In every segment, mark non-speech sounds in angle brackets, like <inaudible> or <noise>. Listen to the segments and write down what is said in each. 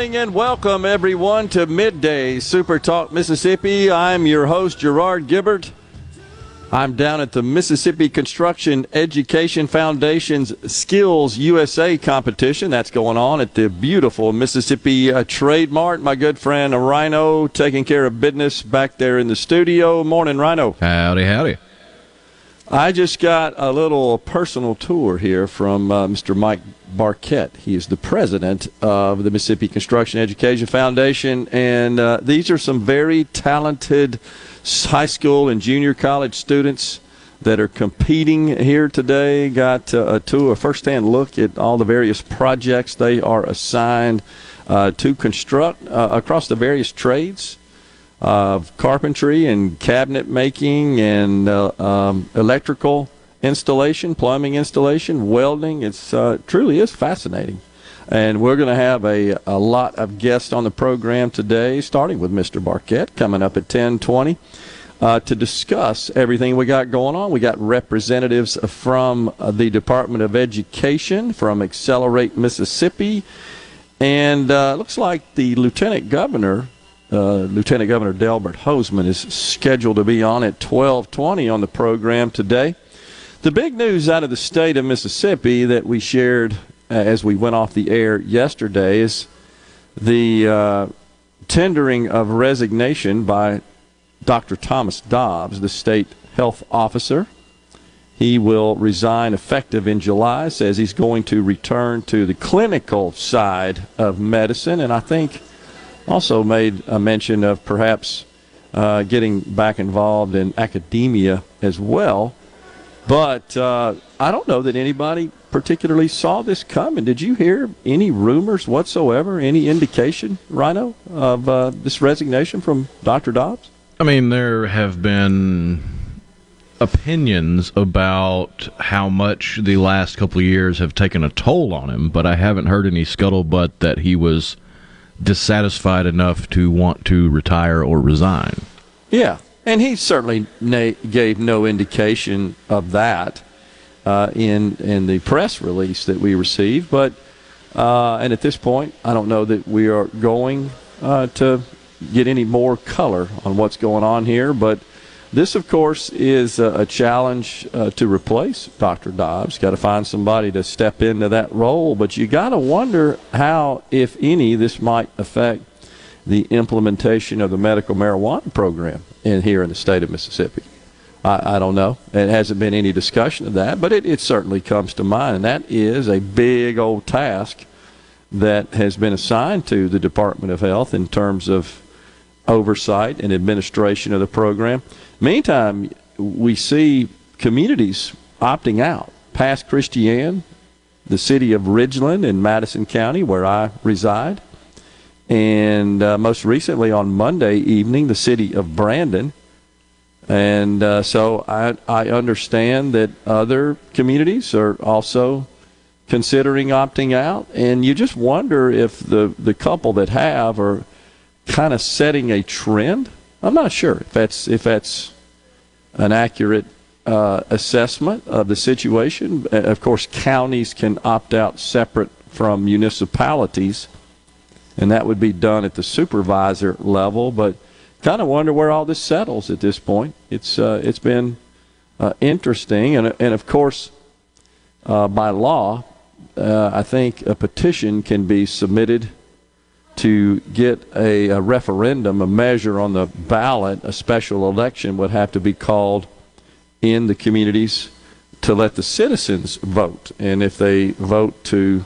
Morning and welcome everyone to Midday Super Talk Mississippi. I'm your host Gerard Gibbert. I'm down at the Mississippi Construction Education Foundation's Skills USA competition. That's going on at the beautiful Mississippi uh, Trade Mart. My good friend Rhino taking care of business back there in the studio. Morning, Rhino. Howdy, howdy. I just got a little personal tour here from uh, Mr. Mike Barkett. He is the president of the Mississippi Construction Education Foundation, and uh, these are some very talented high school and junior college students that are competing here today. Got uh, a tour, a first-hand look at all the various projects they are assigned uh, to construct uh, across the various trades of carpentry and cabinet making and uh, um, electrical installation, plumbing installation, welding. It's uh, truly is fascinating. And we're going to have a, a lot of guests on the program today, starting with Mr. Barkett coming up at 1020. Uh, to discuss everything we got going on. We got representatives from uh, the Department of Education, from Accelerate Mississippi, and uh, looks like the Lieutenant Governor uh, Lieutenant Governor Delbert Hosemann is scheduled to be on at 12:20 on the program today. The big news out of the state of Mississippi that we shared uh, as we went off the air yesterday is the uh, tendering of resignation by Dr. Thomas Dobbs, the state health officer. He will resign effective in July, says he's going to return to the clinical side of medicine, and I think also made a mention of perhaps uh, getting back involved in academia as well. But uh, I don't know that anybody particularly saw this coming. Did you hear any rumors whatsoever, any indication, Rhino, of uh, this resignation from Dr. Dobbs? I mean, there have been opinions about how much the last couple of years have taken a toll on him, but I haven't heard any scuttlebutt that he was – dissatisfied enough to want to retire or resign. Yeah, and he certainly na- gave no indication of that uh, in in the press release that we received. But uh, and at this point, I don't know that we are going uh, to get any more color on what's going on here. But this, of course, is a, challenge uh, to replace Dr. Dobbs. Got to find somebody to step into that role. But you got to wonder how, if any, this might affect the implementation of the medical marijuana program in here in the state of Mississippi. I, I don't know. It hasn't been any discussion of that, but it, it certainly comes to mind. And that is a big old task that has been assigned to the Department of Health in terms of oversight and administration of the program. Meantime, we see communities opting out. Pass Christian, the city of Ridgeland in Madison County, where I reside, and uh, most recently on Monday evening, the city of Brandon. And uh, so I, I understand that other communities are also considering opting out. And you just wonder if the, the couple that have are kind of setting a trend I'm not sure if that's if that's an accurate uh, assessment of the situation. Of course, counties can opt out separate from municipalities, and that would be done at the supervisor level. But kind of wonder where all this settles at this point. It's uh, it's been uh, interesting, and and of course, uh, by law, uh, I think a petition can be submitted to get a, a, referendum, a measure on the ballot, a special election would have to be called in the communities to let the citizens vote. And if they vote to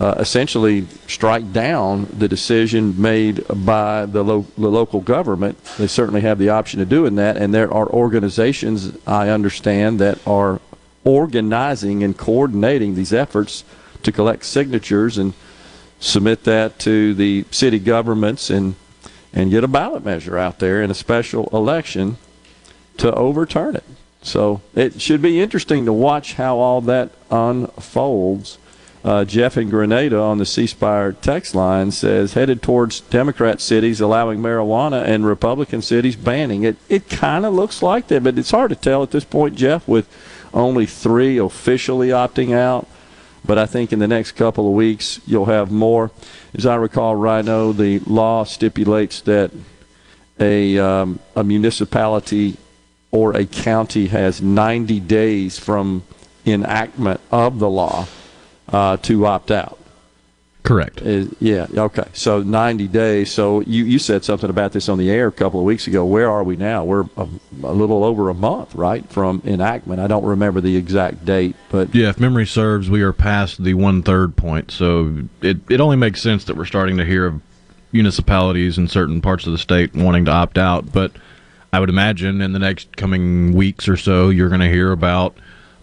uh, essentially strike down the decision made by the, lo- the local government, they certainly have the option of doing that. And there are organizations, I understand, that are organizing and coordinating these efforts to collect signatures and submit that to the city governments and and get a ballot measure out there in a special election to overturn it. So it should be interesting to watch how all that unfolds. Uh, Jeff in Grenada on the C Spire text line says headed towards Democrat cities allowing marijuana and Republican cities banning it. It kind of looks like that, but it's hard to tell at this point, Jeff, with only three officially opting out. But I think in the next couple of weeks you'll have more. As I recall, Rhino, the law stipulates that a um, a municipality or a county has 90 days from enactment of the law uh, to opt out. Correct. Yeah. Okay. So 90 days. So you, you said something about this on the air a couple of weeks ago. Where are we now? We're a, a, little over a month, right, from enactment. I don't remember the exact date, but yeah, if memory serves, we are past the one third point. So it it only makes sense that we're starting to hear of municipalities in certain parts of the state wanting to opt out. But I would imagine in the next coming weeks or so, you're going to hear about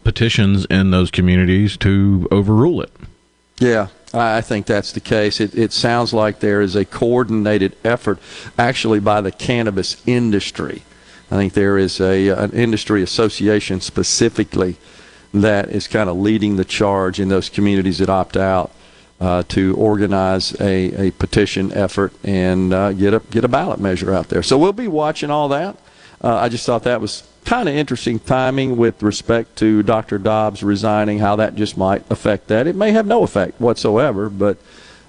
petitions in those communities to overrule it. Yeah, I think that's the case. It, it sounds like there is a coordinated effort, actually, by the cannabis industry. I think there is a an industry association specifically that is kind of leading the charge in those communities that opt out uh, to organize a, a petition effort and uh, get a get a ballot measure out there. So we'll be watching all that. Uh, I just thought that was kind of interesting timing with respect to Dr. Dobbs resigning, how that just might affect that. It may have no effect whatsoever, but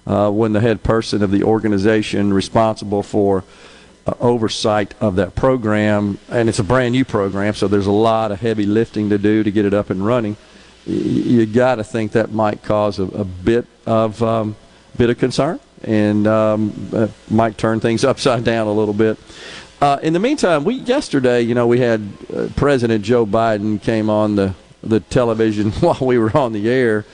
uh, when the head person of the organization responsible for uh, oversight of that program, and it's a brand new program, so there's a lot of heavy lifting to do to get it up and running. You got to think that might cause a, a bit of um, bit of concern and um, uh, might turn things <laughs> upside down a little bit. Uh, in the meantime, we yesterday, you know, we had uh, President Joe Biden came on the the television <laughs> while we were on the air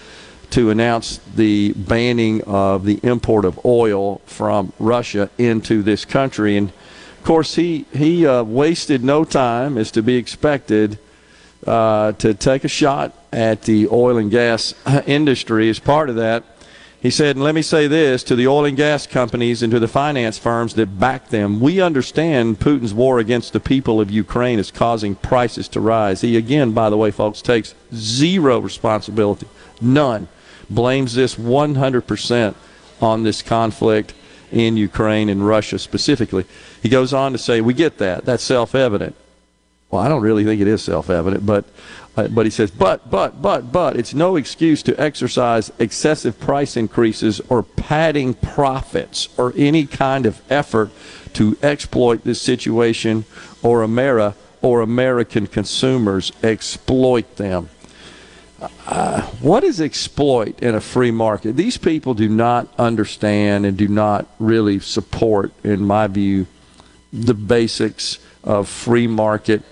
to announce the banning of the import of oil from Russia into this country, and of course he he uh, wasted no time, as to be expected, uh, to take a shot at the oil and gas <laughs> industry as part of that. He said, and let me say this to the oil and gas companies and to the finance firms that back them. We understand Putin's war against the people of Ukraine is causing prices to rise. He, again, by the way, folks, takes zero responsibility, none. Blames this 100% on this conflict in Ukraine and Russia specifically. He goes on to say, We get that. That's self evident. Well, I don't really think it is self evident, but but he says, but, but, but, but, it's no excuse to exercise excessive price increases or padding profits or any kind of effort to exploit this situation or Amera or American consumers exploit them. Uh, what is exploit in a free market? These people do not understand and do not really support, in my view, the basics of free market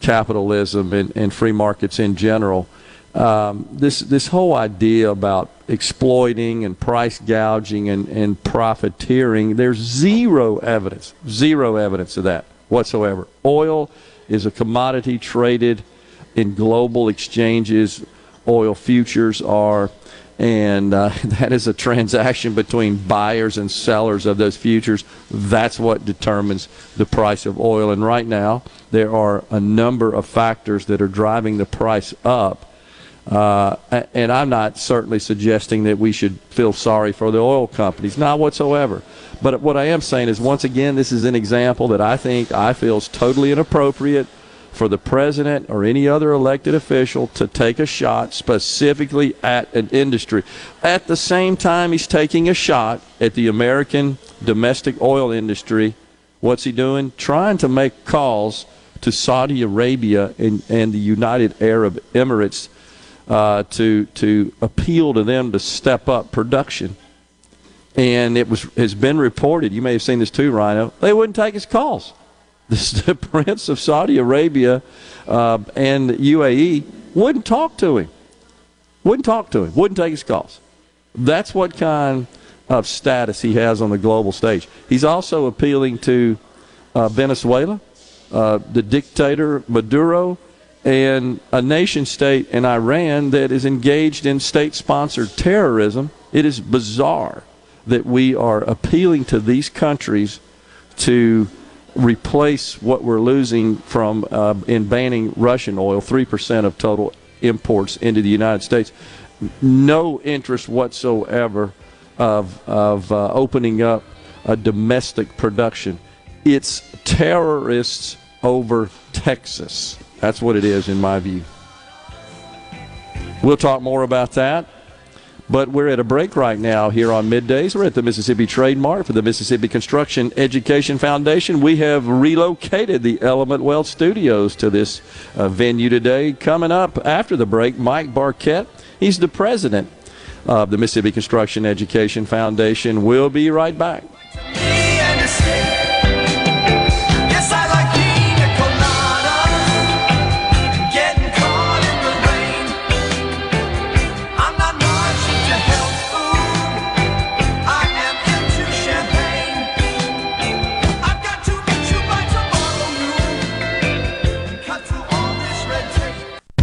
capitalism and, and free markets in general. Um, this this whole idea about exploiting and price gouging and, and profiteering, there's zero evidence, zero evidence of that whatsoever. Oil is a commodity traded in global exchanges. Oil futures are and uh, <laughs> that is a transaction between buyers and sellers of those futures. That's what determines the price of oil. And right now, there are a number of factors that are driving the price up. Uh, and I'm not certainly suggesting that we should feel sorry for the oil companies, not whatsoever. But what I am saying is, once again, this is an example that I think I feel is totally inappropriate for the president or any other elected official to take a shot specifically at an industry. At the same time, he's taking a shot at the American domestic oil industry. What's he doing? Trying to make calls to Saudi Arabia and, and the United Arab Emirates uh, to to appeal to them to step up production. And it was has been reported. You may have seen this too, Rhino. They wouldn't take his calls. <laughs> the prince of Saudi Arabia uh, and UAE wouldn't talk to him. Wouldn't talk to him. Wouldn't take his calls. That's what kind of status he has on the global stage. He's also appealing to uh, Venezuela, uh, the dictator Maduro, and a nation state in Iran that is engaged in state sponsored terrorism. It is bizarre that we are appealing to these countries to replace what we're losing from uh, in banning Russian oil, 3% of total imports into the United States. No interest whatsoever of, of uh, opening up a domestic production. It's terrorists over Texas. That's what it is, in my view. We'll talk more about that. But we're at a break right now here on middays. We're at the Mississippi Trade Mart for the Mississippi Construction Education Foundation. We have relocated the Element Wealth Studios to this uh, venue today. Coming up after the break, Mike Barkett. He's the president of the Mississippi Construction Education Foundation. We'll be right back.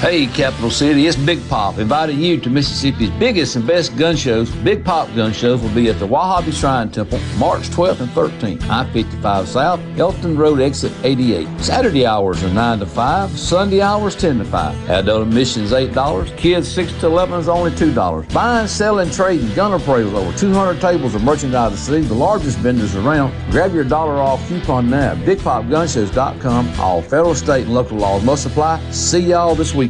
Hey, Capital City, it's Big Pop inviting you to Mississippi's biggest and best gun shows. Big Pop gun shows will be at the Wahabi Shrine Temple March 12th and 13th, I-55 South, Elton Road exit 88. Saturday hours are 9 to 5, Sunday hours 10 to 5. Adult admission is $8, kids 6 to 11 is only $2. Buying, selling, trading, gun appraisals, over 200 tables of merchandise to see, the largest vendors around. Grab your dollar off coupon now. BigPopGunShows.com. All federal, state, and local laws must apply. See y'all this weekend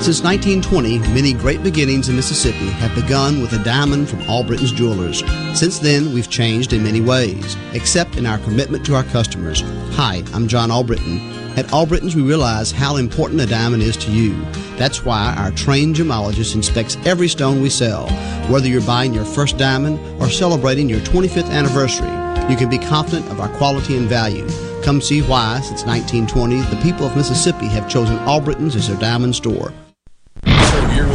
Since 1920, many great beginnings in Mississippi have begun with a diamond from Albritton's Jewelers. Since then, we've changed in many ways, except in our commitment to our customers. Hi, I'm John Albritton. At Albritton's, we realize how important a diamond is to you. That's why our trained gemologist inspects every stone we sell. Whether you're buying your first diamond or celebrating your 25th anniversary, you can be confident of our quality and value. Come see why, since 1920, the people of Mississippi have chosen Albritton's as their diamond store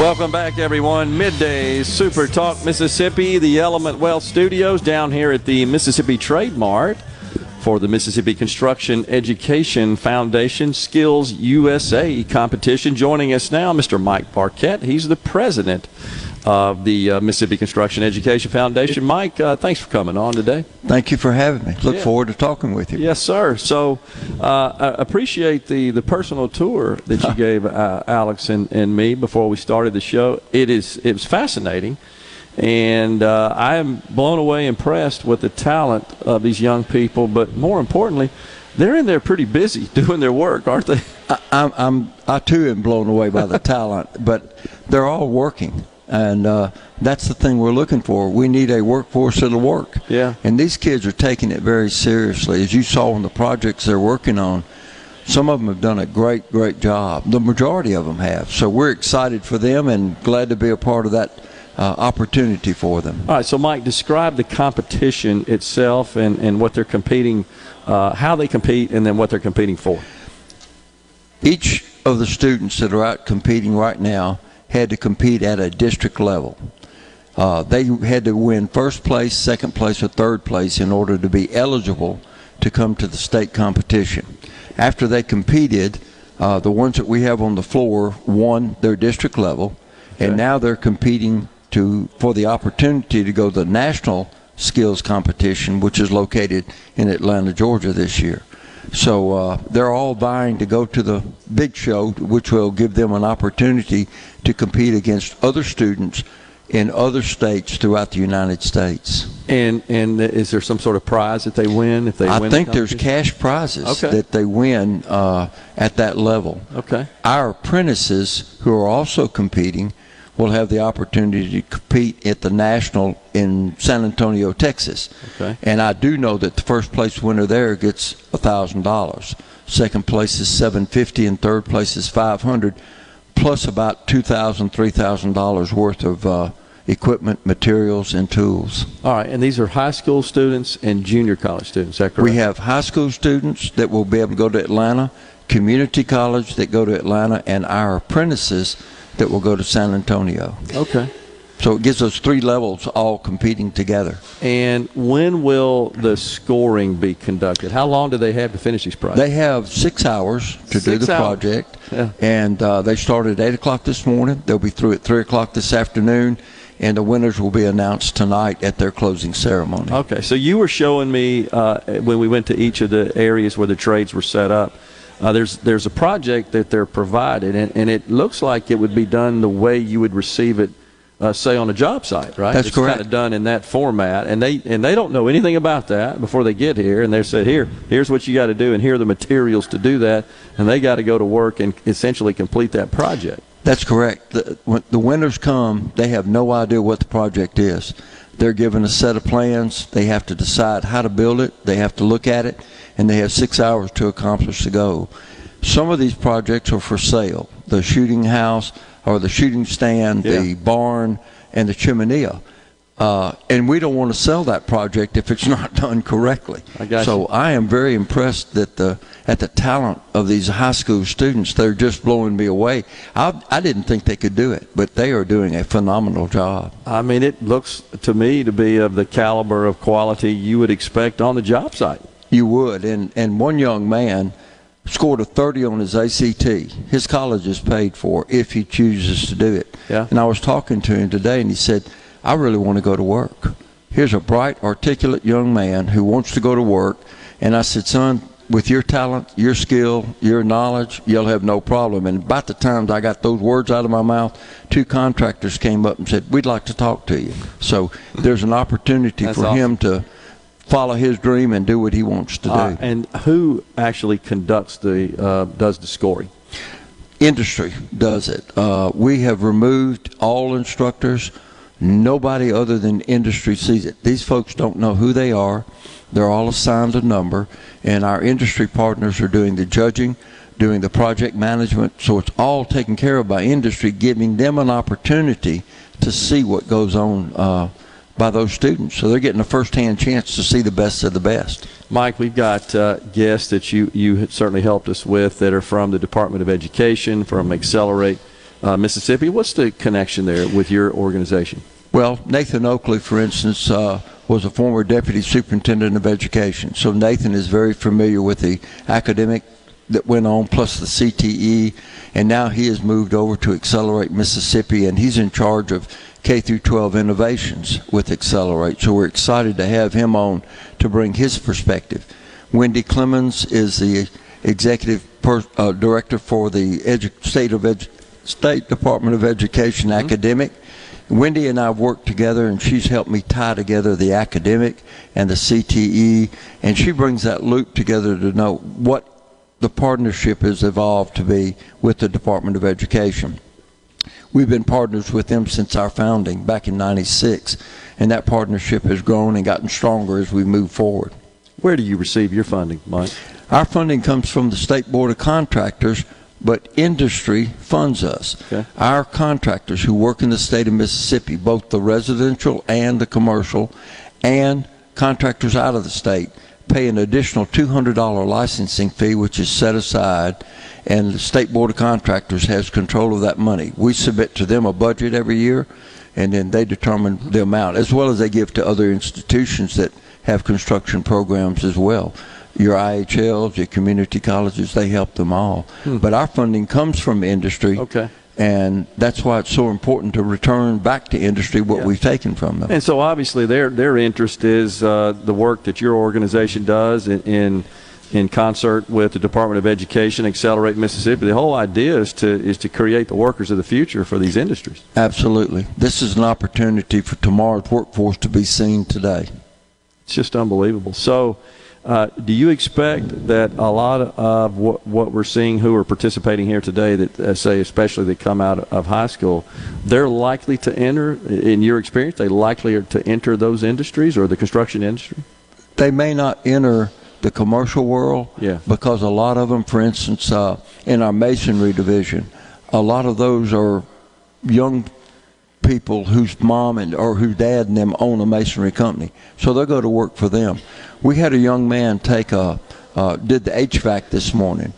Welcome back, everyone. Midday Super Talk Mississippi, the Element Wealth Studios down here at the Mississippi Trade Mart for the Mississippi Construction Education Foundation Skills USA competition. Joining us now, Mr. Mike Barkett. He's the president of the uh, Mississippi Construction Education Foundation. Mike, uh, thanks for coming on today. Thank you for having me. Look Yeah. forward to talking with you. Yes, sir. So, uh, I appreciate the, the personal tour that you <laughs> gave uh, Alex and, and me before we started the show. It is it was fascinating, and uh, I am blown away, impressed with the talent of these young people. But more importantly, they're in there pretty busy <laughs> doing their work, aren't they? I, I'm, I'm, I too am blown away by the <laughs> talent, but they're all working. And uh, that's the thing we're looking for. We need a workforce that'll work. Yeah. And these kids are taking it very seriously. As you saw in the projects they're working on, some of them have done a great, great job. The majority of them have. So we're excited for them and glad to be a part of that uh, opportunity for them. All right, so Mike, describe the competition itself and, and what they're competing, uh, how they compete, and then what they're competing for. each of the students that are out competing right now had to compete at a district level. Uh, they had to win first place, second place, or third place in order to be eligible to come to the state competition. After they competed, uh, the ones that we have on the floor won their district level, and now they're competing to for the opportunity to go to the national skills competition, which is located in Atlanta, Georgia this year. So uh, they're all vying to go to the big show, which will give them an opportunity to compete against other students in other states throughout the United States. And and is there some sort of prize that they win if they I win? think the there's cash prizes Okay. that they win uh, at that level. Okay. Our apprentices, who are also competing, will have the opportunity to compete at the national in San Antonio, Texas. Okay. And I do know that the first place winner there gets thousand dollars. Second place is seven fifty, and third place is five hundred, plus about two thousand, three thousand dollars worth of uh, equipment, materials, and tools. All right, and these are high school students and junior college students. Is that correct? We have high school students that will be able to go to Atlanta, community college that go to Atlanta, and our apprentices that will go to San Antonio. Okay. So it gives us three levels all competing together. And when will the scoring be conducted? How long do they have to finish these projects? They have six hours to do the hours. project, Yeah. and uh, they started at 8 o'clock this morning. They'll be through at 3 o'clock this afternoon, and the winners will be announced tonight at their closing ceremony. Okay, so you were showing me uh, when we went to each of the areas where the trades were set up. Uh, there's there's a project that they're provided, and, and it looks like it would be done the way you would receive it, uh, say on a job site, right? That's it's correct. kind of done in that format, and they and they don't know anything about that before they get here, and they said, here, here's what you got to do, and here are the materials to do that, and they got to go to work and essentially complete that project. That's correct. The, when the winners come, they have no idea what the project is. They're given a set of plans. They have to decide how to build it. They have to look at it, and they have six hours to accomplish the goal. Some of these projects are for sale. The shooting house, or the shooting stand, the barn, and the chimenea. Uh, and we don't want to sell that project if it's <laughs> not done correctly. I got so you. I am very impressed that the at the talent of these high school students. They're just blowing me away. I I didn't think they could do it, but they are doing a phenomenal job. I mean, it looks to me to be of the caliber of quality you would expect on the job site. You would, and and one young man scored a 30 on his ACT. His college is paid for if he chooses to do it. Yeah. And I was talking to him today, and he said, "I really want to go to work." Here's a bright, articulate young man who wants to go to work, and I said, "Son." With your talent, your skill, your knowledge, you'll have no problem. And about the time I got those words out of my mouth, two contractors came up and said, "We'd like to talk to you." So there's an opportunity for awesome. him to follow his dream and do what he wants to do. Uh, and who actually conducts the uh, does the scoring? industry does it. Uh, we have removed all instructors. Nobody other than industry sees it. These folks don't know who they are. They're all assigned a number, and our industry partners are doing the judging, doing the project management. So it's all taken care of by industry, giving them an opportunity to see what goes on uh, by those students. So they're getting a first-hand chance to see the best of the best. Mike, we've got uh, guests that you you certainly helped us with that are from the Department of Education, from Accelerate uh, Mississippi. What's the connection there with your organization? Well, Nathan Oakley, for instance, uh, was a former deputy superintendent of education. So Nathan is very familiar with the academic that went on, plus the CTE, and now he has moved over to Accelerate Mississippi, and he's in charge of K through 12 innovations with Accelerate. So we're excited to have him on to bring his perspective. Wendy Clemons is the executive per, uh, director for the edu- state of edu- State Department of Education mm-hmm. academic. Wendy and I have worked together, and she's helped me tie together the academic and the CTE, and she brings that loop together to know what the partnership has evolved to be with the Department of Education. We've been partners with them since our founding back in 96, and that partnership has grown and gotten stronger as we move forward. Where do you receive your funding, Mike? Our funding comes from the State Board of Contractors, but industry funds us. Okay. Our contractors who work in the state of Mississippi, both the residential and the commercial, and contractors out of the state, pay an additional $200 licensing fee, which is set aside, and the State Board of Contractors has control of that money. We submit to them a budget every year, and then they determine the amount, as well as they give to other institutions that have construction programs as well. Your IHLs, your community colleges, they help them all. But our funding comes from industry. Okay. And that's why it's so important to return back to industry what Yeah. we've taken from them. And so obviously their their interest is uh, the work that your organization does in, in in concert with the Department of Education, Accelerate Mississippi. The whole idea is to is to create the workers of the future for these industries. Absolutely. This is an opportunity for tomorrow's workforce to be seen today. It's just unbelievable. So, uh, do you expect that a lot of what, what we're seeing who are participating here today, that uh, say especially that come out of high school, they're likely to enter, in your experience, they likely are to enter those industries or the construction industry? They may not enter the commercial world Yeah. because a lot of them, for instance, uh, in our masonry division, a lot of those are young people whose mom and or whose dad and them own a masonry company, so they'll go to work for them. We had a young man take a uh, did the HVAC this morning,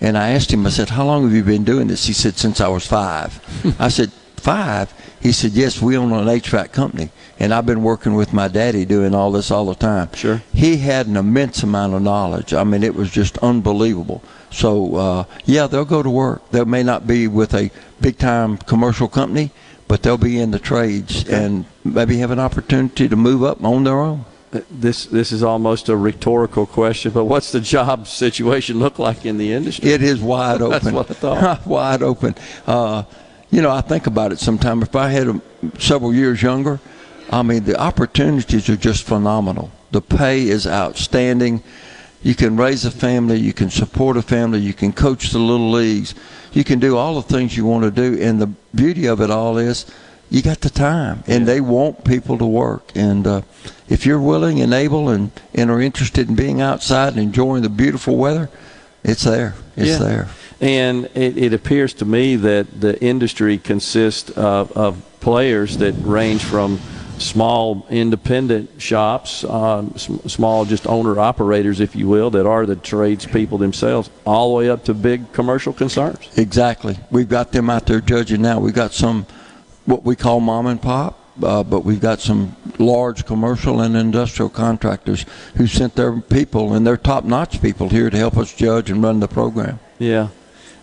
and I asked him. I said, "How long have you been doing this?" He said, "Since I was five. <laughs> I said, five? He said, "Yes, we own an HVAC company, and I've been working with my daddy doing all this all the time." Sure. He had an immense amount of knowledge. I mean, it was just unbelievable. So, uh, yeah, they'll go to work. They may not be with a big time commercial company, but they'll be in the trades and maybe have an opportunity to move up on their own. This this is almost a rhetorical question, but what's the job <laughs> situation look like in the industry? It is wide <laughs> open. That's what I thought. <laughs> wide open. Uh, you know, I think about it sometimes. If I had um, several years younger, I mean, the opportunities are just phenomenal. The pay is outstanding. You can raise a family, you can support a family, you can coach the little leagues, you can do all the things you want to do. And the beauty of it all is you got the time, and they want people to work. And uh, if you're willing and able and, and are interested in being outside and enjoying the beautiful weather, it's there. It's Yeah. there. And it, it appears to me that the industry consists of, of players that range from small independent shops, um, sm- small just owner operators, if you will, that are the tradespeople themselves, all the way up to big commercial concerns. Exactly. We've got them out there judging now. We've got some what we call mom and pop, uh, but we've got some large commercial and industrial contractors who sent their people and their top-notch people here to help us judge and run the program. Yeah.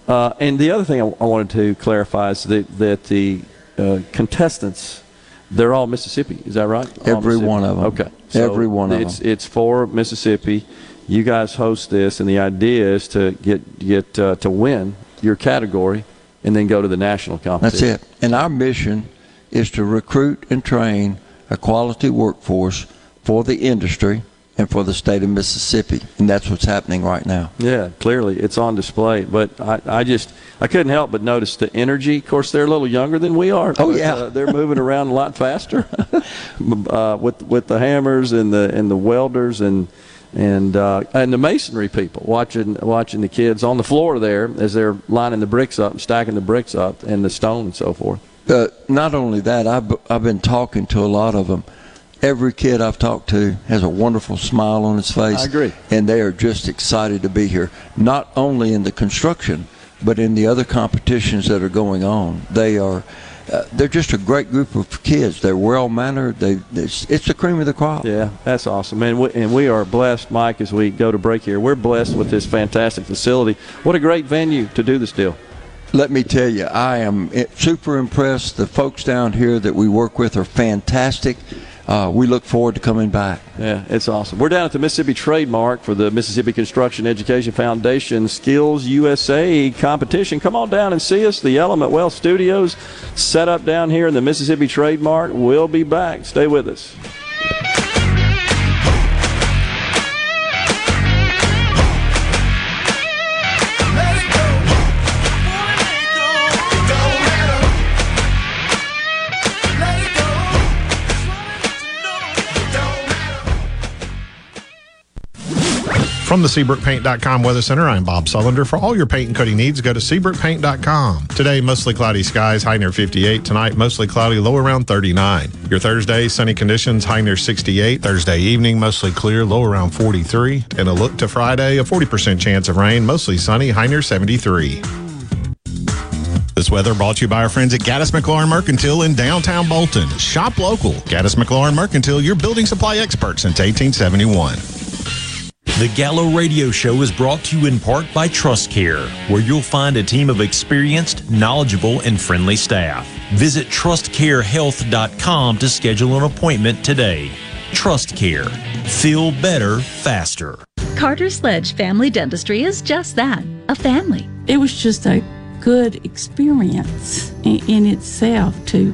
Uh, and the other thing I, I wanted to clarify is that, that the uh, contestants, they're all Mississippi. Is that right? All Every one of them. Okay. Every one of them it's, It's for Mississippi. You guys host this, and the idea is to get get uh, to win your category, and then go to the national competition. That's it. And our mission is to recruit and train a quality workforce for the industry and for the state of Mississippi, and that's what's happening right now. Yeah, clearly it's on display. But I, I just I couldn't help but notice the energy. Of course, they're a little younger than we are. Oh, yeah. uh, they're moving around a lot faster <laughs> uh, with with the hammers and the and the welders and and uh, and the masonry people watching watching the kids on the floor there as they're lining the bricks up, stacking the bricks up, and the stone and so forth. Uh, not only that, I've, I've been talking to a lot of them. Every kid I've talked to has a wonderful smile on his face. I agree. And they are just excited to be here, not only in the construction, but in the other competitions that are going on, they are. Uh, they're just a great group of kids. They're well mannered. They it's, it's the cream of the crop. Yeah, that's awesome, and we, and we are blessed, Mike. As we go to break here, we're blessed with this fantastic facility. What a great venue to do this deal. Let me tell you, I am super impressed. The folks down here that we work with are fantastic uh, we look forward to coming back. Yeah, it's awesome. We're down at the Mississippi Trade Mart for the Mississippi Construction Education Foundation Skills USA competition. Come on down and see us. The Element Wealth Studios set up down here in the Mississippi Trade Mart. We'll be back. Stay with us. From the SeabrookPaint.com Weather Center, I'm Bob Sullender. For all your paint and coating needs, go to SeabrookPaint.com. Today, mostly cloudy skies, high near 58. Tonight, mostly cloudy, low around 39. Your Thursday, sunny conditions, high near 68. Thursday evening, mostly clear, low around 43. And a look to Friday, a 40% chance of rain, mostly sunny, high near 73. This weather brought to you by our friends at Gaddis McLaurin Mercantile in downtown Bolton. Shop local. Gaddis McLaurin Mercantile, your building supply expert since 1871. The Gallo Radio Show is brought to you in part by Trust Care, where you'll find a team of experienced, knowledgeable, and friendly staff. Visit trustcarehealth.com to schedule an appointment today. Trust Care. Feel better faster. Carter Sledge Family Dentistry is just that a family. It was just a good experience in, in itself to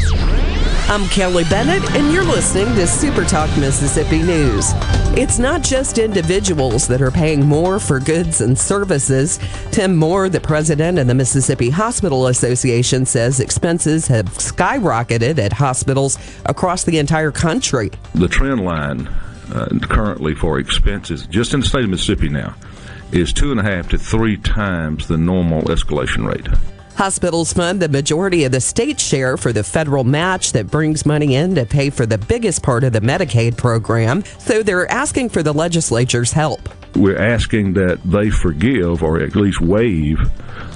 I'm Kelly Bennett, and you're listening to Super Talk Mississippi News. It's not just individuals that are paying more for goods and services. Tim Moore, the president of the Mississippi Hospital Association, says expenses have skyrocketed at hospitals across the entire country. The trend line uh, currently for expenses, just in the state of Mississippi now, is two and a half to three times the normal escalation rate. Hospitals fund the majority of the state share for the federal match that brings money in to pay for the biggest part of the Medicaid program, so they're asking for the legislature's help. We're asking that they forgive or at least waive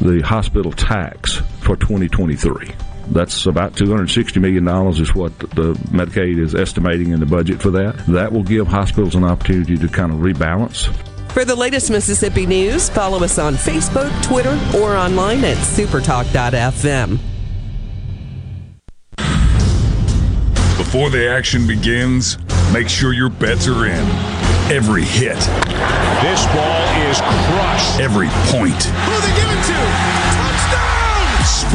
the hospital tax for 2023. That's about $260 million is what the Medicaid is estimating in the budget for that. That will give hospitals an opportunity to kind of rebalance. For the latest Mississippi news, follow us on Facebook, Twitter, or online at supertalk.fm. Before the action begins, Make sure your bets are in. Every hit. This ball is crushed. Every point. Who they give it to?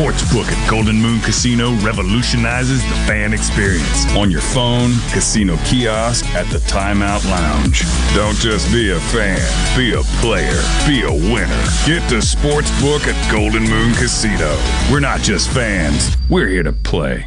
Sportsbook at Golden Moon Casino revolutionizes the fan experience. On your phone, casino kiosk, at the timeout lounge. Don't just be a fan, be a player, be a winner. Get the Sportsbook at Golden Moon Casino. We're not just fans, we're here to play.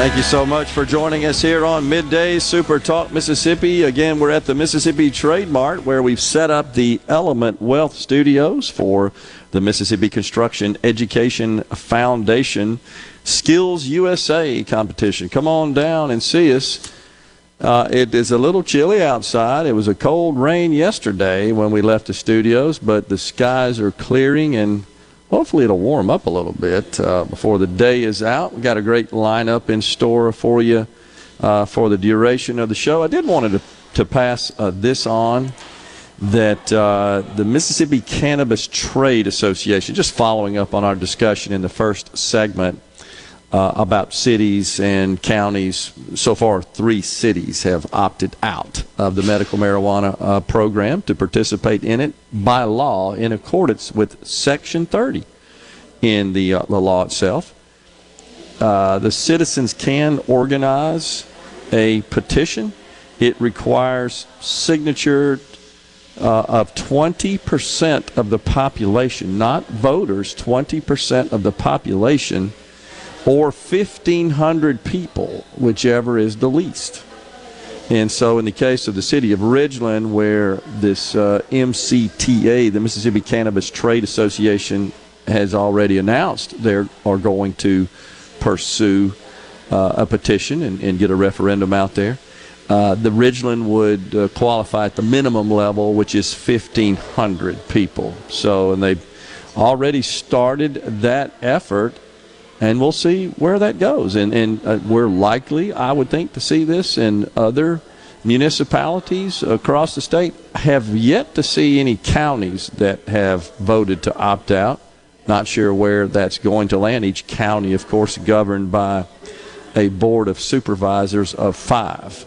Thank you so much for joining us here on Midday Super Talk Mississippi. Again, we're at the Mississippi Trade Mart where we've set up the Element Wealth Studios for the Mississippi Construction Education Foundation Skills USA competition. Come on down and see us. Uh, it is a little chilly outside. It was a cold rain yesterday when we left the studios, but the skies are clearing and hopefully it'll warm up a little bit uh, before the day is out. We've got a great lineup in store for you uh, for the duration of the show. I did want to, to pass uh, this on that uh, the Mississippi Cannabis Trade Association, just following up on our discussion in the first segment uh, about cities and counties, so far three cities have opted out of the medical marijuana uh, program to participate in it by law in accordance with Section 30 in the, uh, the law itself. Uh, the citizens can organize a petition. It requires signature uh, of 20% of the population, not voters, 20% of the population, or 1,500 people, whichever is the least. And so, in the case of the city of Ridgeland, where this uh, MCTA, the Mississippi Cannabis Trade Association, has already announced they are going to pursue uh, a petition and, and, get a referendum out there. Uh, the Ridgeland would uh, qualify at the minimum level, which is 1,500 people. So, and they've already started that effort, and we'll see where that goes. And, and uh, we're likely, I would think, to see this in other municipalities across the state. Have yet to see any counties that have voted to opt out. Not sure where that's going to land. Each county, of course, governed by a board of supervisors of five.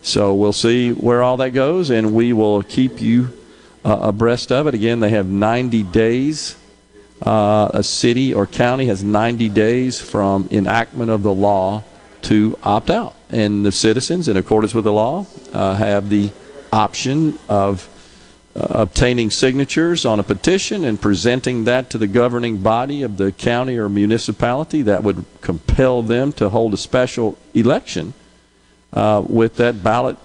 So we'll see where all that goes, and we will keep you uh, abreast of it. Again, they have 90 days. Uh, a city or county has 90 days from enactment of the law to opt out. And the citizens, in accordance with the law, uh, have the option of uh, obtaining signatures on a petition and presenting that to the governing body of the county or municipality. That would compel them to hold a special election uh, with that ballot,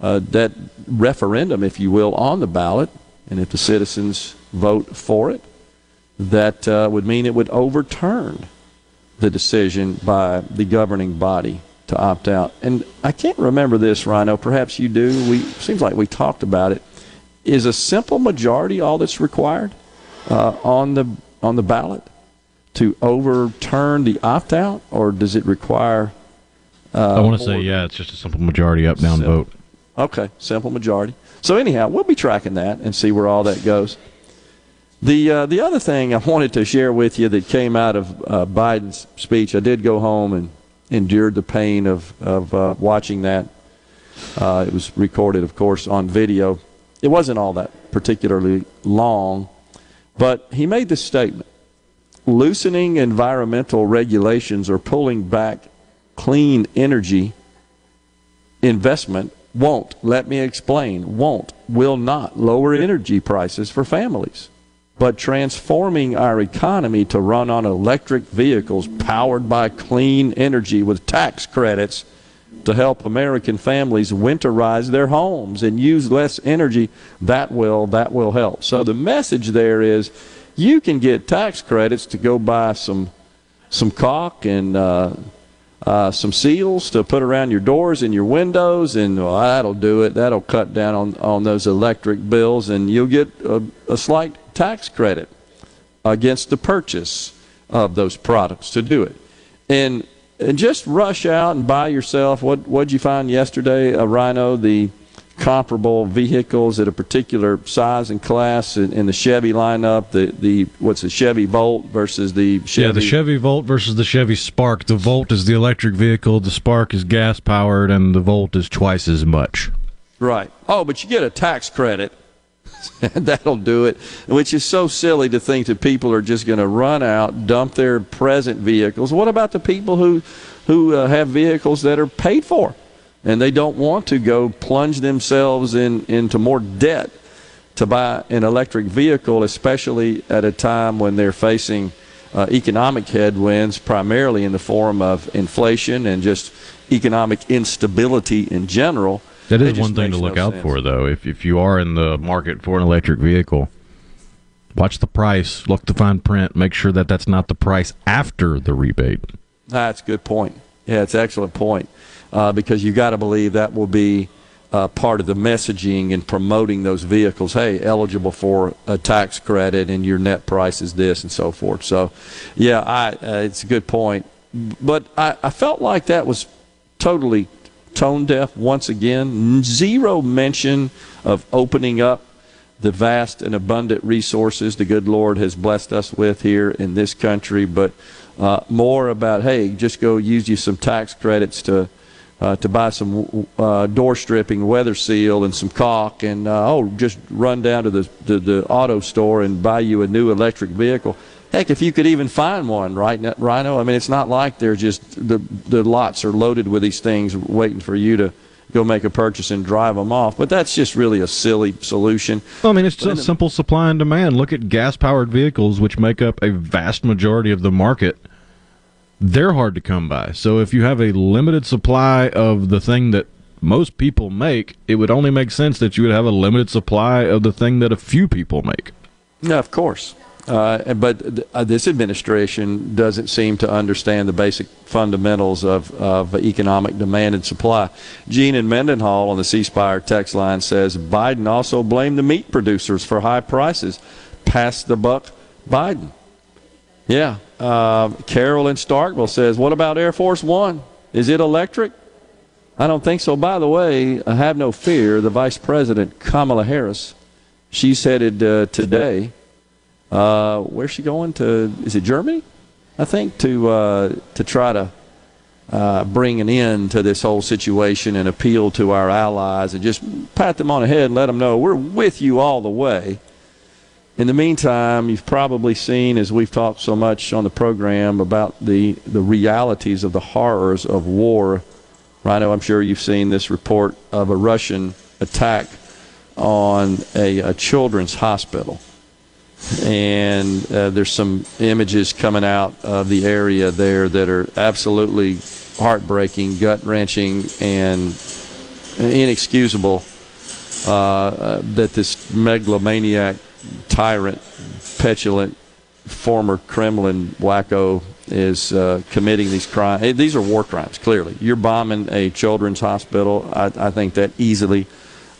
uh, that referendum, if you will, on the ballot. And if the citizens vote for it, that uh, would mean it would overturn the decision by the governing body to opt out. And I can't remember this, Rhino. Perhaps you do. We seems like we talked about it. Is a simple majority all that's required uh, on the on the ballot to overturn the opt out, or does it require? Uh, I want to say yeah, it's just a simple majority up down vote. Okay, simple majority. So anyhow, we'll be tracking that and see where all that goes. The uh, the other thing I wanted to share with you that came out of uh, Biden's speech, I did go home and endured the pain of of uh, watching that. Uh, it was recorded, of course, on video. It wasn't all that particularly long, but he made this statement: loosening environmental regulations or pulling back clean energy investment won't, let me explain, won't, will not lower energy prices for families. But transforming our economy to run on electric vehicles powered by clean energy with tax credits to help American families winterize their homes and use less energy, that will that will help. So the message there is you can get tax credits to go buy some some caulk and uh, uh, some seals to put around your doors and your windows, and well, that'll do it. That'll cut down on, on those electric bills, and you'll get a, a slight tax credit against the purchase of those products to do it. And, and just rush out and buy yourself what what'd you find yesterday? A Rhino, the comparable vehicles at a particular size and class in, in, the Chevy lineup. The the what's the Chevy Volt versus the Chevy? Yeah, the Chevy Volt versus the Chevy Spark. The Volt is the electric vehicle. The Spark is gas powered, and the Volt is twice as much. Right. Oh, but you get a tax credit. <laughs> That'll do it. Which is so silly to think that people are just going to run out, dump their present vehicles. What about the people who who uh, have vehicles that are paid for? and they don't want to go plunge themselves in, into more debt to buy an electric vehicle, especially at a time when they're facing uh, economic headwinds, primarily in the form of inflation and just economic instability in general. That is one thing to look no out sense. for, though. If, if you are in the market for an electric vehicle, watch the price, look the fine print, make sure that that's not the price after the rebate. That's a good point. Yeah, it's an excellent point uh, because you got to believe that will be uh, part of the messaging and promoting those vehicles. Hey, eligible for a tax credit, and your net price is this, and so forth. So, yeah, I, uh, it's a good point. But I, I felt like that was totally tone deaf once again. Zero mention of opening up the vast and abundant resources the good Lord has blessed us with here in this country, but uh, more about, hey, just go use you some tax credits to uh, to buy some uh, door stripping, weather seal, and some caulk, and uh, oh, just run down to the to the auto store and buy you a new electric vehicle. Heck, if you could even find one, right, Rhino? I mean, it's not like they're just the the lots are loaded with these things waiting for you to go make a purchase and drive them off. But that's just really a silly solution. Well, I mean, it's just simple supply and demand. Look at gas powered vehicles, which make up a vast majority of the market they're hard to come by. So if you have a limited supply of the thing that most people make, it would only make sense that you would have a limited supply of the thing that a few people make. Yeah, of course. Uh, but uh, this administration doesn't seem to understand the basic fundamentals of, of economic demand and supply. Gene in Mendenhall on the C Spire text line says Biden also blamed the meat producers for high prices. Pass the buck, Biden. Yeah. Uh, Carol in Starkville says, What about Air Force One? Is it electric? I don't think so. By the way, I have no fear. The Vice President, Kamala Harris, she's headed uh, today. Uh, where's she going to? Is it Germany? I think to uh, to try to uh, bring an end to this whole situation and appeal to our allies and just pat them on the head and let them know we're with you all the way. In the meantime, you've probably seen, as we've talked so much on the program, about the, the realities of the horrors of war. Rhino, I'm sure you've seen this report of a Russian attack on a, a children's hospital. And uh, there's some images coming out of the area there that are absolutely heartbreaking, gut wrenching, and inexcusable. Uh, uh, that this megalomaniac tyrant, petulant, former Kremlin wacko is uh, committing these crimes. These are war crimes, clearly. You're bombing a children's hospital. I, I, think that easily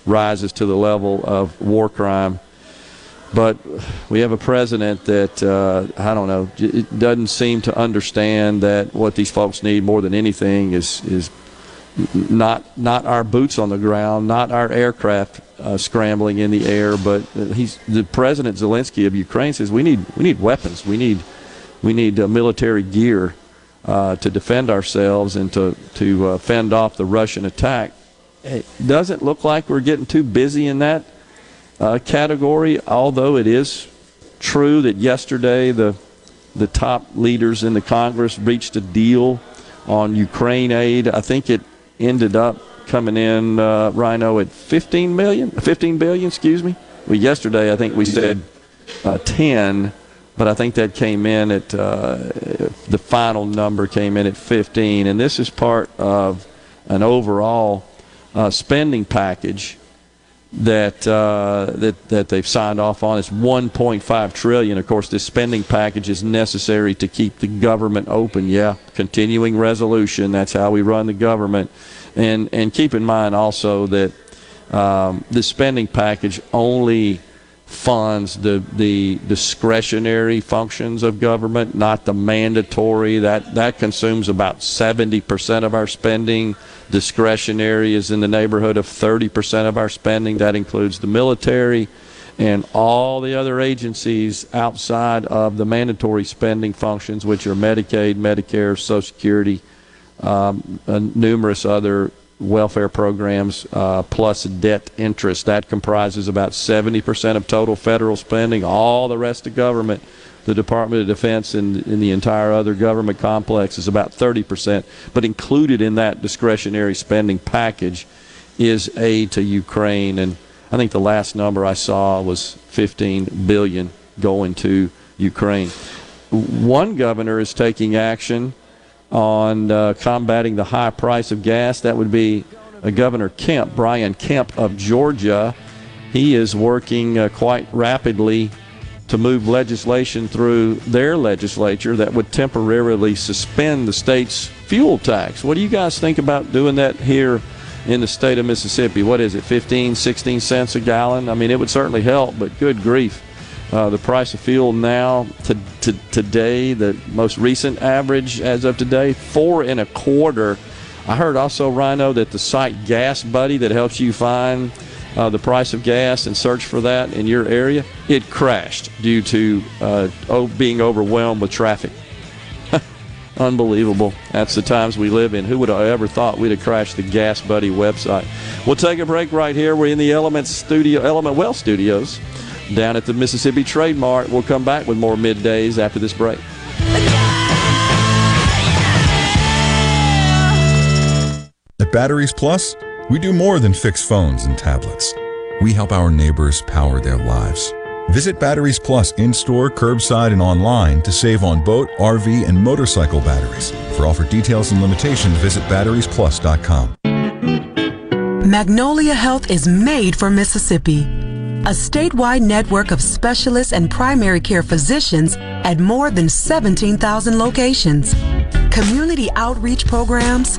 rises to the level of war crime. But we have a president that, uh, I don't know, it doesn't seem to understand that what these folks need more than anything is, is not not our boots on the ground, not our aircraft uh, scrambling in the air, but he's the president Zelensky of Ukraine says we need we need weapons, we need we need uh, military gear uh, to defend ourselves and to to uh, fend off the Russian attack. It doesn't look like we're getting too busy in that uh, category, although it is true that yesterday the the top leaders in the Congress reached a deal on Ukraine aid. I think it ended up coming in, uh, Rhino, at 15 million, 15 billion, excuse me. Well, yesterday I think we said uh, 10, but I think that came in at uh, the final number came in at 15, and this is part of an overall uh, spending package that uh, that that they've signed off on. It's 1.5 trillion. Of course, this spending package is necessary to keep the government open. Yeah, continuing resolution. That's how we run the government. And and keep in mind also that um, the spending package only funds the the discretionary functions of government, not the mandatory. That that consumes about 70% of our spending. Discretionary is in the neighborhood of 30% of our spending. That includes the military and all the other agencies outside of the mandatory spending functions, which are Medicaid, Medicare, Social Security, um, numerous other welfare programs, uh, plus debt interest. That comprises about 70% of total federal spending. All the rest of government the Department of Defense and, and the entire other government complex is about 30%. But included in that discretionary spending package is aid to Ukraine. And I think the last number I saw was 15 billion going to Ukraine. One governor is taking action on uh, combating the high price of gas. That would be uh, Governor Kemp, Brian Kemp of Georgia. He is working uh, quite rapidly to move legislation through their legislature that would temporarily suspend the state's fuel tax. What do you guys think about doing that here in the state of Mississippi? What is it, 15, 16 cents a gallon? I mean, it would certainly help, but good grief. Uh, the price of fuel now to, to today, the most recent average as of today, four and a quarter. I heard also, Rhino, that the site Gas Buddy that helps you find uh, the price of gas and search for that in your area, it crashed due to uh, being overwhelmed with traffic. <laughs> Unbelievable. That's the times we live in. Who would have ever thought we'd have crashed the Gas Buddy website? We'll take a break right here. We're in the Element Studio, Element Wealth Studios, down at the Mississippi Trade Mart. We'll come back with more middays after this break. At Batteries Plus, we do more than fix phones and tablets. We help our neighbors power their lives. Visit Batteries Plus in store, curbside, and online to save on boat, RV, and motorcycle batteries. For offer details and limitations, visit batteriesplus.com. Magnolia Health is made for Mississippi. A statewide network of specialists and primary care physicians at more than 17,000 locations. Community outreach programs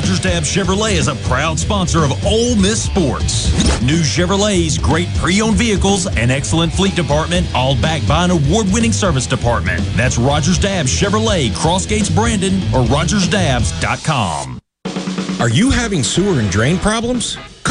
Rogers Dabbs Chevrolet is a proud sponsor of Ole Miss Sports. New Chevrolet's great pre-owned vehicles and excellent fleet department, all backed by an award-winning service department. That's Rogers Dabbs Chevrolet, Crossgates Brandon, or RogersDabbs.com. Are you having sewer and drain problems?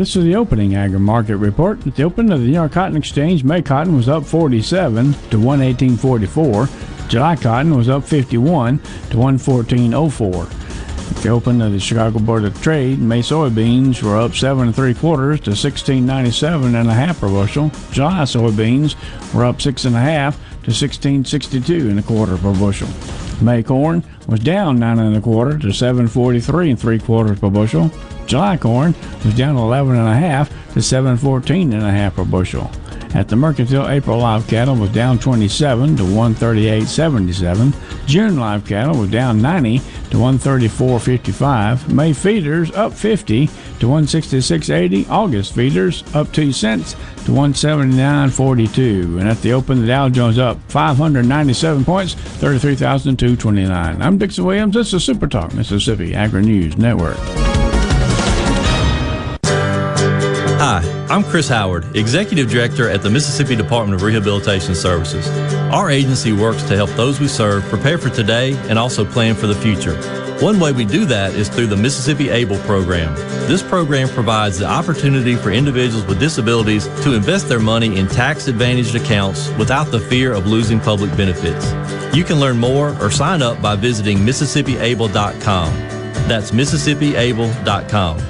This is the opening agri market report. At the open of the New York Cotton Exchange, May cotton was up 47 to 118.44. July cotton was up 51 to 114.04. At the open of the Chicago Board of Trade, May soybeans were up seven and three quarters to 16.97 and a half per bushel. July soybeans were up six and a half to 16.62 and a quarter per bushel. May corn was down nine and a quarter to 7.43 and three quarters per bushel. July corn was down 11 and a half to 7.14 and a half per bushel. At the Mercantile, April live cattle was down 27 to 138.77. June live cattle was down 90 to 134.55. May feeders up 50 to 166.80. August feeders up 2 cents to 179.42. And at the open, the Dow Jones up 597 points, 33,229. I'm Dixon Williams. This is Super Talk Mississippi Agri News Network. Hi, I'm Chris Howard, Executive Director at the Mississippi Department of Rehabilitation Services. Our agency works to help those we serve prepare for today and also plan for the future. One way we do that is through the Mississippi ABLE program. This program provides the opportunity for individuals with disabilities to invest their money in tax advantaged accounts without the fear of losing public benefits. You can learn more or sign up by visiting MississippiAble.com. That's MississippiAble.com.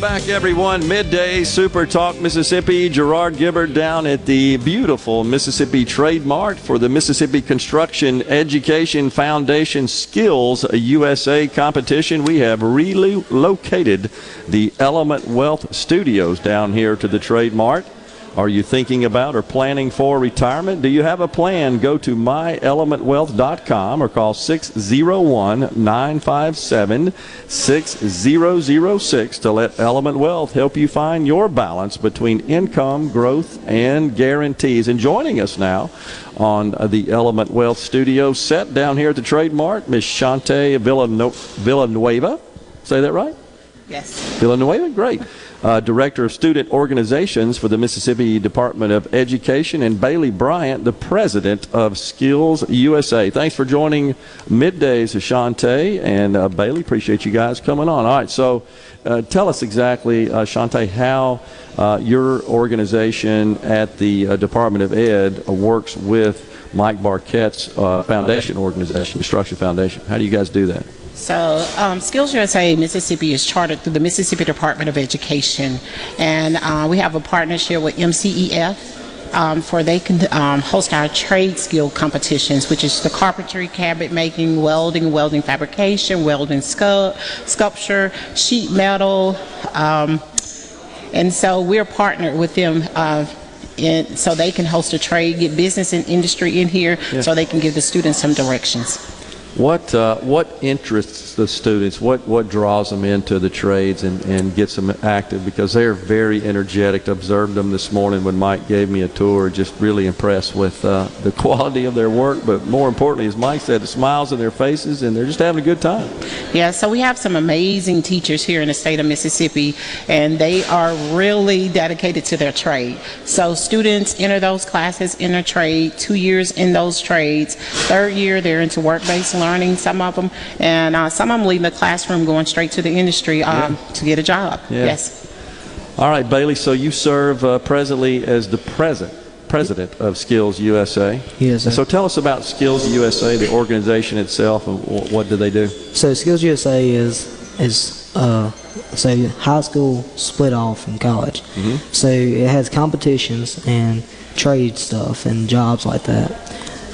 Welcome back, everyone. Midday Super Talk Mississippi. Gerard Gibert down at the beautiful Mississippi Trade Mart for the Mississippi Construction Education Foundation Skills USA competition. We have relocated the Element Wealth Studios down here to the Trade Mart. Are you thinking about or planning for retirement? Do you have a plan? Go to myelementwealth.com or call 601 957 6006 to let Element Wealth help you find your balance between income, growth, and guarantees. And joining us now on the Element Wealth Studio set down here at the Trade Mart, Miss Shante Villano- Villanueva. Say that right? Yes. Villanueva, great. Uh, Director of Student Organizations for the Mississippi Department of Education, and Bailey Bryant, the President of Skills USA. Thanks for joining Middays, Ashante and uh, Bailey. Appreciate you guys coming on. All right, so uh, tell us exactly, uh, Shante, how uh, your organization at the uh, Department of Ed works with Mike Barkett's uh, foundation organization, Construction Foundation. How do you guys do that? So, um, Skills USA Mississippi is chartered through the Mississippi Department of Education, and uh, we have a partnership with MCEF. Um, for they can um, host our trade skill competitions, which is the carpentry, cabinet making, welding, welding fabrication, welding scu- sculpture, sheet metal, um, and so we're partnered with them. Uh, in, so they can host a trade, get business and industry in here, Yeah. so they can give the students some directions. What uh, what interests the students? What what draws them into the trades and, and gets them active? Because they are very energetic. Observed them this morning when Mike gave me a tour. Just really impressed with uh, the <laughs> quality of their work, but more importantly, as Mike said, the smiles on their faces, and they're just having a good time. Yeah, so we have some amazing teachers here in the state of Mississippi, and they are really dedicated to their trade. So students enter those classes in a trade, two years in those trades. Third year, they're into work-based learning, some of them, and uh, some of them leaving the classroom going straight to the industry um, Yeah. to get a job. Yeah. Yes. All right, Bailey. So you serve uh, presently as the present president of Skills USA. Yes, sir. So tell us about Skills USA, the organization itself, and wh- what do they do? So Skills USA is is uh, so high school split off from college. Mhm. So it has competitions and trade stuff and jobs like that.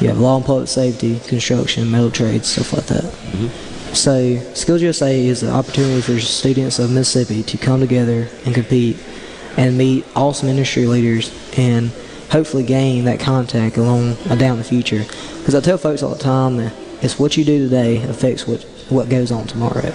You have law and public safety, construction, metal trades, stuff like that. So Skills USA is an opportunity for students of Mississippi to come together and compete and meet awesome industry leaders and hopefully gain that contact along uh, down the future. Because I tell folks all the time that it's what you do today affects what what goes on tomorrow.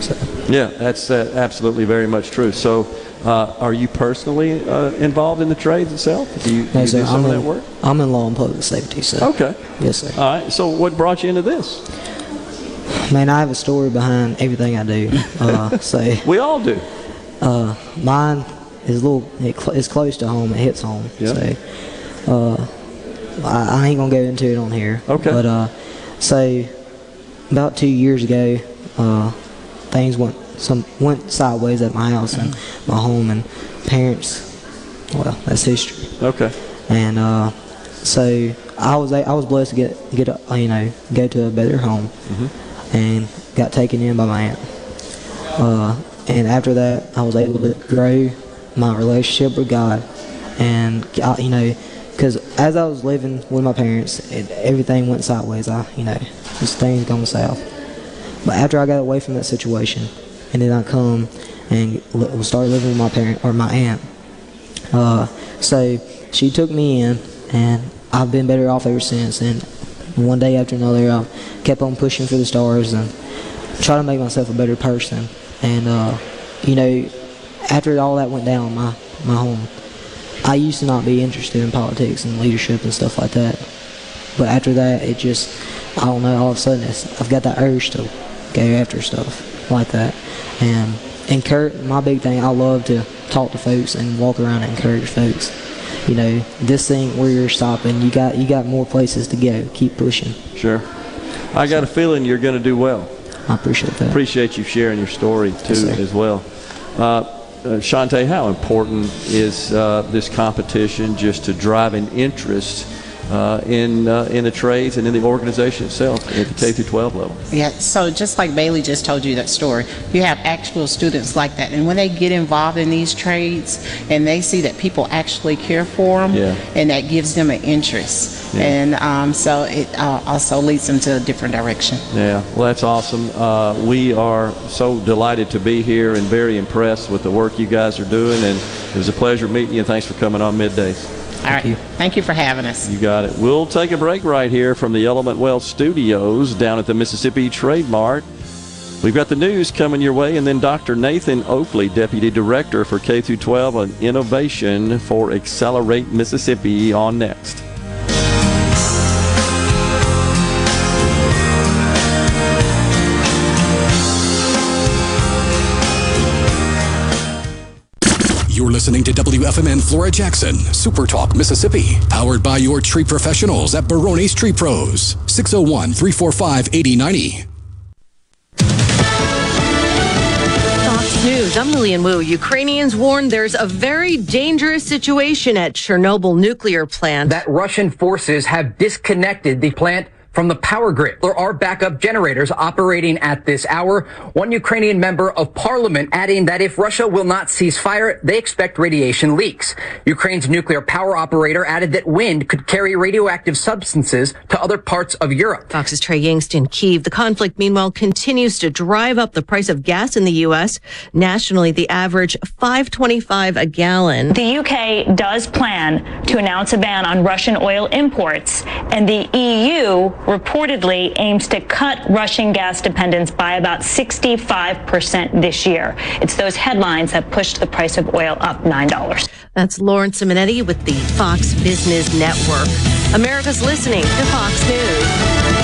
So Yeah, that's uh, absolutely very much true. So, uh, are you personally uh, involved in the trades itself? Do you, no, you sir, do some I'm of in, that work? I'm in law and public safety. So Okay. yes, sir. All right. So, what brought you into this? Man, I have a story behind everything I do. Uh, <laughs> so we all do. Uh, mine is a little. It cl- it's close to home. It hits home. Yeah. So, uh, I, I ain't gonna go into it on here. Okay. But uh, so about two years ago, uh, things went some went sideways at my house and my home and parents. Well, that's history. Okay. And uh, so I was I was blessed to get get a, you know go to a better home, and got taken in by my aunt. Uh, and after that, I was able to grow my relationship with God, and I, you know, because as I was living with my parents, it, everything went sideways. I you know, just things going south. But after I got away from that situation, and then I come and li- started living with my parent or my aunt. Uh, so she took me in, and I've been better off ever since. And one day after another, I kept on pushing for the stars and try to make myself a better person. And uh, you know, after all that went down, my my home, I used to not be interested in politics and leadership and stuff like that. But after that, it just I don't know. All of a sudden, I've got that urge to go after stuff like that. And encourage my big thing. I love to talk to folks and walk around and encourage folks. You know, this thing where you're stopping, you got you got more places to go. Keep pushing. Sure. I got a feeling you're going to do well. I appreciate that. Appreciate you sharing your story too sir. as well. Uh, uh, Shante, how important is uh, this competition just to drive an interest uh, in uh, in the trades and in the organization itself at the K through 12 level? Yeah, so just like Bailey just told you that story, you have actual students like that. And when they get involved in these trades and they see that people actually care for them, Yeah. and that gives them an interest. Yeah. And um, so it uh, also leads them to a different direction. Yeah, well, that's awesome. Uh, we are so delighted to be here and very impressed with the work you guys are doing. And it was a pleasure meeting you, and thanks for coming on Middays. All right. Thank you for having us. You got it. We'll take a break right here from the Element Wealth Studios down at the Mississippi Trade Mart. We've got the news coming your way, and then Dr. Nathan Oakley, Deputy Director for K 12 on Innovation for Accelerate Mississippi, on next. You're listening to WFMN Flora Jackson, Super Talk, Mississippi, powered by your tree professionals at Barone's Tree Pros, 601 345 8090. Fox News, I'm Lillian Wu. Ukrainians warn there's a very dangerous situation at Chernobyl nuclear plant. that Russian forces have disconnected the plant from the power grid. There are backup generators operating at this hour. One Ukrainian member of parliament adding that if Russia will not cease fire, they expect radiation leaks. Ukraine's nuclear power operator added that wind could carry radioactive substances to other parts of Europe. Fox's Trey Yingst in Kiev. The conflict, meanwhile, continues to drive up the price of gas in the U.S. Nationally, the average 5.25 a gallon. The UK does plan to announce a ban on Russian oil imports, and the EU reportedly aims to cut Russian gas dependence by about 65% this year. It's those headlines that pushed the price of oil up $9. That's Lauren Simonetti with the Fox Business Network. America's listening to Fox News.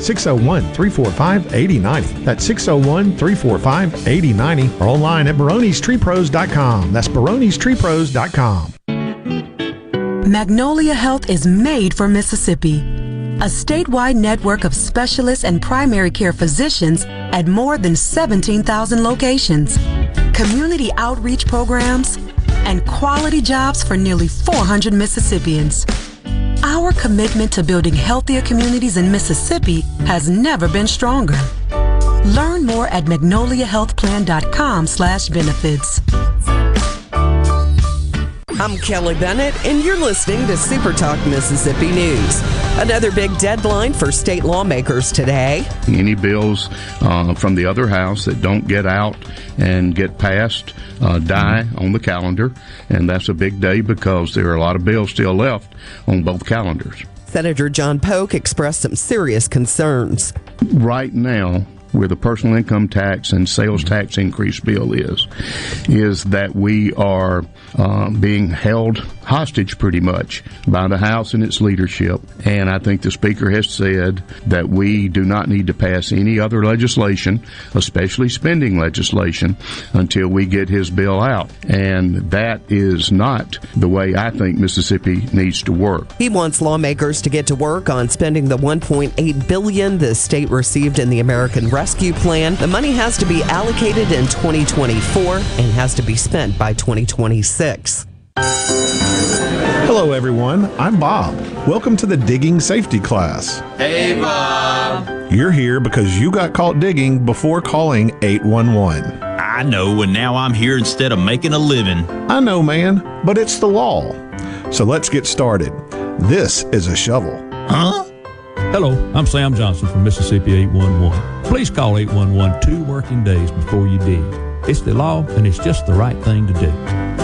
601 345 8090. That's 601 345 8090 or online at baronestreepros.com. That's baronestreepros.com. Magnolia Health is made for Mississippi. A statewide network of specialists and primary care physicians at more than 17,000 locations, community outreach programs, and quality jobs for nearly 400 Mississippians. Our commitment to building healthier communities in Mississippi has never been stronger. Learn more at magnoliahealthplan.com slash benefits. I'm Kelly Bennett, and you're listening to Super Talk Mississippi News. Another big deadline for state lawmakers today. Any bills uh, from the other house that don't get out and get passed uh, die on the calendar, and that's a big day because there are a lot of bills still left on both calendars. Senator John Polk expressed some serious concerns. Right now, where the personal income tax and sales tax increase bill is, is that we are uh, being held hostage pretty much by the House and its leadership. And I think the Speaker has said that we do not need to pass any other legislation, especially spending legislation, until we get his bill out. And that is not the way I think Mississippi needs to work. He wants lawmakers to get to work on spending the 1.8 billion the state received in the American Rescue Plan. The money has to be allocated in 2024 and has to be spent by 2026. Hello, everyone. I'm Bob. Welcome to the digging safety class. Hey, Bob. You're here because you got caught digging before calling 811. I know, and now I'm here instead of making a living. I know, man, but it's the law. So let's get started. This is a shovel. Huh? Hello, I'm Sam Johnson from Mississippi 811. Please call 811 two working days before you dig. It's the law, and it's just the right thing to do.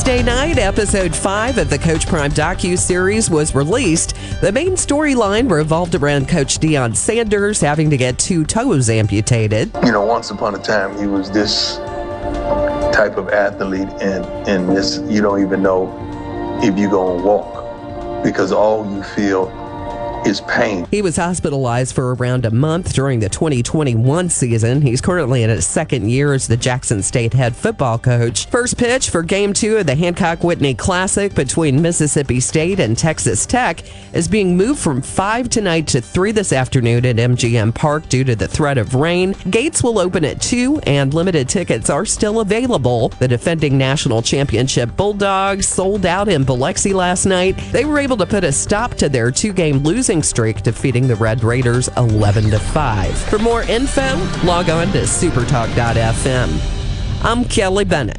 Tuesday night, episode 5 of the Coach Prime docu-series was released. The main storyline revolved around Coach Deion Sanders having to get two toes amputated. You know, once upon a time, he was this type of athlete, and, and this, you don't even know if you're going to walk because all you feel is pain. He was hospitalized for around a month during the 2021 season. He's currently in his second year as the Jackson State head football coach. First pitch for game two of the Hancock Whitney Classic between Mississippi State and Texas Tech is being moved from 5 tonight to 3 this afternoon at MGM Park due to the threat of rain. Gates will open at 2 and limited tickets are still available. The defending national championship Bulldogs sold out in Biloxi last night. They were able to put a stop to their two game losing streak, defeating the Red Raiders 11 to 5. For more info, log on to supertalk.fm. I'm Kelly Bennett.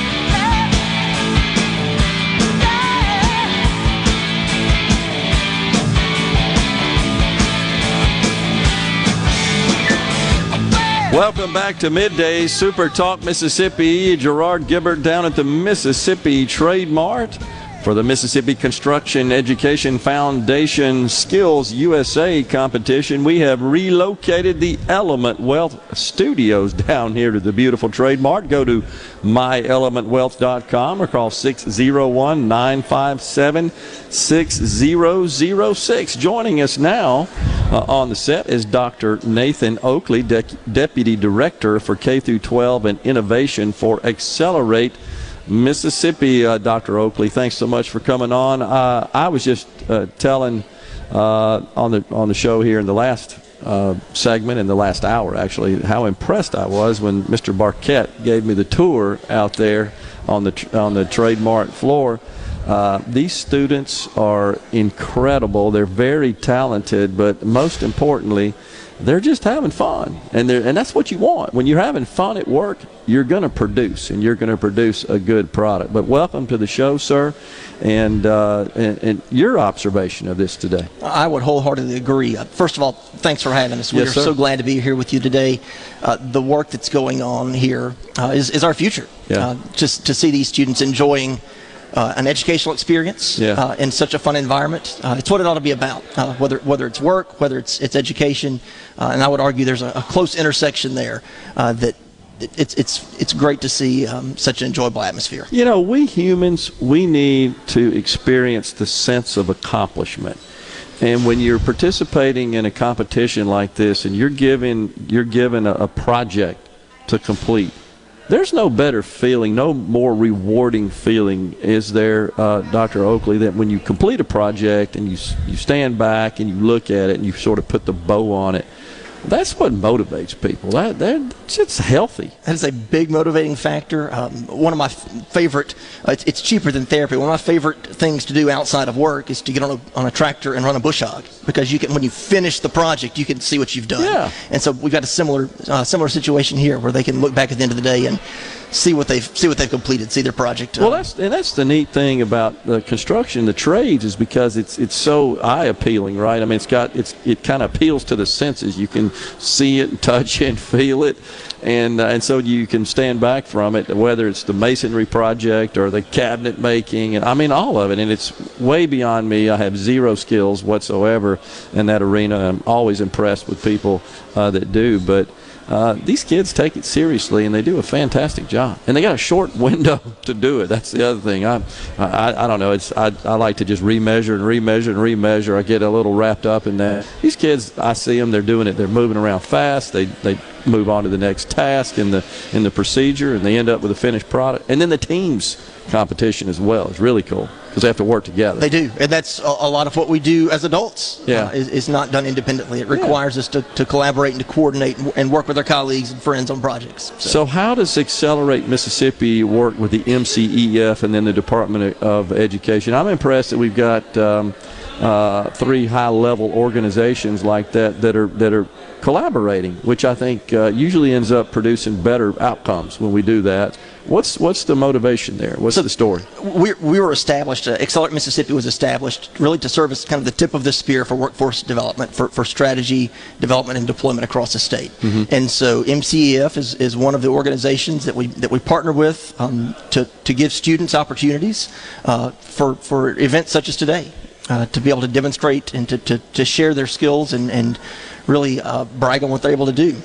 Welcome back to Midday Super Talk Mississippi. Gerard Gibert down at the Mississippi Trade Mart for the Mississippi Construction Education Foundation Skills USA competition. We have relocated the Element Wealth Studios down here to the beautiful Trade Mart. Go to myelementwealth.com or call 601 957 6006. Joining us now uh, on the set is Dr. Nathan Oakley, De- Deputy Director for K through 12 and Innovation for Accelerate Mississippi. Uh, Dr. Oakley, thanks so much for coming on. Uh, I was just uh, telling on the on the show here in the last uh, segment in the last hour, actually, how impressed I was when Mr. Barkett gave me the tour out there on the on the Trade Mart floor. Uh, these students are incredible. They're very talented, but most importantly, they're just having fun, and they and that's what you want. When you're having fun at work, you're going to produce, and you're going to produce a good product. But welcome to the show, sir, and, uh, and and your observation of this today. I would wholeheartedly agree. Uh, First of all, thanks for having us. We Yes, are sir. so glad to be here with you today. Uh, the work that's going on here uh, is is our future. Yeah. Uh, just to see these students enjoying. Uh, an educational experience Yeah. uh, in such a fun environment. Uh, it's what it ought to be about, uh, whether whether it's work, whether it's it's education, uh, and I would argue there's a, a close intersection there uh, that it- it's it's it's great to see um, such an enjoyable atmosphere. You know, we humans, we need to experience the sense of accomplishment. And when you're participating in a competition like this and you're given you're given a, a project to complete, there's no better feeling, no more rewarding feeling, is there, uh, Dr. Oakley, that when you complete a project and you you stand back and you look at it and you sort of put the bow on it. That's what motivates people. That that's just healthy. That is a big motivating factor. Um, one of my f- favorite, uh, it's, it's cheaper than therapy. One of my favorite things to do outside of work is to get on a, on a tractor and run a bush hog because you can, when you finish the project, you can see what you've done. Yeah. And so we've got a similar uh, similar situation here where they can look back at the end of the day and see what they've see what they've completed, see their project. uh, Well, that's and that's the neat thing about the construction, the trades, is because it's it's so eye appealing, right? I mean, it's got it's it kind of appeals to the senses. You can see it, and touch it, and feel it, and uh, and so you can stand back from it, whether it's the masonry project or the cabinet making, and I mean all of it. And it's way beyond me. I have zero skills whatsoever in that arena. I'm always impressed with people uh, that do, but. Uh, these kids take it seriously and they do a fantastic job. And they got a short <laughs> window to do it. That's the other thing. I, I, I don't know. It's I, I like to just remeasure and remeasure and remeasure. I get a little wrapped up in that. These kids, I see them. They're doing it. They're moving around fast. They they move on to the next task in the in the procedure, and they end up with a finished product. And then the teams competition as well is really cool because they have to work together. They do, and that's a, a lot of what we do as adults. Yeah. uh, is, is not done independently. It requires us to, to collaborate and to coordinate and, and work with our colleagues and friends on projects. So, how does Accelerate Mississippi work with the MCEF and then the Department of Education? I'm impressed that we've got um, uh, three high-level organizations like that that are that are collaborating, which I think uh, usually ends up producing better outcomes when we do that. What's what's the motivation there? What's so the story? We, we were established. Uh, Accelerate Mississippi was established really to serve as kind of the tip of the spear for workforce development, for, for strategy development and deployment across the state. Mm-hmm. And so MCEF is, is one of the organizations that we that we partner with um, to to give students opportunities uh, for for events such as today. Uh, to be able to demonstrate and to, to, to share their skills and, and really uh, brag on what they're able to do.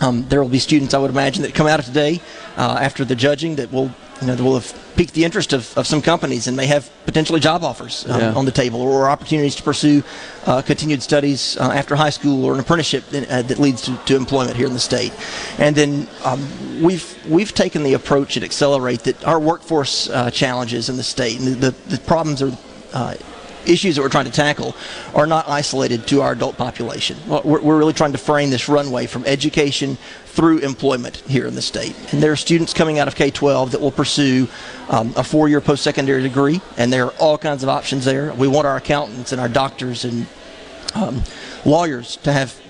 Um, there will be students, I would imagine, that come out of today uh, after the judging that will, you know, that will have piqued the interest of, of some companies and may have potentially job offers um, yeah. on the table or opportunities to pursue uh, continued studies uh, after high school or an apprenticeship that, uh, that leads to, to, employment here in the state. And then um, we've we've taken the approach at Accelerate that our workforce uh, challenges in the state and the, the, the problems are uh, issues that we're trying to tackle are not isolated to our adult population. We're, we're really trying to frame this runway from education through employment here in the state. And there are students coming out of K 12 that will pursue um, a four year post secondary degree, and there are all kinds of options there. We want our accountants and our doctors and um, lawyers to have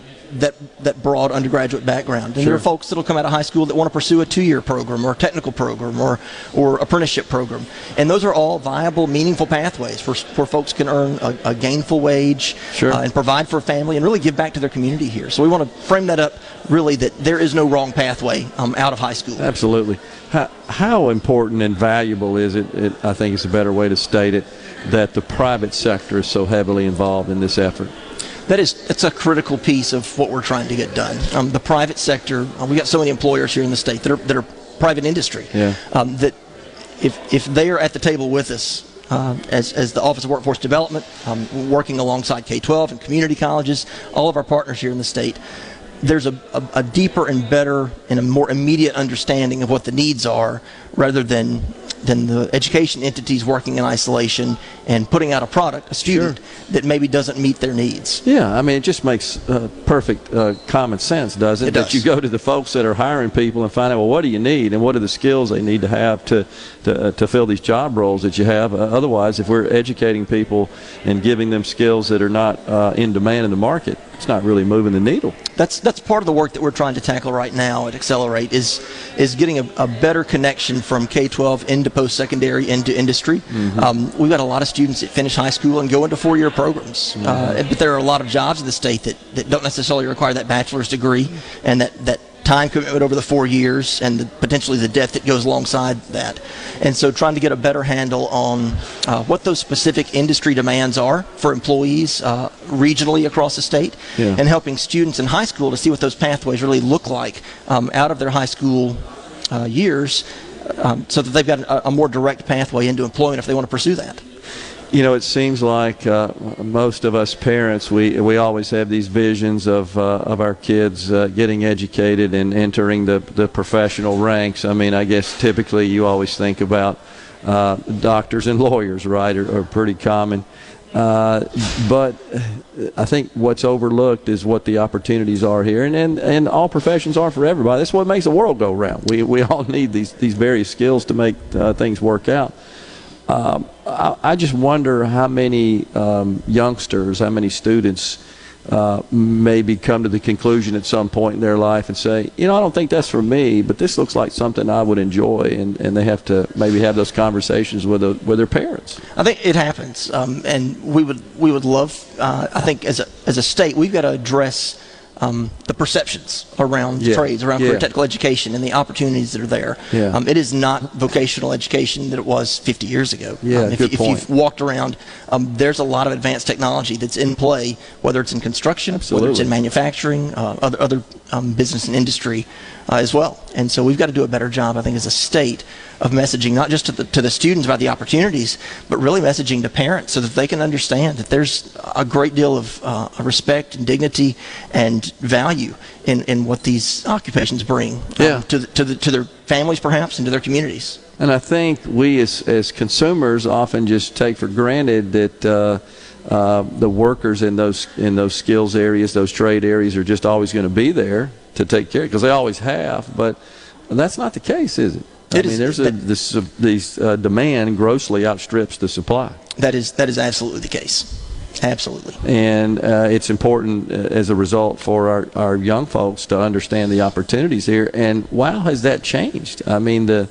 that that broad undergraduate background. And sure. there are folks that'll come out of high school that want to pursue a two-year program or a technical program or or apprenticeship program. And those are all viable, meaningful pathways where, where folks can earn a, a gainful wage sure. uh, and provide for a family and really give back to their community here. So we want to frame that up really that there is no wrong pathway um, out of high school. Absolutely. How, how important and valuable is it, it? I think it's a better way to state it that the private sector is so heavily involved in this effort that is that's a critical piece of what we're trying to get done. Um, the private sector, uh, we got so many employers here in the state that are that are private industry. Yeah. Um, that if if they are at the table with us. Uh, as, as the Office of Workforce Development, um, working alongside K 12 and community colleges, all of our partners here in the state, there's a, a, a, deeper and better and a more immediate understanding of what the needs are rather than than the education entities working in isolation and putting out a product, a student sure. that maybe doesn't meet their needs. Yeah, I mean, it just makes uh, perfect uh, common sense, doesn't it? it that does. you go to the folks that are hiring people and find out, well, what do you need and what are the skills they need to have to to, uh, to fill these job roles that you have. Uh, otherwise, if we're educating people and giving them skills that are not uh, in demand in the market, it's not really moving the needle. That's that's part of the work that we're trying to tackle right now at Accelerate is is getting a, a better connection from K-12 into post-secondary into industry. Mm-hmm. Um, we've got a lot of students that finish high school and go into four-year programs, mm-hmm. uh, but there are a lot of jobs in the state that, that don't necessarily require that bachelor's degree and that that time commitment over the four years and the, potentially the debt that goes alongside that. And so trying to get a better handle on uh, what those specific industry demands are for employees uh, regionally across the state yeah. and helping students in high school to see what those pathways really look like um, out of their high school uh, years um, so that they've got a, a more direct pathway into employment if they want to pursue that you know, it seems like uh, most of us parents, we we always have these visions of uh, of our kids uh, getting educated and entering the the professional ranks. I mean, I guess typically you always think about uh, doctors and lawyers, right, are, are pretty common. Uh, but I think what's overlooked is what the opportunities are here, and, and, and all professions are for everybody. That's what makes the world go round. We we all <laughs> need these these various skills to make uh, things work out. Um, I, just wonder how many um, youngsters, how many students uh, maybe come to the conclusion at some point in their life and say, you know, I don't think that's for me, but this looks like something I would enjoy, and, and they have to maybe have those conversations with with their parents. I think it happens, um, and we would we would love. Uh, I think as a as a state, we've got to address um, the perceptions around yeah. trades, around yeah. technical education, and the opportunities that are there. Yeah. Um, it is not vocational education that it was 50 years ago. Yeah, um, if, good if point. you've walked around, um, there's a lot of advanced technology that's in play, whether it's in construction, Absolutely. whether it's in manufacturing, uh, other other um, business and industry uh, as well. And so we've got to do a better job, I think, as a state of messaging, not just to the, to the students about the opportunities, but really messaging to parents so that they can understand that there's a great deal of uh, respect and dignity and value in, in what these occupations bring um, to, the, to, the, to their families, perhaps, and to their communities. And I think we as, as consumers often just take for granted that. Uh, uh, the workers in those in those skills areas, those trade areas, are just always going to be there to take care because they always have. But that's not the case, is it? I It mean, is- there's a this these uh, demand grossly outstrips the supply, That is that is absolutely the case. Absolutely. and uh, it's important uh, as a result for our, our young folks to understand the opportunities here. And wow, has that changed? I mean, the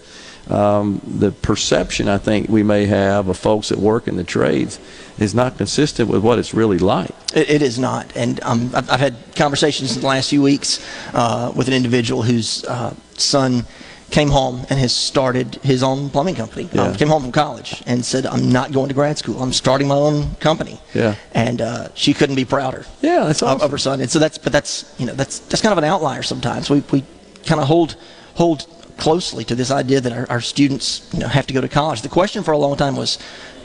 um, the perception I think we may have of folks that work in the trades is not consistent with what it's really like. It, it is not, and um, I've, I've, had conversations in the last few weeks uh, with an individual whose uh, son came home and has started his own plumbing company. Yeah. Um, came home from college and said, "I'm not going to grad school. I'm starting my own company." Yeah. And uh, she couldn't be prouder. Yeah, that's awesome. of, of her son. And so that's, but that's you know that's that's kind of an outlier sometimes. We we kind of hold hold closely to this idea that our, our students you know have to go to college. The question for a long time was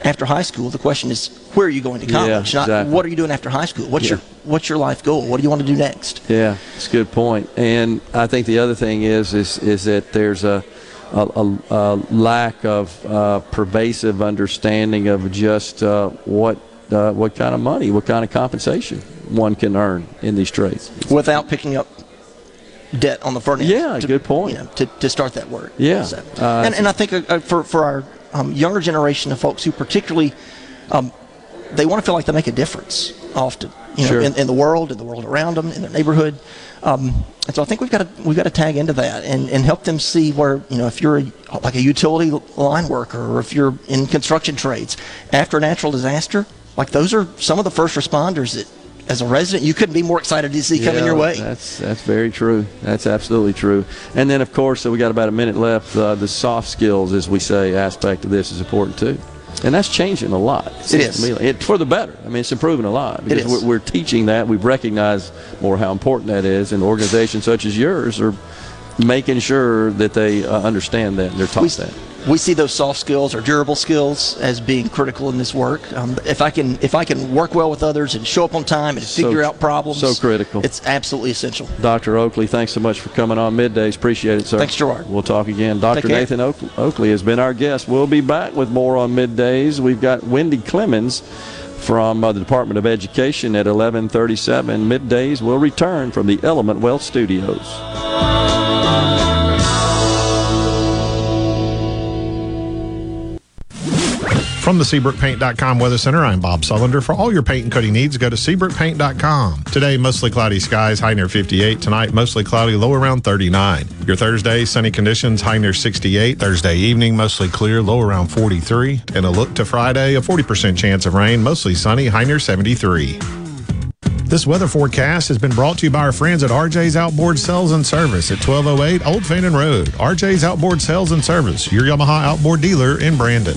after high school. The question is, where are you going to college? Yeah, exactly. Not what are you doing after high school? What's yeah. your what's your life goal? What do you want to do next? Yeah, it's a good point. And I think the other thing is is is that there's a a, a, a lack of uh, pervasive understanding of just uh, what uh, what kind of money, what kind of compensation one can earn in these trades without picking up debt on the front end. Yeah, to, good point. You know, to, to start that work. Yeah, so, uh, and, and I think uh, for for our um, younger generation of folks who particularly um, they want to feel like they make a difference often, you know, sure. in, in, the world, in the world around them, in their neighborhood. Um, and so I think we've got to we've got to tag into that and, and help them see where you know if you're a, like a utility line worker or if you're in construction trades after a natural disaster, like those are some of the first responders that as a resident, you couldn't be more excited to see yeah, coming your way. That's that's very true. That's absolutely true. And then, of course, so we got about a minute left. Uh, the soft skills, as we say, aspect of this is important too. And that's changing a lot. It is. It, for the better. I mean, it's improving a lot because we're, we're, teaching that. We've recognized more how important that is, and organizations such as yours are making sure that they uh, understand that and they're taught we, that we see those soft skills or durable skills as being critical in this work. Um, if I can if I can work well with others and show up on time and so, figure out problems, so critical. It's absolutely essential. Dr. Oakley, thanks so much for coming on middays. Appreciate it, sir. Thanks, Gerard. We'll talk again. Dr. Nathan Oakley has been our guest. We'll be back with more on middays. We've got Wendy Clemons from uh, the Department of Education at 11:37 middays. We'll return from the Element Wealth Studios. From the SeabrookPaint.com Weather Center, I'm Bob Sullender. For all your paint and coating needs, go to SeabrookPaint.com. Today, mostly cloudy skies, high near 58. Tonight, mostly cloudy, low around 39. Your Thursday, sunny conditions, high near 68. Thursday evening, mostly clear, low around 43. And a look to Friday, a 40% chance of rain, mostly sunny, high near 73. This weather forecast has been brought to you by our friends at RJ's Outboard Sales and Service at 1208 Old Fannin Road. RJ's Outboard Sales and Service, your Yamaha outboard dealer in Brandon.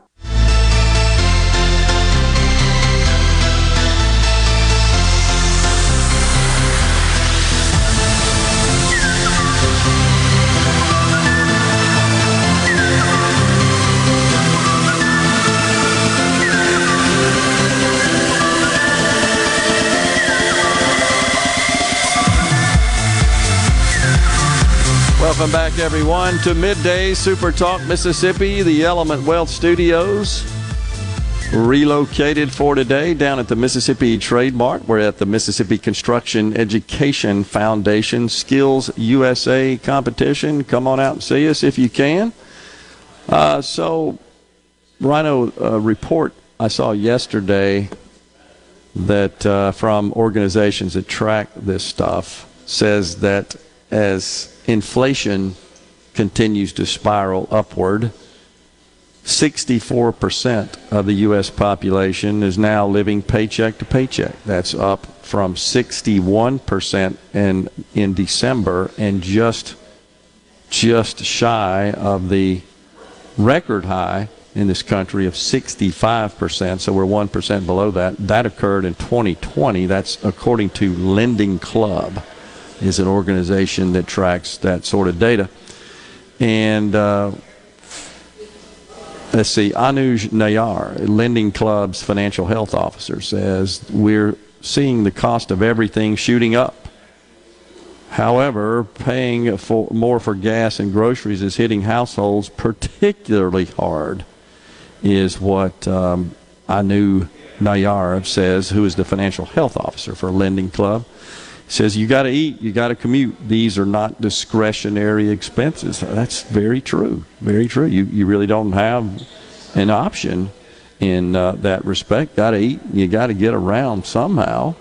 Welcome back, everyone, to Midday Super Talk Mississippi, the Element Wealth Studios. Relocated for today down at the Mississippi Trade Mart. We're at the Mississippi Construction Education Foundation Skills USA competition. Come on out and see us if you can. Uh, so, Rhino, a report I saw yesterday that uh, from organizations that track this stuff says that as inflation continues to spiral upward, 64% of the U.S. population is now living paycheck to paycheck. That's up from 61% in, in December and just, just shy of the record high in this country of 65%. So we're 1% below that. That occurred in 2020. That's according to Lending Club is an organization that tracks that sort of data. And uh, let's see, Anuj Nayar, Lending Club's financial health officer, says we're seeing the cost of everything shooting up. However, paying for more for gas and groceries is hitting households particularly hard, is what um, Anu Nayar says, who is the financial health officer for Lending Club says you got to eat, you got to commute. These are not discretionary expenses. That's very true. Very true. You you really don't have an option in uh, that respect. Got to eat. You got to get around somehow.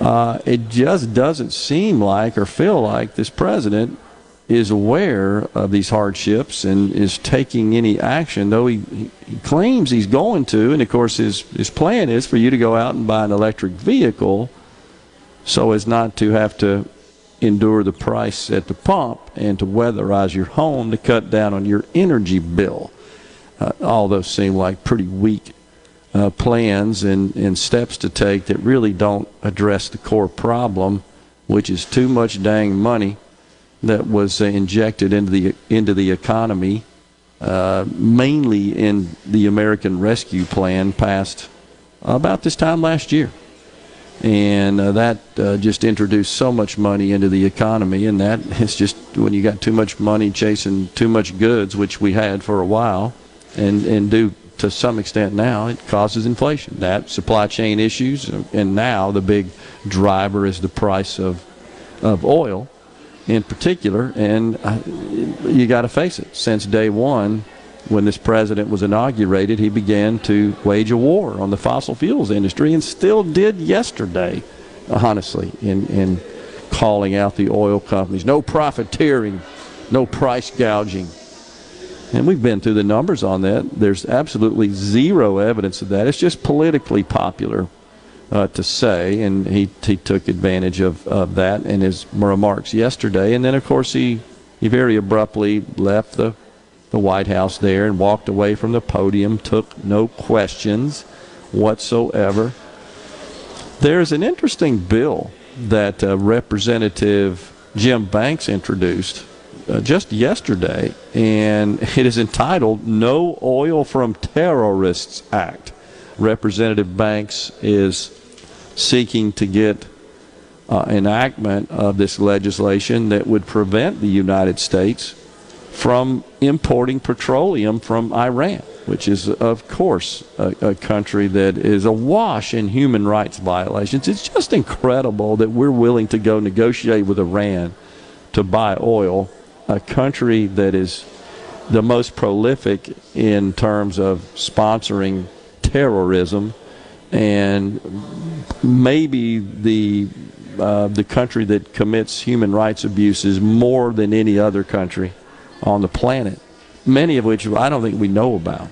Uh, it just doesn't seem like or feel like this president is aware of these hardships and is taking any action, though he, he claims he's going to. And of course, his, his plan is for you to go out and buy an electric vehicle so as not to have to endure the price at the pump and to weatherize your home to cut down on your energy bill. Uh, all those seem like pretty weak uh, plans and, and steps to take that really don't address the core problem, which is too much dang money that was uh, injected into the into the economy, uh, mainly in the American Rescue Plan passed about this time last year and uh, that uh, just introduced so much money into the economy and that is just when you got too much money chasing too much goods which we had for a while and and do to some extent now it causes inflation. That supply chain issues and now the big driver is the price of of oil in particular and uh, you got to face it. Since day 1 when this president was inaugurated, he began to wage a war on the fossil fuels industry and still did yesterday, honestly, in, in calling out the oil companies. No profiteering, no price gouging. And we've been through the numbers on that. There's absolutely zero evidence of that. It's just politically popular uh, to say, and he, he took advantage of, of that in his remarks yesterday. And then, of course, he, he very abruptly left the the White House there and walked away from the podium, took no questions whatsoever. There's an interesting bill that uh, Representative Jim Banks introduced uh, just yesterday, and <laughs> it is entitled No Oil from Terrorists Act. Representative Banks is seeking to get uh, enactment of this legislation that would prevent the United States from importing petroleum from Iran. which is, of course, a, a, country that is awash in human rights violations. It's just incredible that we're willing to go negotiate with Iran to buy oil, a country that is the most prolific in terms of sponsoring terrorism and maybe the uh, the country that commits human rights abuses more than any other country on the planet, many of which I don't think we know about.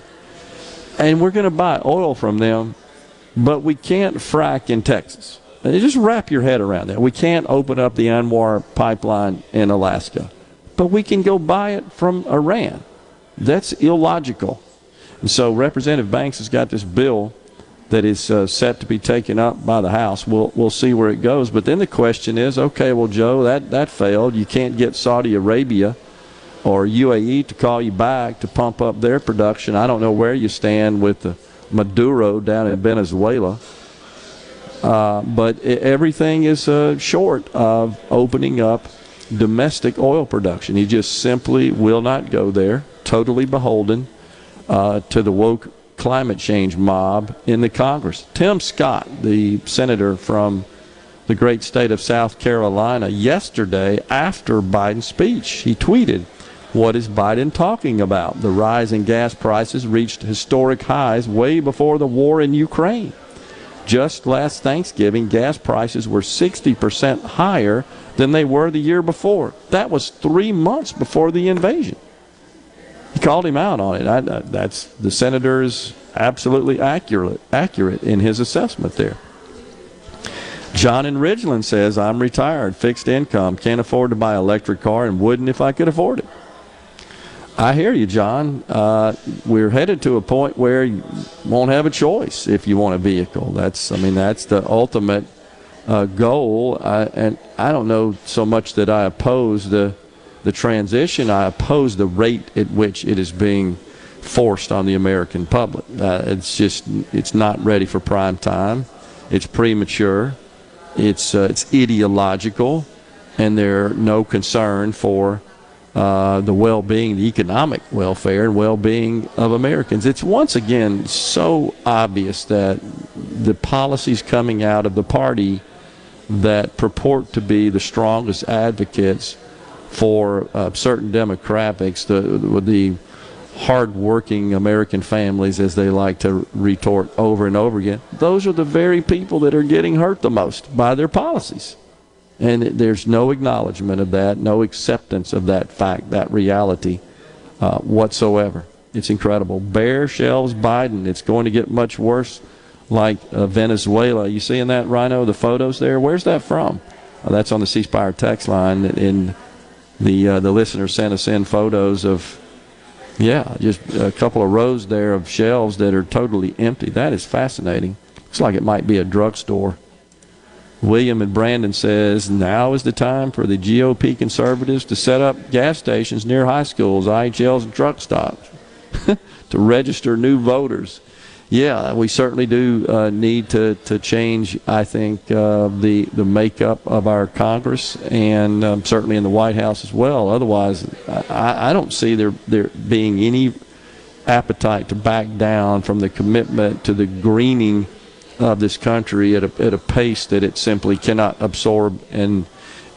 And we're going to buy oil from them, but we can't frack in Texas. And just wrap your head around that. We can't open up the ANWR pipeline in Alaska, but we can go buy it from Iran. That's illogical. And so Representative Banks has got this bill that is uh, set to be taken up by the House. We'll we'll see where it goes. But then the question is, okay, well, Joe, that that failed. You can't get Saudi Arabia or UAE to call you back to pump up their production. I don't know where you stand with the Maduro down in Venezuela. Uh, but it, everything is uh, short of opening up domestic oil production. He just simply will not go there, totally beholden uh, to the woke climate change mob in the Congress. Tim Scott, the senator from the great state of South Carolina, yesterday after Biden's speech, he tweeted, what is Biden talking about? The rise in gas prices reached historic highs way before the war in Ukraine. Just last Thanksgiving, gas prices were 60% higher than they were the year before. That was three months before the invasion. He called him out on it. I, that's the senator is absolutely accurate, accurate in his assessment there. John in Ridgeland says, I'm retired, fixed income, can't afford to buy an electric car, and wouldn't if I could afford it. I hear you, John. Uh, we're headed to a point where you won't have a choice if you want a vehicle. That's, I mean, that's the ultimate uh, goal. I, and I don't know so much that I oppose the the transition. I oppose the rate at which it is being forced on the American public. Uh, it's just it's not ready for prime time. It's premature. It's uh, it's ideological, and there's no concern for uh, the well being, the economic welfare and well being of Americans. It's once again so obvious that the policies coming out of the party that purport to be the strongest advocates for uh, certain demographics, the, the hardworking American families, as they like to retort over and over again, those are the very people that are getting hurt the most by their policies. And there's no acknowledgement of that, no acceptance of that fact, that reality uh, whatsoever. It's incredible. Bare shelves Biden. It's going to get much worse, like uh, Venezuela. You seeing that, Rhino? The photos there. Where's that from? Uh, that's on the C Spire text line. In the uh, the listener sent us in photos of, yeah, just a couple of rows there of shelves that are totally empty. That is fascinating. Looks like it might be a drugstore. William and Brandon says now is the time for the GOP conservatives to set up gas stations near high schools, IHLs, and truck stops <laughs> to register new voters. Yeah, we certainly do uh, need to, to change. I think uh, the the makeup of our Congress and um, certainly in the White House as well. Otherwise, I, I don't see there there being any appetite to back down from the commitment to the greening of this country at a, at a pace that it simply cannot absorb and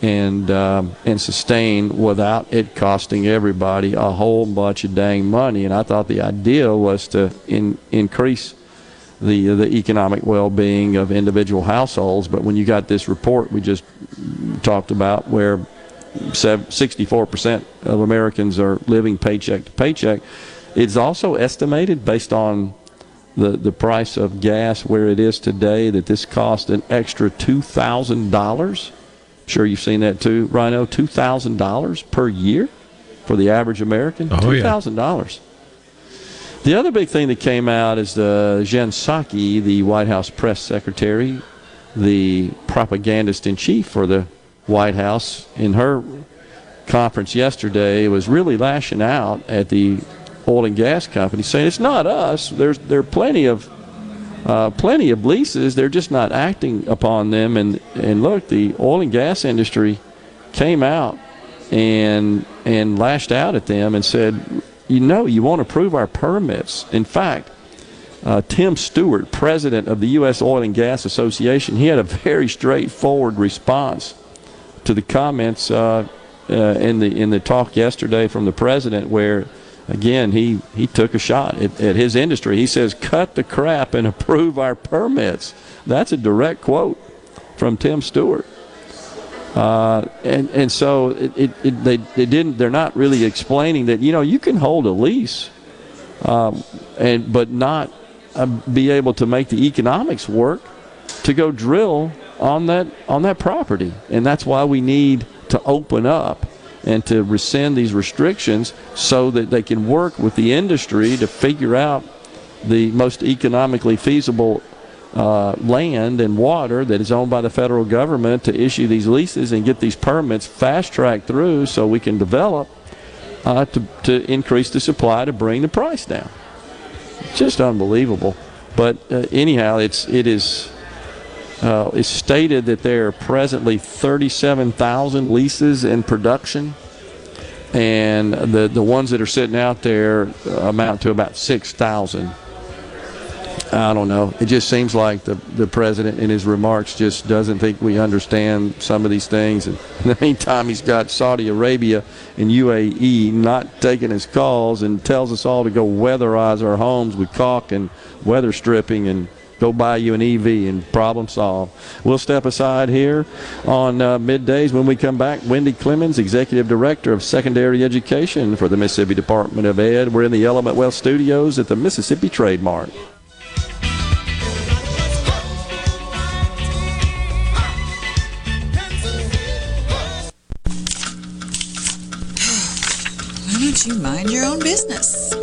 and um, and sustain without it costing everybody a whole bunch of dang money. And I thought the idea was to in, increase the the economic well-being of individual households. But when you got this report we just talked about, where 64% of Americans are living paycheck to paycheck, it's also estimated based on the, the price of gas where it is today that this cost an extra $2,000 Sure, you've seen that too, Rhino. Two thousand dollars per year for the average American. Oh, Two thousand dollars. The other big thing that came out is the Jen Psaki, the White House press secretary, the propagandist in chief for the White House, in her conference yesterday was really lashing out at the oil and gas company, saying it's not us. There's there are plenty of uh, plenty of leases. They're just not acting upon them. And and look, the oil and gas industry came out and and lashed out at them and said, you know you won't approve our permits. In fact, uh, Tim Stewart, president of the U.S. Oil and Gas Association, he had a very straightforward response to the comments uh, uh, in the in the talk yesterday from the president, where again he he took a shot at, at his industry. He says, "Cut the crap and <laughs> approve our permits." That's a direct quote from Tim Stewart. Uh, and and so it, it, it, they, they didn't they're not really explaining that you know you can hold a lease um, and but not uh, be able to make the economics work to go drill on that on that property and that's why we need to open up and to rescind these restrictions so that they can work with the industry to figure out the most economically feasible uh, land and water that is owned by the federal government to issue these leases and get these permits fast tracked through so we can develop uh, to, to increase the supply to bring the price down. Just unbelievable. But uh, anyhow, it's it is uh, it's stated that there are presently 37,000 leases in production, and the the ones that are sitting out there amount to about 6,000. I don't know. It just seems like the, the president in his remarks just doesn't think we understand some of these things. And <laughs> in the meantime, he's got Saudi Arabia and UAE not taking his calls and tells us all to go weatherize our homes with caulk and weather stripping and go buy you an EV and problem solve. We'll step aside here on uh, middays when we come back. Wendy Clemons, Executive Director of Secondary Education for the Mississippi Department of Ed. We're in the Element Wealth Studios at the Mississippi Trade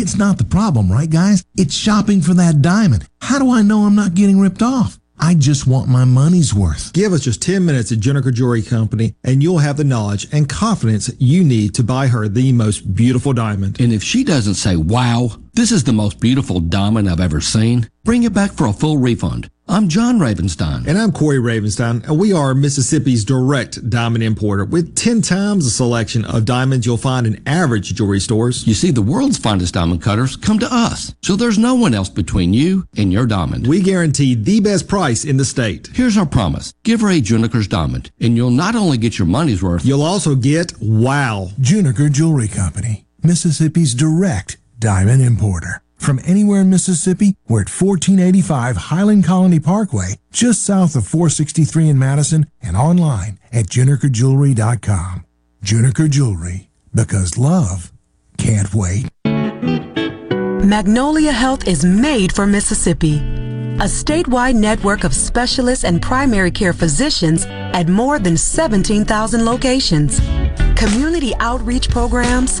it's not the problem, right, guys? It's shopping for that diamond. How do I know I'm not getting ripped off? I just want my money's worth. Give us just 10 minutes at Juniker Jewelry Company and you'll have the knowledge and confidence you need to buy her the most beautiful diamond. And if she doesn't say, wow, this is the most beautiful diamond I've ever seen, bring it back for a full refund. I'm John Ravenstein. And I'm Corey Ravenstein, and we are Mississippi's direct diamond importer with 10 times the selection of diamonds you'll find in average jewelry stores. You see, the world's finest diamond cutters come to us, so there's no one else between you and your diamond. We guarantee the best price in the state. Here's our promise. Give her a Juniker's diamond, and you'll not only get your money's worth, you'll also get wow. Juniker Jewelry Company, Mississippi's direct diamond importer. From anywhere in Mississippi, we're at 1485 Highland Colony Parkway, just south of 463 in Madison, and online at junikerjewelry.com. Juniker Jewelry, because love can't wait. Magnolia Health is made for Mississippi. A statewide network of specialists and primary care physicians at more than 17,000 locations, community outreach programs,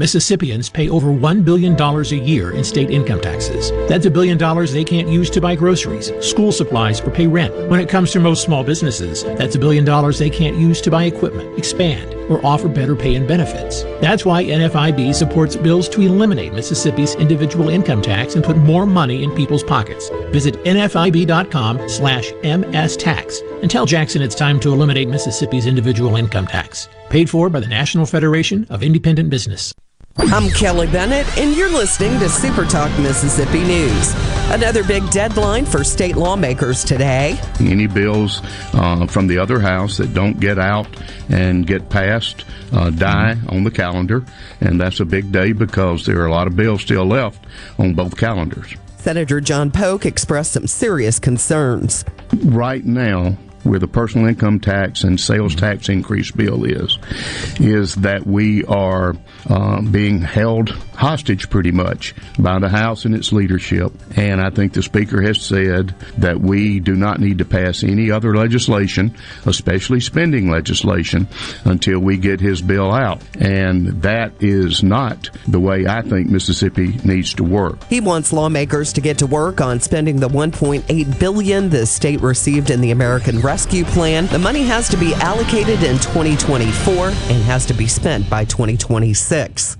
Mississippians pay over $1 billion a year in state income taxes. That's a billion dollars they can't use to buy groceries, school supplies, or pay rent. When it comes to most small businesses, that's a billion dollars they can't use to buy equipment, expand, or offer better pay and benefits. That's why NFIB supports bills to eliminate Mississippi's individual income tax and put more money in people's pockets. Visit nfib.com slash mstax and tell Jackson it's time to eliminate Mississippi's individual income tax. Paid for by the National Federation of Independent Business. I'm Kelly Bennett, and you're listening to Super Talk Mississippi News. Another big deadline for state lawmakers today. Any bills uh, from the other house that don't get out and get passed uh, die on the calendar, and that's a big day because there are a lot of bills still left on both calendars. Senator John Polk expressed some serious concerns. Right now, where the personal income tax and sales tax increase bill is, is that we are uh, being held hostage pretty much by the House and its leadership. And I think the Speaker has said that we do not need to pass any other legislation, especially spending legislation, until we get his bill out. And that is not the way I think Mississippi needs to work. He wants lawmakers to get to work on spending the 1.8 billion the state received in the American Rescue Plan. The money has to be allocated in 2024 and has to be spent by 2026.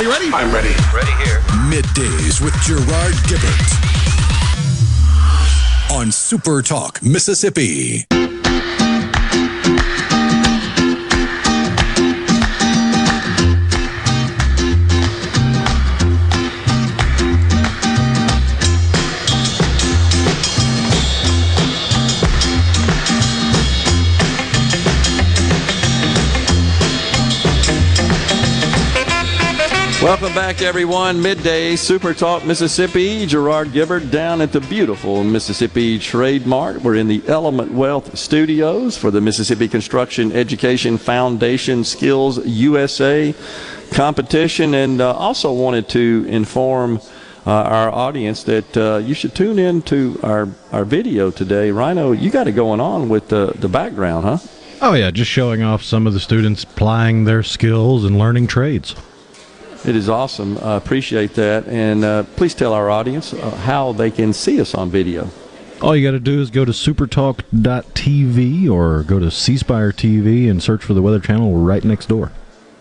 Are you ready? I'm ready. Ready here. Middays with Gerard Gibert on Super Talk, Mississippi. Welcome back, everyone. Midday Super Talk Mississippi. Gerard Gibert down at the beautiful Mississippi Trade Mart. We're in the Element Wealth Studios for the Mississippi Construction Education Foundation Skills USA competition, and uh, also wanted to inform uh, our audience that uh, you should tune in to our, our video today. Rhino, you got it going on with the, the background, huh? Oh, yeah, just showing off some of the students plying their skills and learning trades. It is awesome. I appreciate that. And uh, please tell our audience uh, how they can see us on video. All you got to do is go to supertalk.tv or go to C Spire TV and search for the Weather Channel right next door.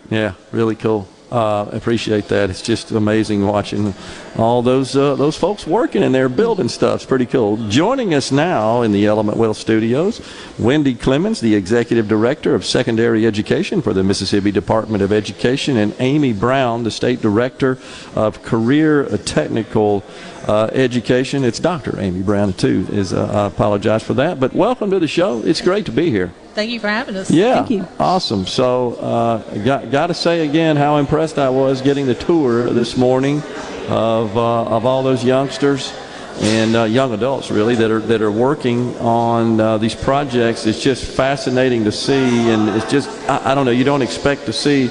Yeah, really cool. Uh, appreciate that. It's just amazing watching all those uh, those folks working and they're building stuff. It's pretty cool. Joining us now in the Element Wealth Studios, Wendy Clemons, the Executive Director of Secondary Education for the Mississippi Department of Education, and Amy Brown, the State Director of Career Technical uh, Education. It's Dr. Amy Brown, too. Is uh, I apologize for that. But welcome to the show. It's great to be here. Thank you for having us. Yeah, Thank you. awesome. So, uh, got got to say again how impressed I was getting the tour this morning of uh, of all those youngsters and uh, young adults really that are that are working on uh, these projects. It's just fascinating to see, and it's just I, I don't know. You don't expect to see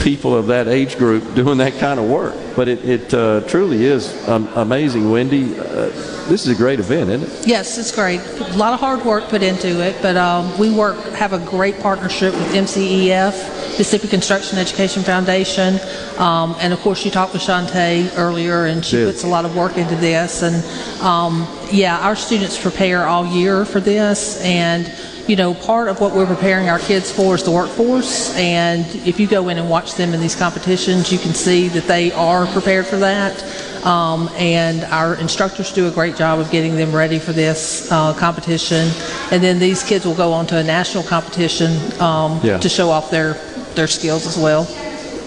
people of that age group doing that kind of work, but it, it uh, truly is um, amazing. Wendy, uh, this is a great event, isn't it? Yes, it's great. A lot of hard work put into it, but um, we work have a great partnership with MCEF, Mississippi Construction Education Foundation, um, and of course you talked with Shantae earlier, and she Did. puts a lot of work into this. And um, yeah, our students prepare all year for this, and you know, part of what we're preparing our kids for is the workforce. And if you go in and watch them in these competitions, you can see that they are prepared for that. Um, and our instructors do a great job of getting them ready for this uh, competition. And then these kids will go on to a national competition um, Yeah. to show off their, their skills as well.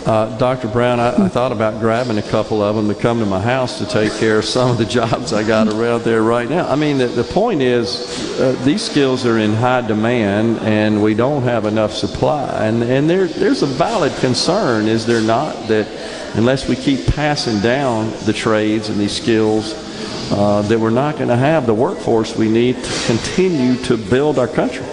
Uh, Dr. Brown, I, I thought about grabbing a couple of them to come to my house to take care of some of the <laughs> jobs I got around there right now. I mean, the, the point is, uh, these skills are in high demand, and we don't have enough supply. And and there there's a valid concern, is there not, that unless we keep passing down the trades and these skills, uh, that we're not going to have the workforce we need to continue to build our country.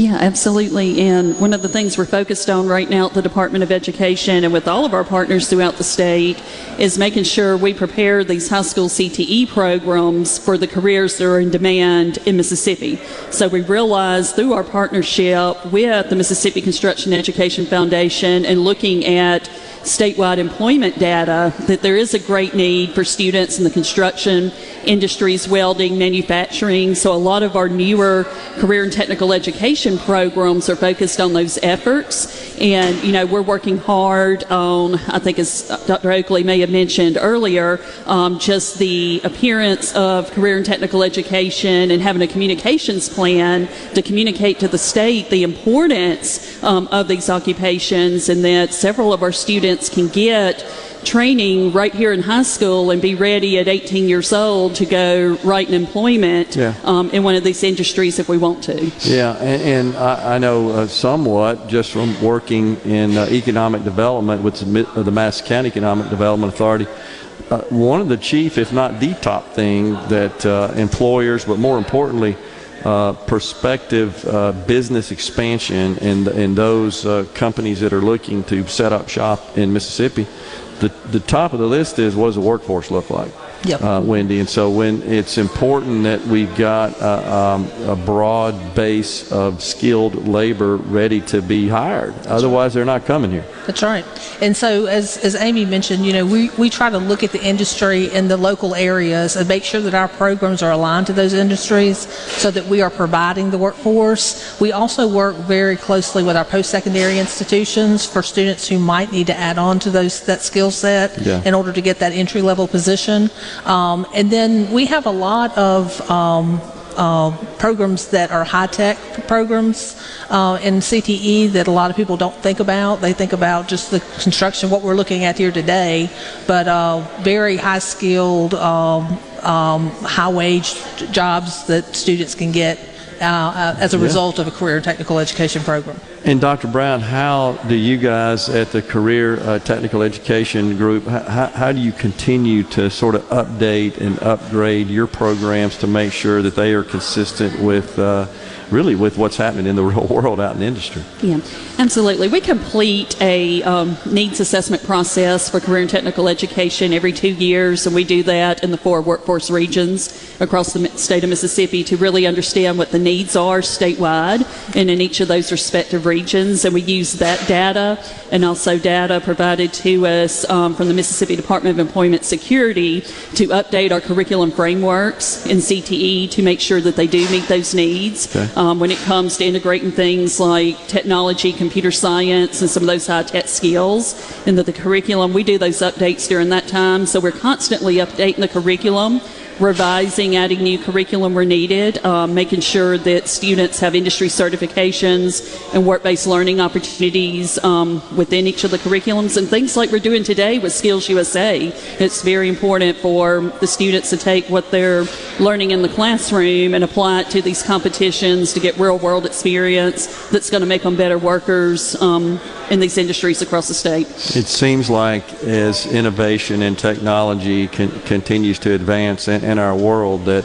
Yeah, absolutely. And one of the things we're focused on right now at the Department of Education and with all of our partners throughout the state is making sure we prepare these high school CTE programs for the careers that are in demand in Mississippi. So we realize through our partnership with the Mississippi Construction Education Foundation and looking at statewide employment data that there is a great need for students in the construction industries, welding, manufacturing. So a lot of our newer career and technical education programs are focused on those efforts. And, you know, we're working hard on, I think as Dr. Oakley may have mentioned earlier, um, just the appearance of career and technical education and having a communications plan to communicate to the state the importance um, of these occupations and that several of our students can get training right here in high school and be ready at 18 years old to go right in employment Yeah. um, in one of these industries if we want to. Yeah, and, and I, I know uh, somewhat just from working in uh, economic development with the, uh, the Madison County Economic Development Authority. Uh, one of the chief, if not the top thing that uh, employers, but more importantly, uh, prospective uh, business expansion in, in those uh, companies that are looking to set up shop in Mississippi, the, the top of the list is what does the workforce look like? Yep. uh, Wendy. And so when it's important that we've got uh, um, a broad base of skilled labor ready to be hired. Otherwise, they're not coming here. That's right. And so, as, as Amy mentioned, you know, we, we try to look at the industry in the local areas and make sure that our programs are aligned to those industries so that we are providing the workforce. We also work very closely with our post-secondary institutions for students who might need to add on to those that skill set Yeah. in order to get that entry-level position. Um, and then we have a lot of um, uh, programs that are high-tech programs uh, in CTE that a lot of people don't think about. They think about just the construction, what we're looking at here today, but uh, very high-skilled, um, um, high-wage jobs that students can get uh, uh, as a Yeah. result of a career and technical education program. And Dr. Brown, how do you guys at the Career uh, Technical Education Group, how, how do you continue to sort of update and upgrade your programs to make sure that they are consistent with uh, really with what's happening in the <laughs> real world out in industry? Yeah, absolutely. We complete a um, needs assessment process for career and technical education every two years, and we do that in the four workforce regions across the state of Mississippi to really understand what the needs are statewide and in each of those respective regions. And we use that data and also data provided to us um, from the Mississippi Department of Employment Security to update our curriculum frameworks in CTE to make sure that they do meet those needs Okay. um, when it comes to integrating things like technology, computer science, and some of those high tech skills into the curriculum. We do those updates during that time, so we're constantly updating the curriculum. Revising, adding new curriculum where needed, um, making sure that students have industry certifications and work based learning opportunities um, within each of the curriculums, and things like we're doing today with Skills USA. It's very important for the students to take what they're learning in the classroom and apply it to these competitions to get real world experience that's going to make them better workers um, in these industries across the state. It seems like as innovation and technology con- continues to advance in, in our world, that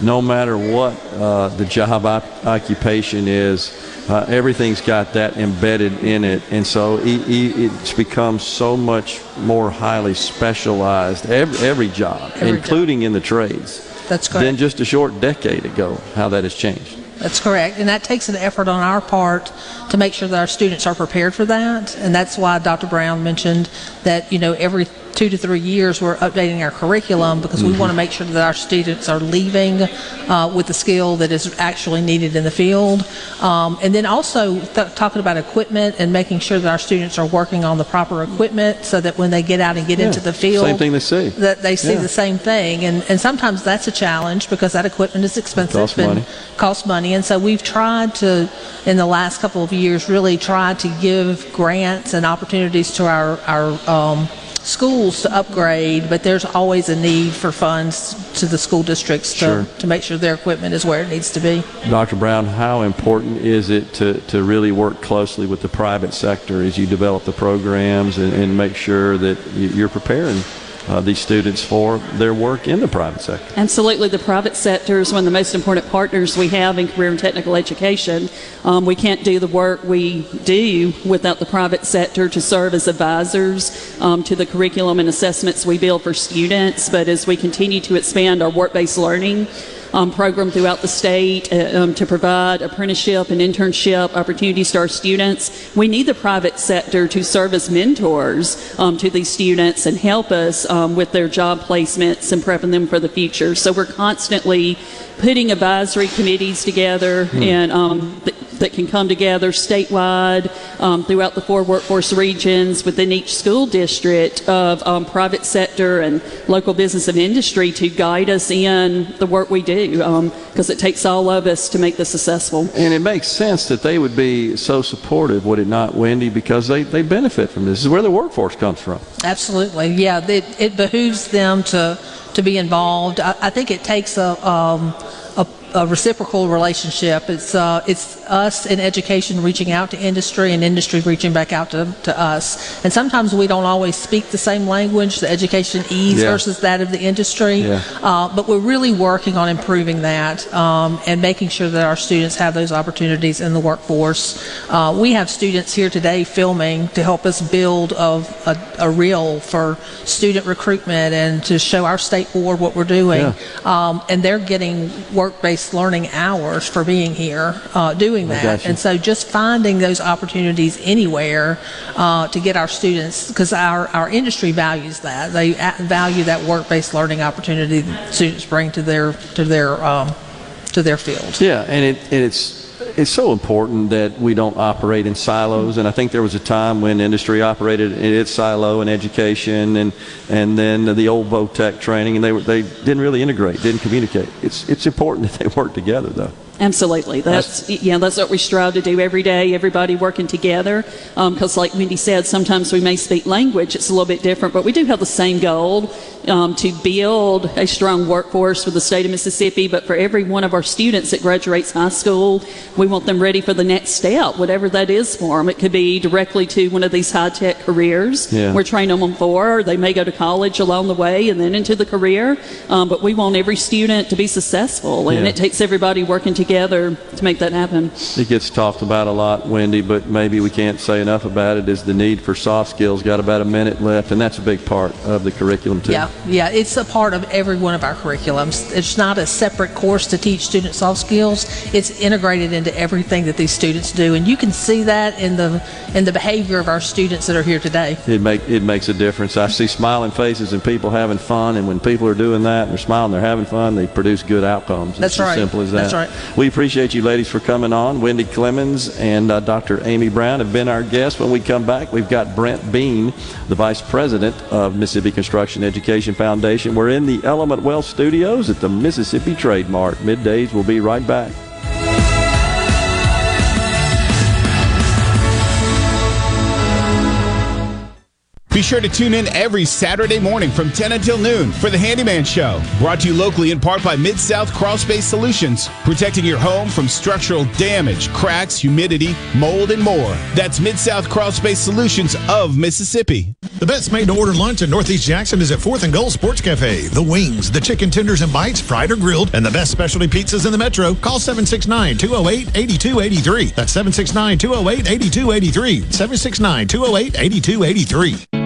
no matter what uh, the job op- occupation is, uh, everything's got that embedded in it, and so e- e- it's become so much more highly specialized. Every, every job, Every job. including in the trades, That's correct. than just a short decade ago. How that has changed. That's correct. And that takes an effort on our part to make sure that our students are prepared for that. And that's why Dr. Brown mentioned that, you know, every two to three years, we're updating our curriculum because we Mhm. want to make sure that our students are leaving uh, with the skill that is actually needed in the field. Um, and then also th- talking about equipment and making sure that our students are working on the proper equipment so that when they get out and get Yeah. into the field, Same thing they see. that they see Yeah. the same thing. And, and sometimes that's a challenge because that equipment is expensive Costs and money. costs money. And so we've tried to, in the last couple of years, really try to give grants and opportunities to our, our um, schools to upgrade, but there's always a need for funds to the school districts to, Sure. to make sure their equipment is where it needs to be. Dr. Brown, how important is it to, to really work closely with the private sector as you develop the programs and, and make sure that you- you're preparing uh, these students for their work in the private sector? Absolutely. The private sector is one of the most important partners we have in career and technical education. Um, we can't do the work we do without the private sector to serve as advisors um, to the curriculum and assessments we build for students. But as we continue to expand our work based learning, um, program throughout the state uh, um, to provide apprenticeship and internship opportunities to our students. We need the private sector to serve as mentors um, to these students and help us um, with their job placements and prepping them for the future. So we're constantly putting advisory committees together Hmm. and um, that can come together statewide um, throughout the four workforce regions within each school district of um, private sector and local business and industry to guide us in the work we do because it takes all of us to make this successful. And it makes sense that they would be so supportive, would it not, Wendy? Because they, they benefit from this. This is where the workforce comes from. Absolutely, yeah. It, it behooves them to to be involved. I, I think it takes a, um, a reciprocal relationship. It's uh, it's us in education reaching out to industry and industry reaching back out to, to us. And sometimes we don't always speak the same language, the education ease Yeah. versus that of the industry. Yeah. Uh, but we're really working on improving that um, and making sure that our students have those opportunities in the workforce. Uh, we have students here today filming to help us build a, a, a reel for student recruitment and to show our state board what we're doing. Yeah. Um, and they're getting work-based learning hours for being here uh, doing that. And so just finding those opportunities anywhere uh, to get our students, because our, our industry values that. They value that work-based learning opportunity that students bring to their to their um, to their field. Yeah, and it and it's it's so important that we don't operate in silos. And I think there was a time when industry operated in its silo and education, and and then the old VOTEC training, and they were, they didn't really integrate, didn't communicate. It's it's important <laughs> that they work together, though. Absolutely. That's yeah. That's what we strive to do every day. Everybody working together. Because, like Wendy said, sometimes we may speak language. It's a little bit different, but we do have the same goal um, to build a strong workforce for the state of Mississippi. But for every one of our students that graduates high school, we want them ready for the next step, whatever that is for them. It could be directly to one of these high tech careers. Yeah. We're training them for. Or they may go to college along the way and then into the career. Um, but we want every student to be successful, and Yeah. it takes everybody working together to make that happen. It gets talked about a lot, Wendy, but maybe we can't say enough about it. Is the need for soft skills? Got about a minute left, and that's a big part of the curriculum too. Yeah, yeah, it's a part of every one of our curriculums. It's not a separate course to teach students soft skills. It's integrated into everything that these students do, and you can see that in the in the behavior of our students that are here today. It make it makes a difference. I see smiling faces and people having fun, and when people are doing that and they're smiling, they're having fun, they produce good outcomes. That's it's as right. simple as that. That's right. We appreciate you ladies for coming on. Wendy Clemons and uh, Dr. Amy Brown have been our guests. When we come back, we've got Brent Bean, the Vice President of Mississippi Construction Education Foundation. We're in the Element Wealth Studios at the Mississippi Trade Mart. Middays, we'll be right back. Be sure to tune in every Saturday morning from 10 until noon for the Handyman Show. Brought to you locally in part by Mid South Crawl Space Solutions, protecting your home from structural damage, cracks, humidity, mold, and more. That's Mid South Crawl Space Solutions of Mississippi. The best made to order lunch in Northeast Jackson is at 4th and Gold Sports Cafe. The wings, the chicken tenders and bites, fried or grilled, and the best specialty pizzas in the metro. Call 769 208 8283. That's 769 208 8283. 769 208 8283.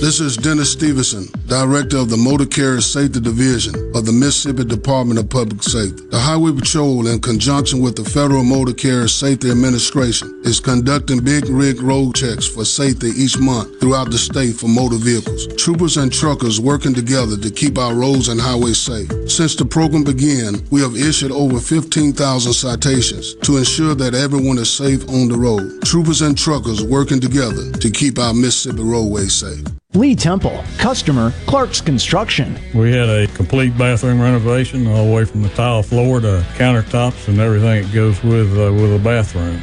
This is Dennis Stevenson, Director of the Motor Carrier Safety Division of the Mississippi Department of Public Safety. The Highway Patrol, in conjunction with the Federal Motor Carrier Safety Administration, is conducting big rig road checks for safety each month throughout the state for motor vehicles. Troopers and truckers working together to keep our roads and highways safe. Since the program began, we have issued over 15,000 citations to ensure that everyone is safe on the road. Troopers and truckers working together to keep our Mississippi roadways safe. Lee Temple, customer, Clark's Construction. We had a complete bathroom renovation all the way from the tile floor to countertops and everything that goes with uh, with a bathroom.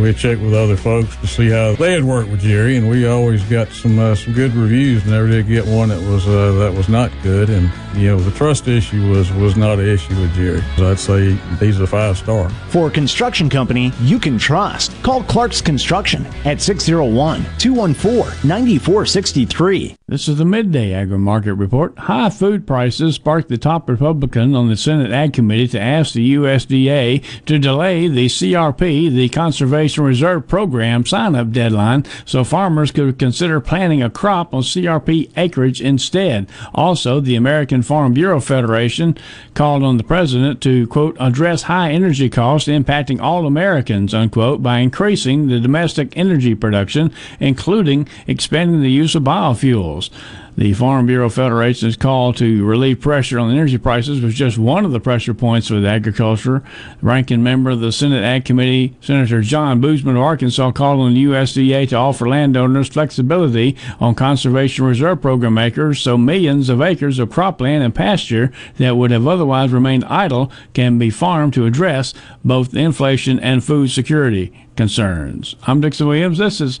We checked with other folks to see how they had worked with Jerry, and we always got some uh, some good reviews. Never did get one that was uh, that was not good. And you know, the trust issue was was not an issue with Jerry. I'd say he's a five star. For a construction company you can trust, call Clark's Construction at 601 214 9463. This is the midday agri market report. High food prices sparked the top Republican on the Senate Ag Committee to ask the USDA to delay the CRP, the Conservation Reserve Program sign up deadline, so farmers could consider planting a crop on CRP acreage instead. Also, the American Farm Bureau Federation called on the president to, quote, address high energy costs impacting all Americans, unquote, by increasing the domestic energy production, including expanding the use of biofuels. The Farm Bureau Federation's call to relieve pressure on energy prices was just one of the pressure points with agriculture. Ranking member of the Senate Ag Committee, Senator John Boozman of Arkansas, called on the USDA to offer landowners flexibility on Conservation Reserve Program acres so millions of acres of cropland and pasture that would have otherwise remained idle can be farmed to address both inflation and food security concerns. I'm Dixon Williams. This is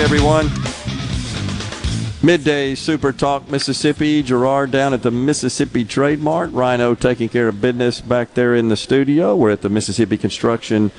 Everyone. Midday Super Talk Mississippi. Gerard down at the Mississippi Trade Mart. Rhino taking care of business back there in the studio. We're at the Mississippi Construction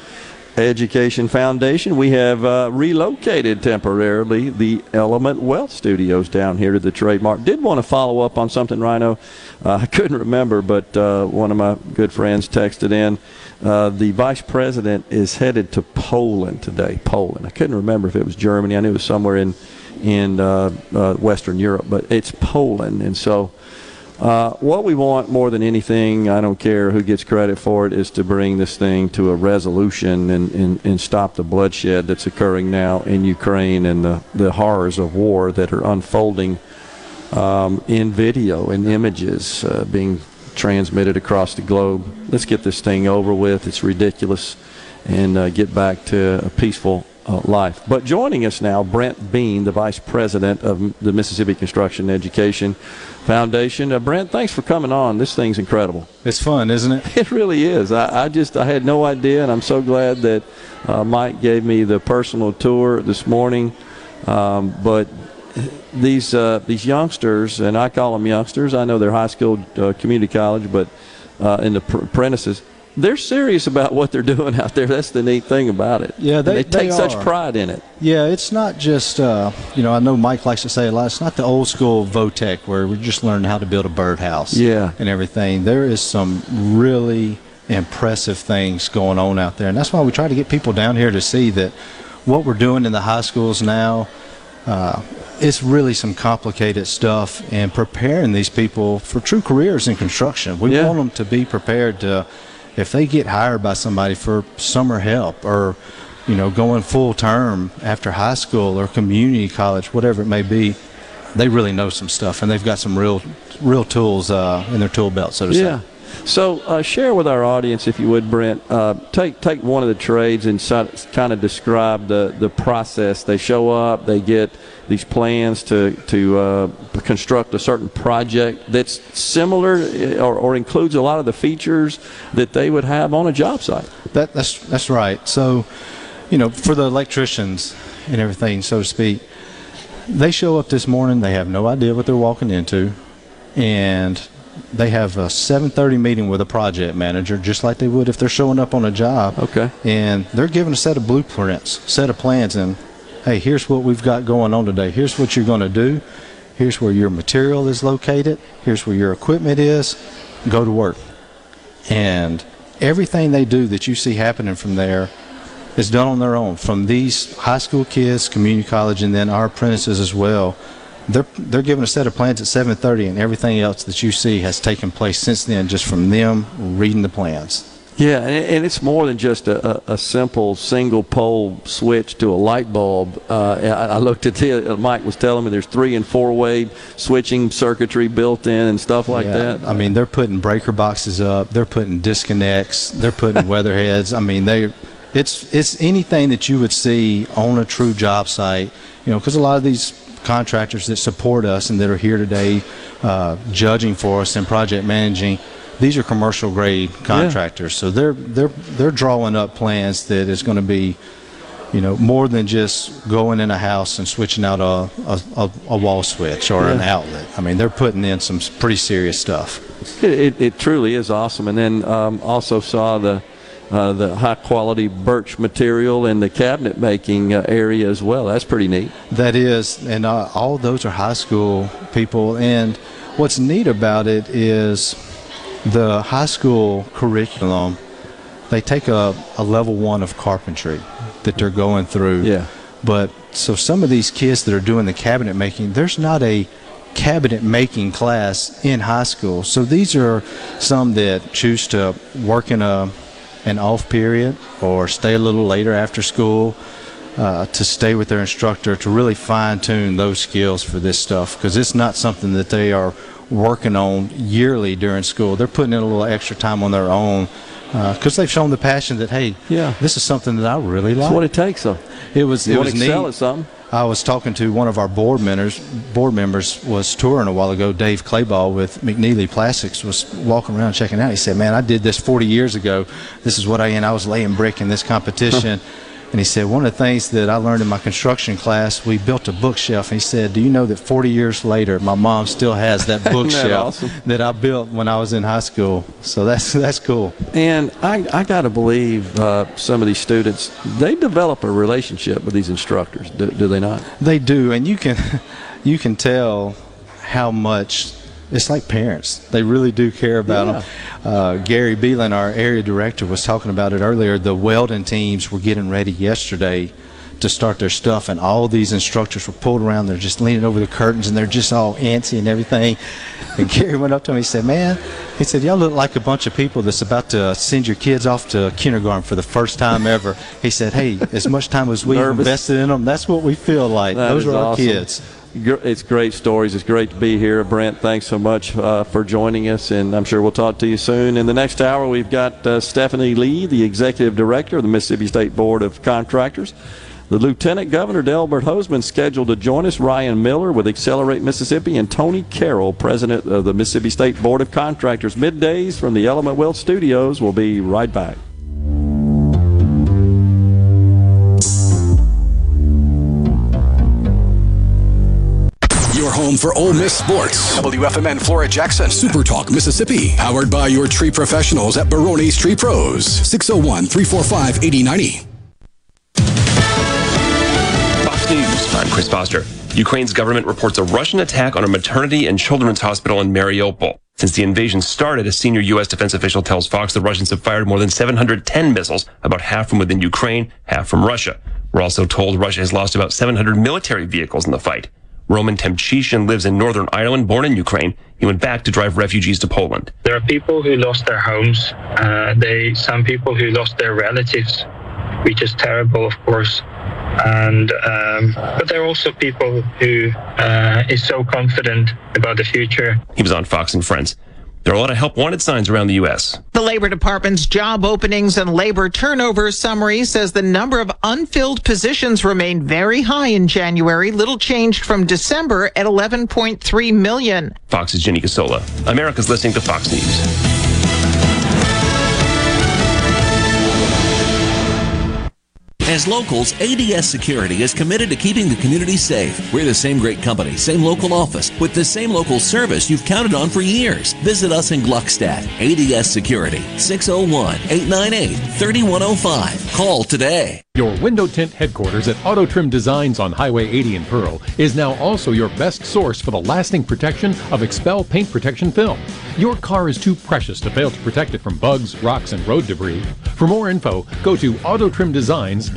Education Foundation. We have uh, relocated temporarily the Element Wealth Studios down here to the Trade Mart. Did want to follow up on something, Rhino. Uh, <laughs> I couldn't remember, but uh, one of my good friends texted in. Uh, the vice president is headed to Poland today. Poland. I couldn't remember if it was Germany. I knew it was somewhere in in uh, uh, Western Europe, but it's Poland, and so. Uh, what we want more than anything, I don't care who gets credit for it, is to bring this thing to a resolution and, and, and stop the bloodshed that's occurring now in Ukraine and the, the horrors of war that are unfolding um, in video and images uh, being transmitted across the globe. Let's get this thing over with. It's ridiculous and uh, get back to a peaceful uh, life. But joining us now, Brent Bean, the Vice President of the Mississippi Construction Education Foundation. Uh, Brent, thanks for coming on. This thing's incredible. It's fun, isn't it? <laughs> It really is. I, I just I had no idea, and I'm so glad that uh, Mike gave me the personal tour this morning. Um, but these uh, these youngsters, and I call them youngsters. I know they're high school, uh, community college, but uh, in the pr- apprentices, they're serious about what they're <laughs> doing out there. That's the neat thing about it. Yeah, they, And they take they such pride in it. Yeah, it's not just uh, you know. I know Mike likes to say a lot. It's not the old school Votech where we're just learning how to build a birdhouse. Yeah. and everything. There is some really impressive things going on out there, and that's why we try to get people down here to see that what we're doing in the high schools now. Uh, it's really some complicated stuff and preparing these people for true careers in construction. We want them to be prepared to, if they get hired by somebody for summer help or, you know, going full term after high school or community college, whatever it may be, they really know some stuff and they've got some real, real tools uh, in their tool belt, so to Yeah. say. So uh, share with our audience, if you would, Brent. Uh, take take one of the trades and kind of describe the, the process. They show up, they get these plans to to uh, construct a certain project that's similar uh, or, or includes a lot of the features that they would have on a job site. That, that's that's right. So, you know, for the electricians and everything, so to speak, they show up this morning. They have no idea what they're walking into, and they have a 7:30 meeting with a project manager, just like they would if they're showing up on a job. Okay. And they're given a set of blueprints, set of plans, and hey, here's what we've got going on today. Here's what you're going to do. Here's where your material is located. Here's where your equipment is. Go to work. And everything they do that you see happening from there is done on their own. From these high school kids, community college, and then our apprentices as well. They're they're given a set of plans at 7:30, and everything else that you see has taken place since then, just from them reading the plans. Yeah, and, and it's more than just a, a, simple single pole switch to a light bulb. Uh, I, I looked at the, uh, Mike was telling me there's three and four way switching circuitry built in and stuff like Yeah, that. I mean, they're putting breaker boxes up. They're putting disconnects. They're putting <laughs> weatherheads. I mean, they, it's it's anything that you would see on a true job site. You know, because a lot of these contractors that support us and that are here today, uh, judging for us and project managing, these are commercial grade contractors. So they're they're they're drawing up plans that is going to be. You know, more than just going in a house and switching out a, a, a, wall switch or an outlet. I mean, they're putting in some pretty serious stuff. It, it, it truly is awesome. And then um, also saw the uh, the high quality birch material in the cabinet making uh, area as well. That's pretty neat. That is, and uh, all those are high school people. And what's neat about it is the high school curriculum. They take a, a level one of carpentry that they're going through. Yeah. But so some of these kids that are doing the cabinet making, there's not a cabinet making class in high school. So these are some that choose to work in a an off period or stay a little later after school uh, to stay with their instructor to really fine tune those skills for this stuff because it's not something that they are working on yearly during school. They're putting in a little extra time on their own because they've shown the passion that hey, yeah, this is something that I really like. That's what it takes, though. It was You it was excel neat. at something. I was talking to one of our board members. Board members was touring a while ago. Dave Clayball with McNeely Plastics was walking around checking out. He said, "Man, I did this 40 years ago. This is what I and I was laying brick in this competition." <laughs> and he said, "One of the things that I learned in my construction class, we built a bookshelf." And he said, "Do you know that 40 years later, my mom still has that <laughs> Isn't that bookshelf awesome? that I built when I was in high school?" So that's that's cool. And I, I got to believe uh, some of these students, they develop a relationship with these instructors, do, do they not? They do, and you can <laughs> you can tell how much it's like parents. They really do care about them. Uh, Gary Beelan, our area director, was talking about it earlier. The welding teams were getting ready yesterday to start their stuff, and all these instructors were pulled around. They're just leaning over the curtains, and they're just all antsy and everything. <laughs> And Gary went up to him. He said, "Man," he said, "Y'all look like a bunch of people that's about to send your kids off to kindergarten for the first time ever." He said, "Hey, as much time as we've <laughs> Nervous. invested in them, that's what we feel like. That Those are our awesome. kids." It's great stories. It's great to be here. Brent, thanks so much uh, for joining us, and I'm sure we'll talk to you soon. In the next hour, we've got uh, Stephanie Lee, the Executive Director of the Mississippi State Board of Contractors. The Lieutenant Governor Delbert Hosemann scheduled to join us. Ryan Miller with Accelerate Mississippi and Tony Carroll, President of the Mississippi State Board of Contractors. Middays from the Element Wealth Studios. We'll be right back. Home for Ole Miss sports. WFMN Flora Jackson. Super Talk Mississippi. Powered by your tree professionals at Barone's Tree Pros. 601 345 8090. Fox News. I'm Chris Foster. Ukraine's government reports a Russian attack on a maternity and children's hospital in Mariupol. Since the invasion started, a senior U.S. defense official tells Fox the Russians have fired more than 710 missiles, about half from within Ukraine, half from Russia. We're also told Russia has lost about 700 military vehicles in the fight. Roman Temchishin lives in Northern Ireland, born in Ukraine. He went back to drive refugees to Poland. There are people who lost their homes. Uh, they some people who lost their relatives, which is terrible, of course. And um, but there are also people who uh, is so confident about the future. He was on Fox and Friends. There are a lot of help wanted signs around the U.S. The Labor Department's job openings and labor turnover summary says the number of unfilled positions remained very high in January, little changed from December at 11.3 million. Fox's Jenny Casola. America's listening to Fox News. As locals, ADS Security is committed to keeping the community safe. We're the same great company, same local office, with the same local service you've counted on for years. Visit us in Gluckstadt. ADS Security, 601 898 3105. Call today. Your window tint headquarters at Auto Trim Designs on Highway 80 in Pearl is now also your best source for the lasting protection of XPEL paint protection film. Your car is too precious to fail to protect it from bugs, rocks, and road debris. For more info, go to autotrimdesigns.com.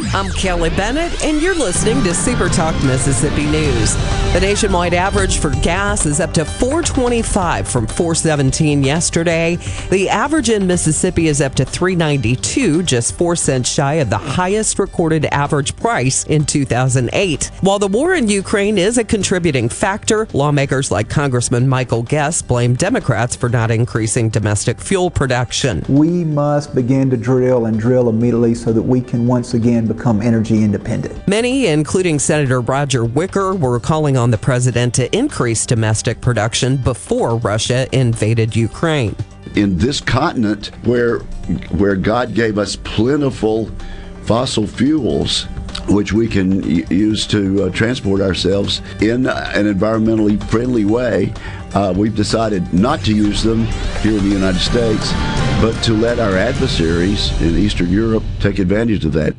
I'm Kelly Bennett, and you're listening to Super Talk Mississippi News. The nationwide average for gas is up to 425 from 417 yesterday. The average in Mississippi is up to 392, just 4 cents shy of the highest recorded average price in 2008. While the war in Ukraine is a contributing factor, lawmakers like Congressman Michael Guest blame Democrats for not increasing domestic fuel production. We must begin to drill and drill immediately so that we can once again become energy independent. Many, including Senator Roger Wicker, were calling on the president to increase domestic production before Russia invaded Ukraine. In this continent where where God gave us plentiful fossil fuels which we can use to uh, transport ourselves in an environmentally friendly way, uh, we've decided not to use them here in the United States, but to let our adversaries in Eastern Europe take advantage of that.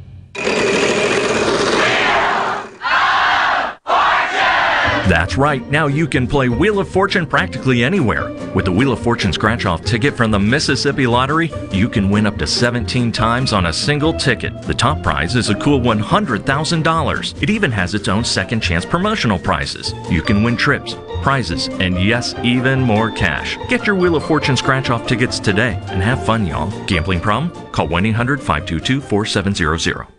That's right. Now you can play Wheel of Fortune practically anywhere. With the Wheel of Fortune scratch off ticket from the Mississippi Lottery, you can win up to 17 times on a single ticket. The top prize is a cool $100,000. It even has its own second chance promotional prizes. You can win trips, prizes, and yes, even more cash. Get your Wheel of Fortune scratch off tickets today and have fun, y'all. Gambling problem? Call 1 800 522 4700.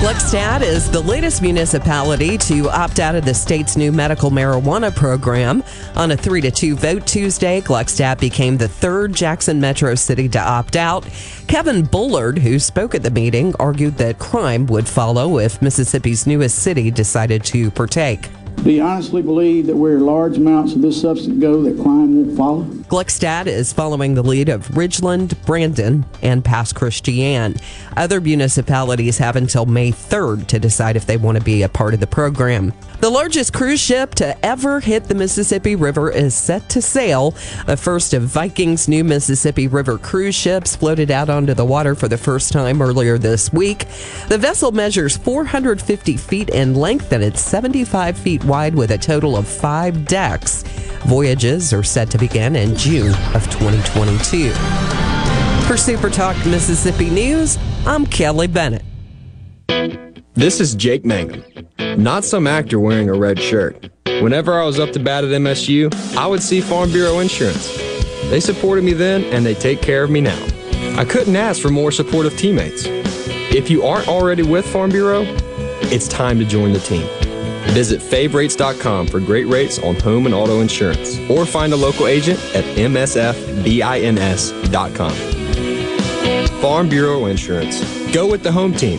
Gluckstadt is the latest municipality to opt out of the state's new medical marijuana program. On a 3 to 2 vote Tuesday, Gluckstadt became the third Jackson metro city to opt out. Kevin Bullard, who spoke at the meeting, argued that crime would follow if Mississippi's newest city decided to partake. Do you honestly believe that where large amounts of this substance go, that crime won't follow? Gluckstadt is following the lead of Ridgeland, Brandon, and Pass Christian. Other municipalities have until May 3rd to decide if they want to be a part of the program. The largest cruise ship to ever hit the Mississippi River is set to sail. The first of Viking's new Mississippi River cruise ships floated out onto the water for the first time earlier this week. The vessel measures 450 feet in length and it's 75 feet wide with a total of five decks. Voyages are set to begin in June of 2022. For Super Talk Mississippi News, I'm Kelly Bennett. This is Jake Mangum, not some actor wearing a red shirt. Whenever I was up to bat at MSU, I would see Farm Bureau Insurance. They supported me then, and they take care of me now. I couldn't ask for more supportive teammates. If you aren't already with Farm Bureau, it's time to join the team. Visit favrates.com for great rates on home and auto insurance, or find a local agent at msfbins.com. Farm Bureau Insurance. Go with the home team.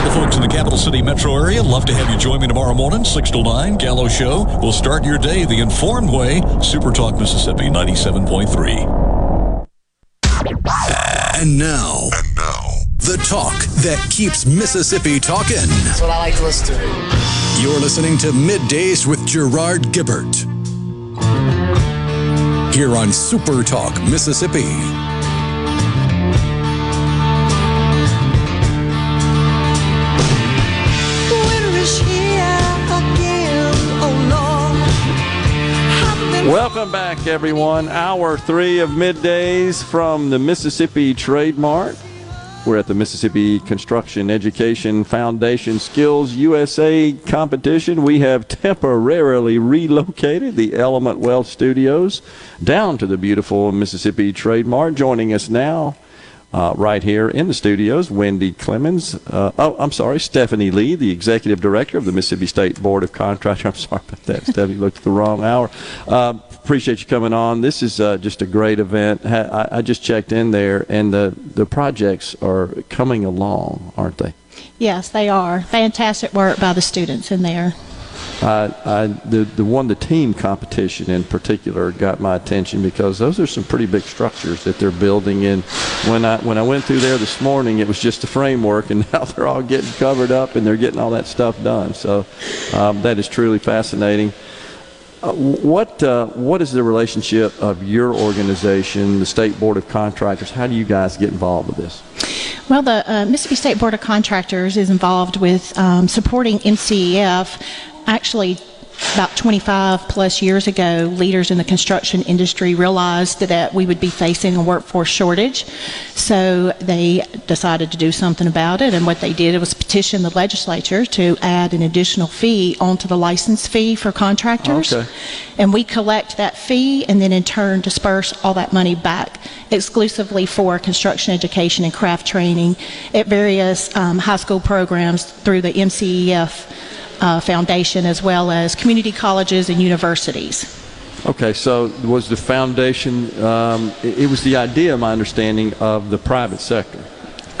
To all the folks in the capital city metro area, love to have you join me tomorrow morning, 6 to 9, Gallo Show. We'll start your day the informed way. Super Talk Mississippi 97.3. And now, and now, the talk that keeps Mississippi talking. That's what I like to listen to. You're listening to Middays with Gerard Gibert. Here on Super Talk Mississippi. Welcome back, everyone. Hour three of middays from the Mississippi Trade Mart. We're at the Mississippi Construction Education Foundation Skills USA competition. We have temporarily relocated the Element Wealth Studios down to the beautiful Mississippi Trade Mart. Joining us now, uh, right here in the studios, Wendy Clemons. Uh, oh, I'm sorry, Stephanie Lee, the executive director of the Mississippi State Board of Contractors. <laughs> I'm sorry about that, Stephanie. Looked at the wrong hour. Uh, appreciate you coming on. This is uh, just a great event. I, I just checked in there, and the the projects are coming along, aren't they? Yes, they are. Fantastic work by the students in there. I, I, the the one the team competition in particular got my attention because those are some pretty big structures that they're building. And when I when I went through there this morning, it was just the framework, and <laughs> now they're all getting covered up and they're getting all that stuff done. So um, that is truly fascinating. Uh, what uh, what is the relationship of your organization, the State Board of Contractors? How do you guys get involved with this? Well, the uh, Mississippi State Board of Contractors is involved with um, supporting MCEF. Actually, about 25 plus years ago, leaders in the construction industry realized that we would be facing a workforce shortage. So they decided to do something about it. And what they did was petition the legislature to add an additional fee onto the license fee for contractors. Okay. And we collect that fee and then in turn disperse all that money back exclusively for construction education and craft training at various um, high school programs through the MCEF uh, Foundation as well as community colleges and universities. Okay, so was the foundation? Um, it, it was the idea, my understanding, of the private sector.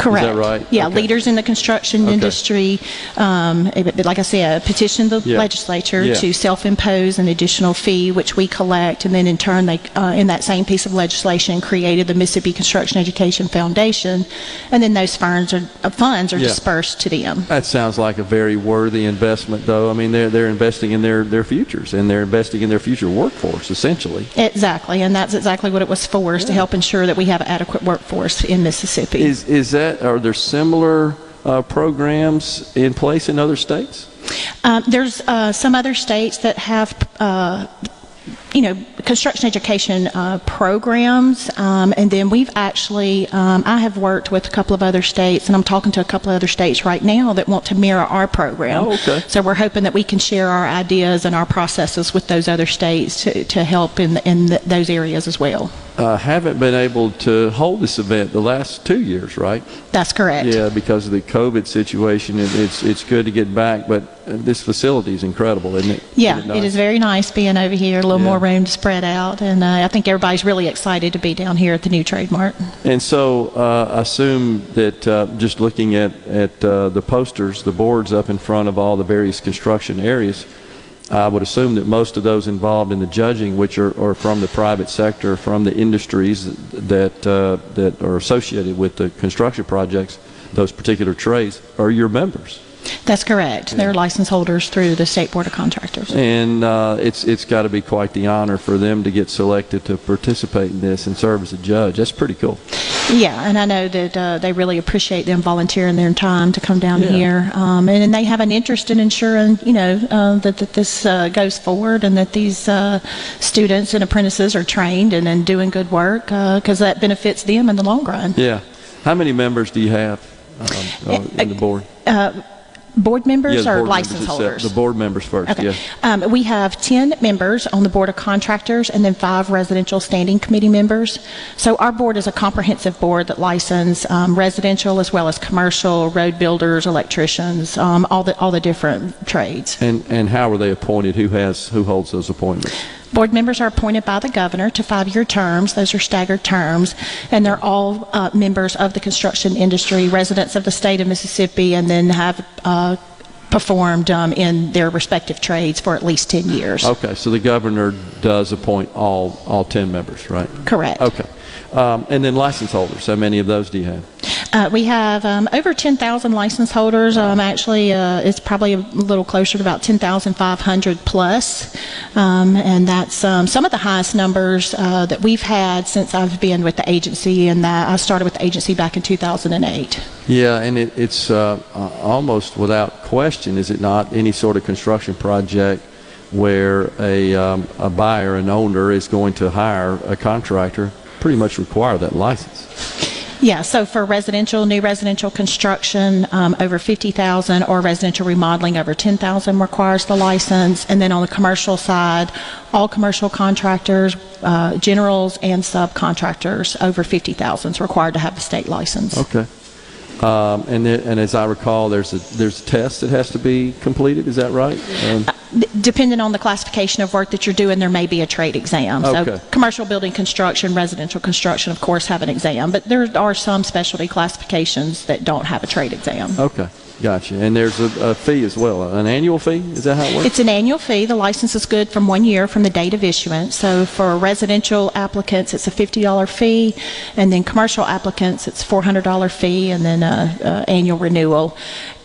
Correct. Is that right? Yeah, Okay. leaders in the construction Okay. industry, um, like I said, petitioned the Yeah. legislature Yeah. to self-impose an additional fee, which we collect, and then in turn, they, uh, in that same piece of legislation, created the Mississippi Construction Education Foundation, and then those funds are, uh, funds are Yeah. dispersed to them. That sounds like a very worthy investment, though. I mean, they're they're investing in their their futures and they're investing in their future workforce, essentially. Exactly, and that's exactly what it was for, is to help ensure that we have an adequate workforce in Mississippi. Is is that are there similar uh, programs in place in other states? Um, there's uh, some other states that have uh, you know, construction education uh, programs, um, and then we've actually, um, I have worked with a couple of other states, and I'm talking to a couple of other states right now that want to mirror our program. Oh, okay. So we're hoping that we can share our ideas and our processes with those other states to, to help in, in th those areas as well. Uh, haven't been able to hold this event the last two years, right? That's correct. Yeah, because of the COVID situation, it, it's it's good to get back, but uh, this facility is incredible, isn't it? Yeah, Isn't it is very nice being over here, a little Yeah. more room to spread out, and uh, I think everybody's really excited to be down here at the new Trade Mart. And so, uh, I assume that uh, just looking at at uh, the posters, the boards up in front of all the various construction areas, I would assume that most of those involved in the judging, which are, are from the private sector, from the industries that uh, that are associated with the construction projects, those particular trades, are your members. That's correct. They're license holders through the State Board of Contractors. And uh, it's it's got to be quite the honor for them to get selected to participate in this and serve as a judge. That's pretty cool. Yeah, and I know that uh, they really appreciate them volunteering their time to come down Yeah. here, um, and, and they have an interest in ensuring, you know, uh, that, that this uh, goes forward and that these uh, students and apprentices are trained and, and doing good work because that benefits them in the long run. Yeah. How many members do you have um, uh, in the board? Uh, board members Yeah, the or board license itself. holders? The board members first. Okay. Yeah. Um, we have 10 members on the Board of Contractors and then five residential standing committee members. So our board is a comprehensive board that licenses um, residential as well as commercial, road builders, electricians, um, all the all the different trades. And and how are they appointed? Who has who holds those appointments? Board members are appointed by the governor to five-year terms. Those are staggered terms, and they're all uh, members of the construction industry, residents of the state of Mississippi, and then have uh, performed um, in their respective trades for at least 10 years. Okay, so the governor does appoint all all ten members, right? Correct. Okay. Um, and then license holders. How many of those do you have? Uh, we have um, over 10,000 license holders. Um, actually, uh, it's probably a little closer to about 10,500 plus. Um, and that's um, some of the highest numbers uh, that we've had since I've been with the agency. And I started with the agency back in 2008. Yeah, and it, it's uh, almost without question, is it not, any sort of construction project where a, um, a buyer, an owner, is going to hire a contractor, pretty much require that license. Yeah, so for residential, new residential construction, um, over 50,000, or residential remodeling over 10,000 requires the license. And then on the commercial side, all commercial contractors, uh, generals and subcontractors over 50,000 is required to have a state license. Okay. Um, and, then, and as I recall, there's a there's a test that has to be completed. Is that right? Um, Depending on the classification of work that you're doing, there may be a trade exam. Okay. So commercial building construction, residential construction, of course, have an exam, but there are some specialty classifications that don't have a trade exam. okay, gotcha. And there's a, a fee as well, an annual fee. Is that how it works? It's an annual fee. The license is good from one year from the date of issuance. So for residential applicants, it's a $50 fee, and then commercial applicants, it's $400 fee, and then a, a annual renewal.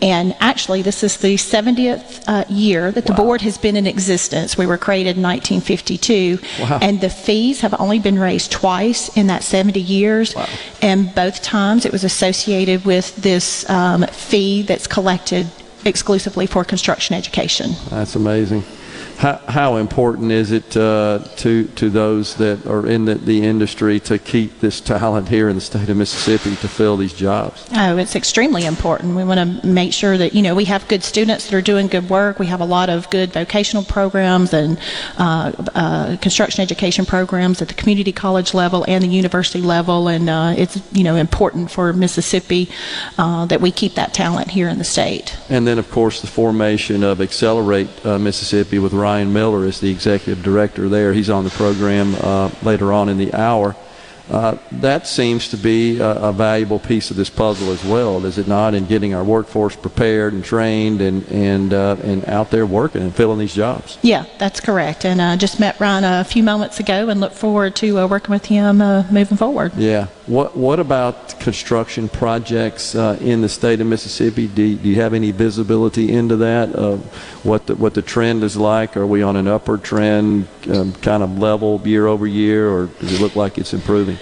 And actually, this is the 70th uh, year that the board has been in existence. We were created in 1952, Wow. and the fees have only been raised twice in that 70 years. And both times it was associated with this um, fee that's collected exclusively for construction education. That's amazing. How, how important is it uh, to to those that are in the, the industry to keep this talent here in the state of Mississippi to fill these jobs? Oh, it's extremely important. We want to make sure that, you know, we have good students that are doing good work. We have a lot of good vocational programs and uh, uh, construction education programs at the community college level and the university level. And uh, it's, you know, important for Mississippi uh, that we keep that talent here in the state. And then, of course, the formation of Accelerate uh, Mississippi with Ryan Miller is the executive director there. He's on the program uh, later on in the hour. Uh, that seems to be a, a valuable piece of this puzzle as well, does it not, in getting our workforce prepared and trained and and uh, and out there working and filling these jobs. Yeah, that's correct. And I just met Ryan a few moments ago and look forward to uh, working with him uh, moving forward. Yeah. What What about construction projects uh, in the state of Mississippi? Do, do you have any visibility into that? Of what the what the trend is like? Are we on an upward trend, um, kind of level year over year, or does it look like it's improving?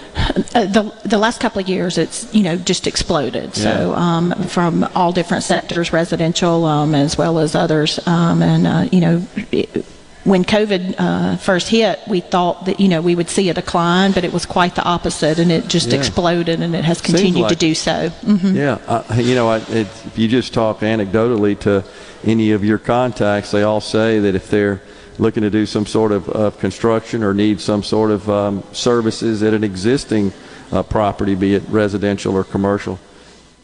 Uh, the the last couple of years, it's you know just exploded. So um, from all different sectors, residential um, as well as others, um, and uh, you know. It, when COVID uh, first hit, we thought that you know we would see a decline, but it was quite the opposite, and it just Yeah. exploded, and it has continued to do so. hmm Yeah, uh, you know, I, it, if you just talk anecdotally to any of your contacts, they all say that if they're looking to do some sort of, of construction or need some sort of um, services at an existing uh, property, be it residential or commercial,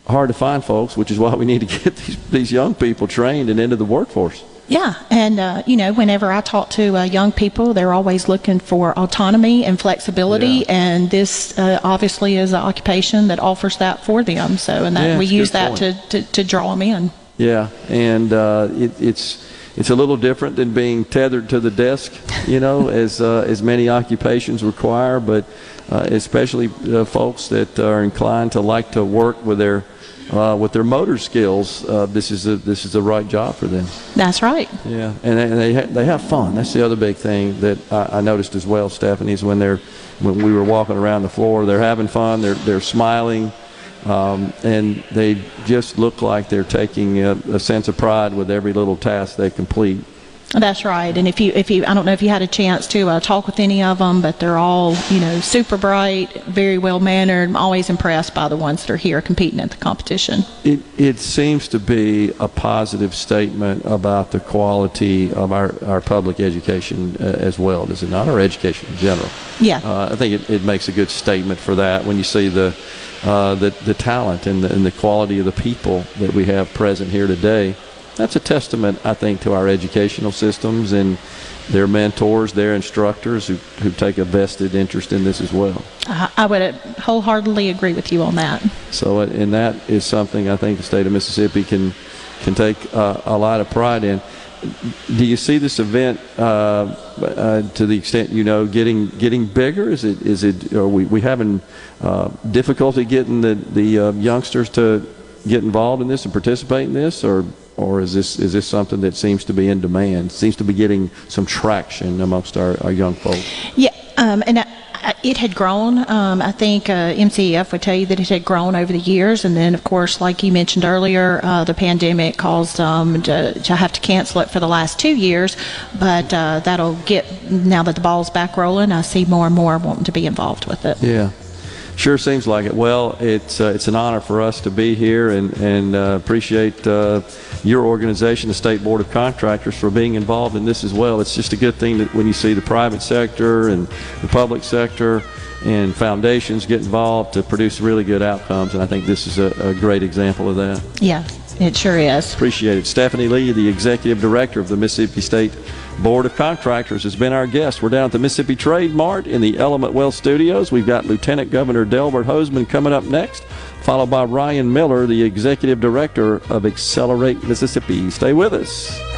hard to find folks, which is why we need to <laughs> get these, these young people trained and into the workforce. Yeah, and uh, you know, whenever I talk to uh, young people, they're always looking for autonomy and flexibility, and this uh, obviously is an occupation that offers that for them. So, and that Yeah, we use that to, to, to draw them in. Yeah, and uh, it, it's it's a little different than being tethered to the desk, you know, <laughs> as uh, as many occupations require. But uh, especially uh, folks that are inclined to like to work with their uh, with their motor skills, uh, this is a, this is the right job for them. That's right. Yeah, and they they, ha- they have fun. That's the other big thing that I, I noticed as well, Stephanie, is when they're when we were walking around the floor, they're having fun. They're they're smiling, um, and they just look like they're taking a, a sense of pride with every little task they complete. That's right. And if you, if you, I don't know if you had a chance to uh, talk with any of them, but they're all, you know, super bright, very well mannered. I'm always impressed by the ones that are here competing at the competition. It it seems to be a positive statement about the quality of our, our public education uh, as well, does it not? Our education in general. Yeah. Uh, I think it, it makes a good statement for that when you see the uh, the, the talent and the, and the quality of the people that we have present here today. That's a testament, I think, to our educational systems and their mentors, their instructors who, who take a vested interest in this as well. I, I would wholeheartedly agree with you on that. So, uh, and that is something I think the state of Mississippi can can take uh, a lot of pride in. Do you see this event uh, uh, to the extent you know getting getting bigger? Is it is it are we we having uh, difficulty getting the the uh, youngsters to get involved in this and participate in this, or or is this is this something that seems to be in demand? Seems to be getting some traction amongst our, our young folks. Yeah, um, and I, it had grown. Um, I think uh, MCEF would tell you that it had grown over the years, and then of course, like you mentioned earlier, uh, the pandemic caused um, to, to have to cancel it for the last two years. But uh, that'll get now that the ball's back rolling. I see more and more wanting to be involved with it. Yeah, sure seems like it. Well, it's uh, it's an honor for us to be here and and uh, appreciate uh, your organization, the State Board of Contractors, for being involved in this as well. It's just a good thing that when you see the private sector and the public sector and foundations get involved to produce really good outcomes, and I think this is a, a great example of that. Yeah, it sure is. Appreciate it. Stephanie Lee, the Executive Director of the Mississippi State Board of Contractors, has been our guest. We're down at the Mississippi Trade Mart in the Element Wealth Studios. We've got Lieutenant Governor Delbert Hosemann coming up next, followed by Ryan Miller, the Executive Director of Accelerate Mississippi. Stay with us.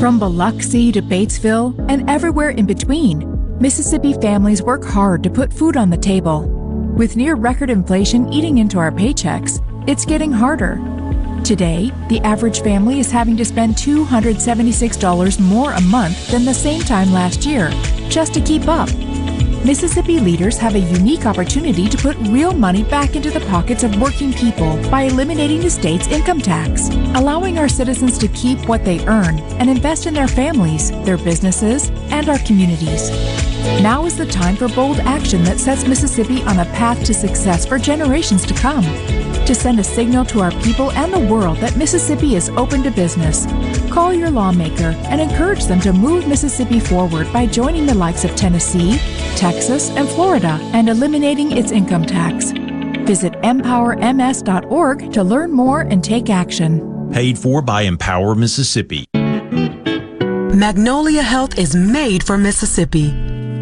From Biloxi to Batesville and everywhere in between, Mississippi families work hard to put food on the table. With near record inflation eating into our paychecks, it's getting harder. Today, the average family is having to spend $276 more a month than the same time last year just to keep up. Mississippi leaders have a unique opportunity to put real money back into the pockets of working people by eliminating the state's income tax, allowing our citizens to keep what they earn and invest in their families, their businesses, and our communities. Now is the time for bold action that sets Mississippi on a path to success for generations to come. To send a signal to our people and the world that Mississippi is open to business, call your lawmaker and encourage them to move Mississippi forward by joining the likes of Tennessee, Texas, and Florida and eliminating its income tax. Visit empowerms.org to learn more and take action. Paid for by Empower Mississippi. Magnolia Health is made for Mississippi.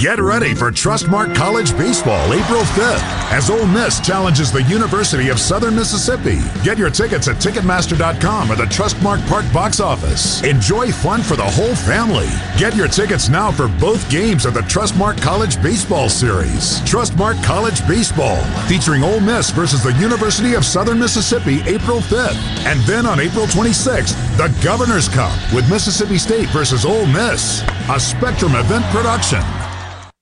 Get ready for Trustmark College Baseball April 5th as Ole Miss challenges the University of Southern Mississippi. Get your tickets at Ticketmaster.com or the Trustmark Park box office. Enjoy fun for the whole family. Get your tickets now for both games of the Trustmark College Baseball Series. Trustmark College Baseball, featuring Ole Miss versus the University of Southern Mississippi April 5th. And then on April 26th, the Governor's Cup with Mississippi State versus Ole Miss. A Spectrum event production.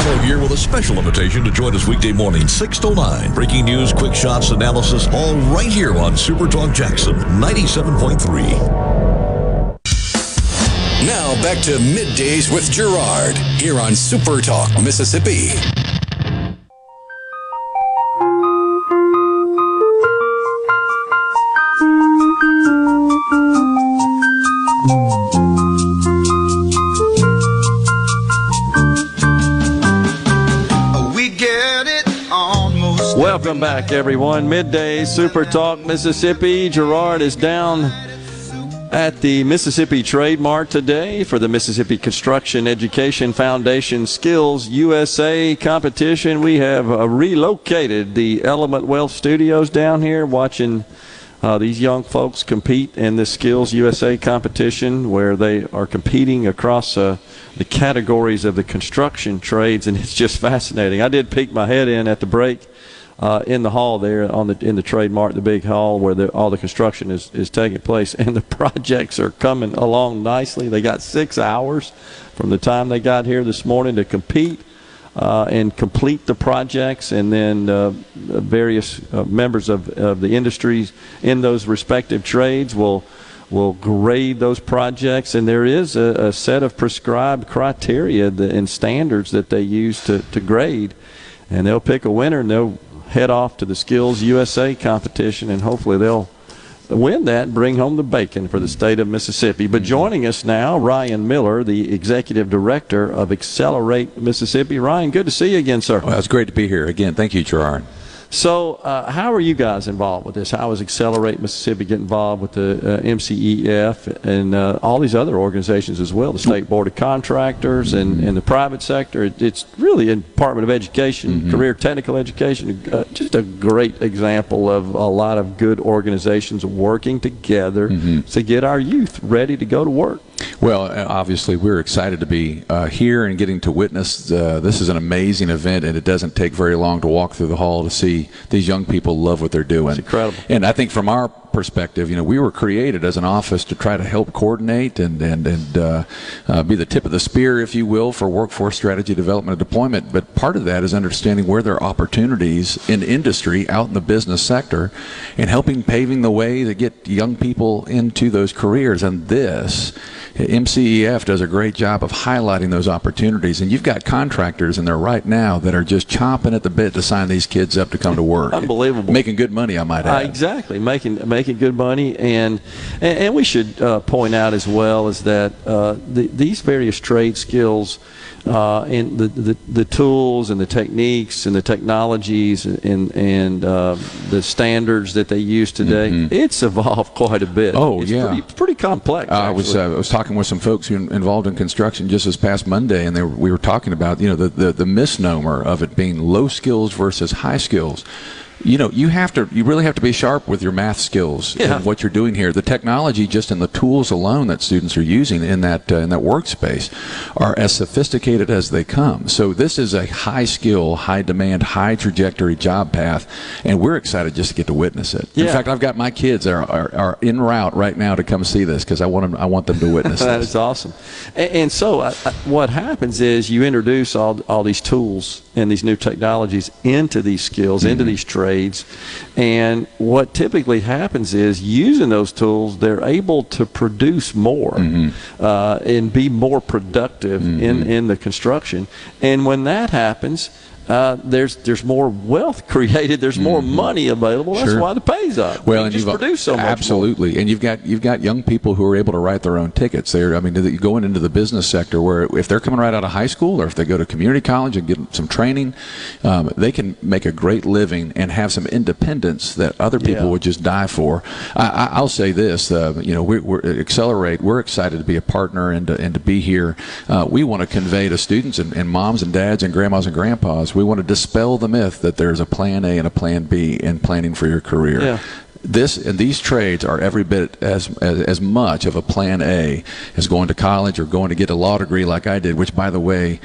Here with a special invitation to join us weekday morning, 6 to 9. Breaking news, quick shots, analysis, all right here on Super Talk Jackson 97.3. Now back to middays with Gerard here on Super Talk, Mississippi. Welcome back, everyone. Midday Super Talk Mississippi. Gerard is down at the Mississippi Trade Mart today for the Mississippi Construction Education Foundation Skills USA competition. We have uh, relocated the Element Wealth Studios down here, watching uh, these young folks compete in the Skills USA competition, where they are competing across uh, the categories of the construction trades, and it's just fascinating. I did peek my head in at the break uh, in the hall there on the in the Trade Mart, the big hall where the, all the construction is, is taking place, <laughs> and the projects are coming along nicely. They got six hours from the time they got here this morning to compete. Uh, and complete the projects, and then uh, various uh, members of, of the industries in those respective trades will will grade those projects, and there is a, a set of prescribed criteria that, and standards that they use to, to grade, and they'll pick a winner, and they'll head off to the Skills USA competition, and hopefully they'll win that and bring home the bacon for the state of Mississippi. But joining us now, Ryan Miller, the executive director of Accelerate Mississippi. Ryan, good to see you again, sir. Well, it's great to be here again. Thank you, Gerard. So, uh, how are you guys involved with this? How is Accelerate Mississippi get involved with the uh, MCEF and uh, all these other organizations as well, the State Board of Contractors and, and the private sector? It, it's really a Department of Education, Mm-hmm. career technical education, uh, just a great example of a lot of good organizations working together Mm-hmm. to get our youth ready to go to work. Well, uh, obviously, we're excited to be uh, here and getting to witness. Uh, this is an amazing event, and it doesn't take very long to walk through the hall to see these young people love what they're doing. It's incredible. And I think from our perspective, you know, we were created as an office to try to help coordinate and and and uh, uh, be the tip of the spear, if you will, for workforce strategy development and deployment. But part of that is understanding where there are opportunities in industry, out in the business sector, and helping paving the way to get young people into those careers. And this. MCEF does a great job of highlighting those opportunities, and you've got contractors in there right now that are just chomping at the bit to sign these kids up to come to work. Unbelievable, making good money, I might Uh, add. exactly, making making good money, and and, and we should uh, point out as well is that uh, the, these various trade skills. Uh, and the, the the tools and the techniques and the technologies and and uh, the standards that they use today, it's evolved <laughs> quite a bit. Mm-hmm. Oh it's yeah, pretty, pretty complex. Uh, I was uh, I was talking with some folks who are involved in construction just this past Monday, and they were, we were talking about you know the, the the misnomer of it being low skills versus high skills. You know, you have to, you really have to be sharp with your math skills Yeah. and what you're doing here. The technology, just in the tools alone that students are using in that uh, in that workspace are as sophisticated as they come. So this is a high skill, high demand, high trajectory job path, and we're excited just to get to witness it. In fact, I've got my kids are, are, are en route right now to come see this because I want them I want them to witness <laughs> that this. is awesome. And, and so, uh, uh, what happens is you introduce all all these tools and these new technologies into these skills, into mm-hmm. these trades, and what typically happens is using those tools, they're able to produce more mm-hmm. uh, and be more productive in mm-hmm. in the construction. And when that happens. Uh, there's there's more wealth <laughs> created. There's more money available. That's Sure. why the pay's up. Well, You and just you've produce so much. more. absolutely, and you've got you've got young people who are able to write their own tickets. They're, I mean, you going into the business sector where if they're coming right out of high school or if they go to community college and get some training, um, they can make a great living and have some independence that other people Yeah. would just die for. I, I, I'll say this, uh, you know, we, we're accelerate. We're excited to be a partner and to, and to be here. Uh, we want to convey to students and, and moms and dads and grandmas and grandpas. We want to dispel the myth that there's a plan A and a plan B in planning for your career Yeah. this and these trades are every bit as, as as much of a plan A as going to college or going to get a law degree like I did. Which, by the way,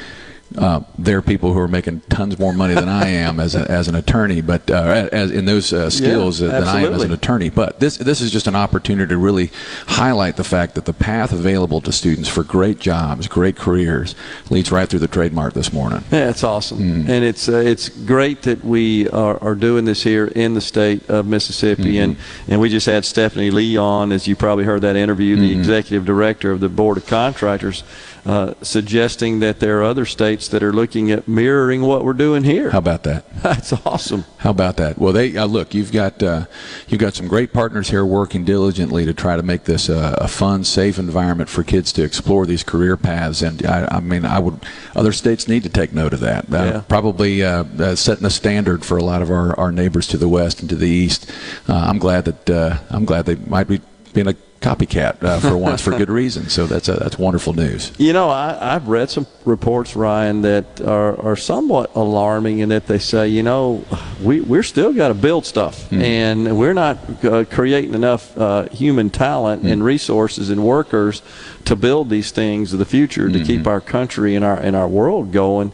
uh, there are people who are making tons more money than I <laughs> am as a, as an attorney, but uh, as in those uh, skills Yeah, than I am as an attorney. But this this is just an opportunity to really highlight the fact that the path available to students for great jobs, great careers, leads right through the Trade Mart this morning. Yeah, it's awesome, Mm. and it's uh, it's great that we are, are doing this here in the state of Mississippi, and Mm-hmm. and we just had Stephanie Lee on, as you probably heard that interview, the Mhm. executive director of the board of contractors, uh, suggesting that there are other states that are looking at mirroring what we're doing here. How about that? <laughs> That's awesome. How about that? Well, they uh, look. You've got uh, you've got some great partners here working diligently to try to make this a, a fun, safe environment for kids to explore these career paths. And I, I mean, I would other states need to take note of that. Uh, Yeah. Probably uh, uh, setting a standard for a lot of our, our neighbors to the west and to the east. Uh, I'm glad that uh, I'm glad they might be being a copycat uh, for once for good reason. So that's uh that's wonderful news. You know, I, I've read some reports, Ryan, that are, are somewhat alarming in that they say, you know, we, we're still got to build stuff, and we're not uh, creating enough uh, human talent and resources and workers to build these things of the future to keep our country and our and our world going.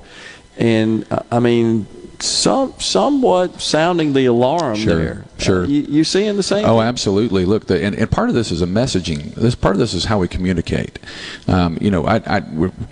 And uh, I mean, some somewhat sounding the alarm Sure, there. sure. Uh, you, you seeing the same? Oh, thing? absolutely. Look, the, and, and part of this is a messaging. This part of this is how we communicate. Um, you know, I, I,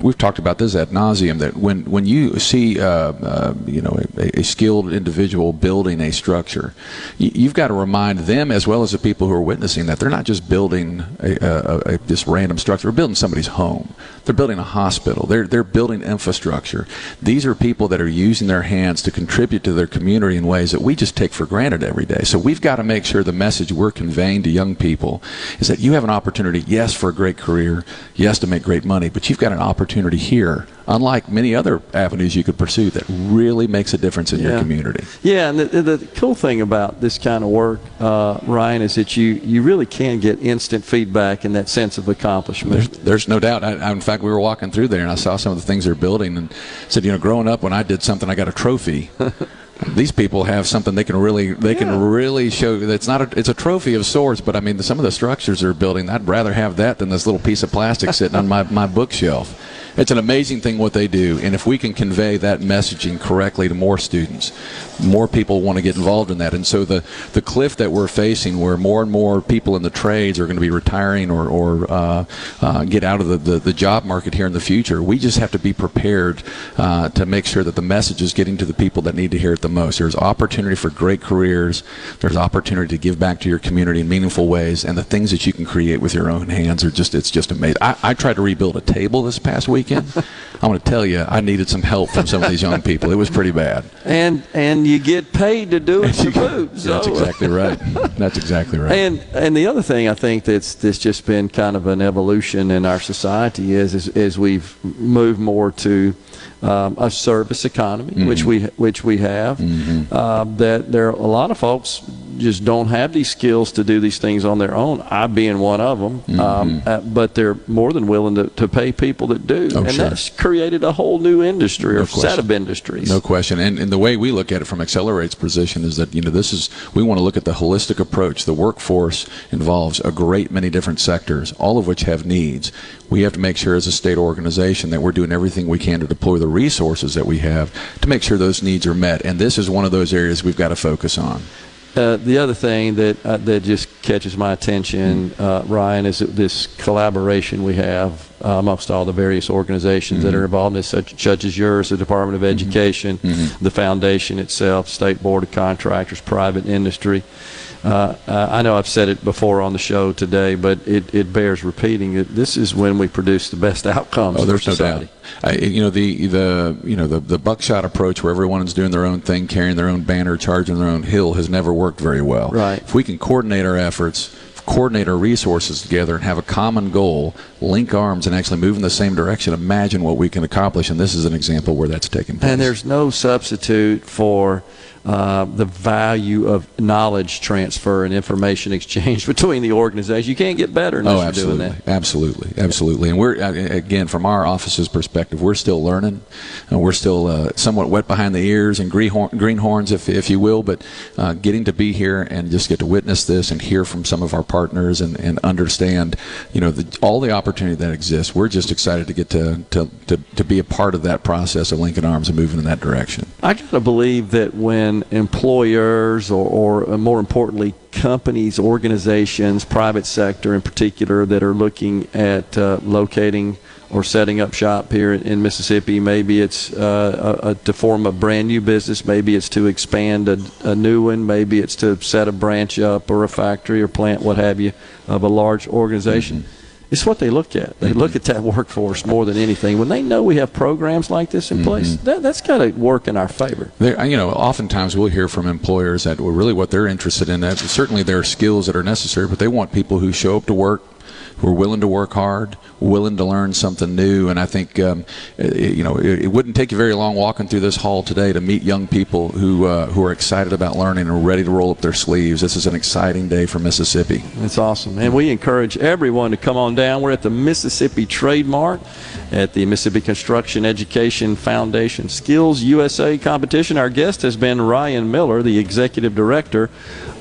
we've, talked about this ad nauseum. That when when you see, uh, uh, you know, a, a skilled individual building a structure, you, you've got to remind them as well as the people who are witnessing that they're not just building a, a, a, this random structure. They're building somebody's home. They're building a hospital. They're they're building infrastructure. These are people that are using their hands to contribute to their community in ways that we just take for granted every day. So we've got to make sure the message we're conveying to young people is that you have an opportunity, yes, for a great career, yes, to make great money, but you've got an opportunity here, unlike many other avenues you could pursue, that really makes a difference in your community. Yeah, and the, the cool thing about this kind of work, uh, Ryan, is that you, you really can get instant feedback and that sense of accomplishment. There's, there's no doubt. I, I, in fact, we were walking through there and I saw some of the things they're building and said, you know, growing up when I did something, I got a trophy. <laughs> These people have something they can really they can really show. It's not a it's a trophy of sorts, but I mean some of the structures they're building. I'd rather have that than this little piece of plastic sitting on my, my bookshelf. It's an amazing thing what they do, and if we can convey that messaging correctly to more students, more people want to get involved in that. And so the the cliff that we're facing, where more and more people in the trades are going to be retiring or or uh, uh, get out of the, the the job market here in the future, we just have to be prepared uh, to make sure that the message is getting to the people that need to hear it the most. There's opportunity for great careers. There's opportunity to give back to your community in meaningful ways, and the things that you can create with your own hands are just it's just amazing. I, I tried to rebuild a table this past weekend. <laughs> I'm going to tell you, I needed some help from some of these young people. It was pretty bad. and and you get paid to do it <laughs> for food. That's so- exactly right. That's exactly right. And and the other thing I think that's that's just been kind of an evolution in our society is is, is we've moved more to um, a service economy, which Mhm. we which we have. Mm-hmm. Uh, that there are a lot of folks just don't have these skills to do these things on their own. I being one of them, Mm-hmm. um, uh, but they're more than willing to, to pay people that do, Oh, and sure. that's created a whole new industry or set of industries. No question. And, and the way we look at it from Accelerate's position is that, you know, this is, we want to look at the holistic approach. The workforce involves a great many different sectors, all of which have needs. We have to make sure as a state organization that we're doing everything we can to deploy the resources that we have to make sure those needs are met. And this is one of those areas we've got to focus on. Uh, the other thing that uh, that just catches my attention, uh, Ryan, is that this collaboration we have uh, amongst all the various organizations that are involved in this, such, such as yours, the Department of Education, the foundation itself, State Board of Contractors, private industry. Uh, uh, I know I've said it before on the show today, but it, it bears repeating that this is when we produce the best outcomes Oh, there's no doubt. I, you know the the you know the the buckshot approach where everyone's doing their own thing, carrying their own banner, charging their own hill has never worked very well. Right. If we can coordinate our efforts, coordinate our resources together, and have a common goal, link arms, and actually move in the same direction, imagine what we can accomplish. And this is an example where that's taking place. And there's no substitute for uh, the value of knowledge transfer and information exchange <laughs> between the organizations. You can't get better unless Oh, you're absolutely, doing that. absolutely, absolutely. And we're uh, again from our office's perspective, we're still learning. Uh, we're still uh, somewhat wet behind the ears and greenhorn, greenhorns, if if you will. But uh, getting to be here and just get to witness this and hear from some of our partners and, and understand, you know, the, all the opportunity that exists. We're just excited to get to, to to to be a part of that process of linking arms and moving in that direction. I got to believe that when employers, or, or uh, more importantly, companies, organizations, private sector in particular, that are looking at uh, locating or setting up shop here in, in Mississippi, maybe it's uh, a, a, to form a brand new business, maybe it's to expand a, a new one, maybe it's to set a branch up or a factory or plant, what have you, of a large organization. It's what they look at. They look at that workforce more than anything. When they know we have programs like this in mm-hmm. place, that, that's got to work in our favor. There, you know, oftentimes we'll hear from employers that well, really what they're interested in. That certainly there are skills that are necessary, but they want people who show up to work, who are willing to work hard, willing to learn something new. And I think, um, it, you know, it, it wouldn't take you very long walking through this hall today to meet young people who uh, who are excited about learning and ready to roll up their sleeves. This is an exciting day for Mississippi. It's awesome. And we encourage everyone to come on down. We're at the Mississippi Trade Mart at the Mississippi Construction Education Foundation Skills USA competition. Our guest has been Ryan Miller, the executive director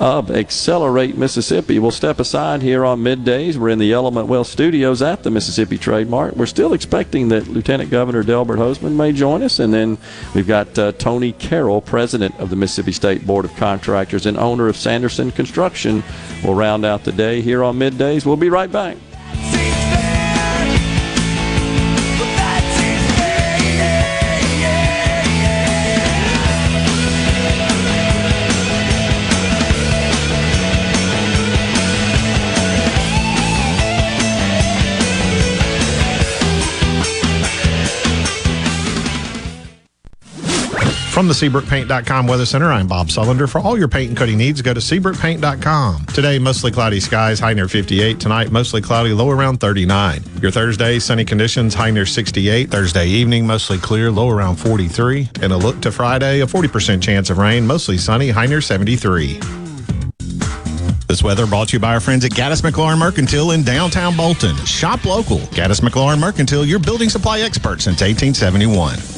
of Accelerate Mississippi. We'll step aside here on middays. We're in the Element Wealth studios at the Mississippi Mississippi Trade Mart. We're still expecting that Lieutenant Governor Delbert Hosemann may join us. And then we've got uh, Tony Carroll, president of the Mississippi State Board of Contractors and owner of Sanderson Construction, will round out the day here on middays. We'll be right back. From the SeabrookPaint.com Weather Center, I'm Bob Sullender. For all your paint and coating needs, go to SeabrookPaint.com. Today, mostly cloudy skies, high near 58. Tonight, mostly cloudy, low around 39. Your Thursday, sunny conditions, high near 68. Thursday evening, mostly clear, low around 43. And a look to Friday, a 40% chance of rain, mostly sunny, high near 73. This weather brought to you by our friends at Gaddis McLaurin Mercantile in downtown Bolton. Shop local. Gaddis McLaurin Mercantile, your building supply expert since 1871.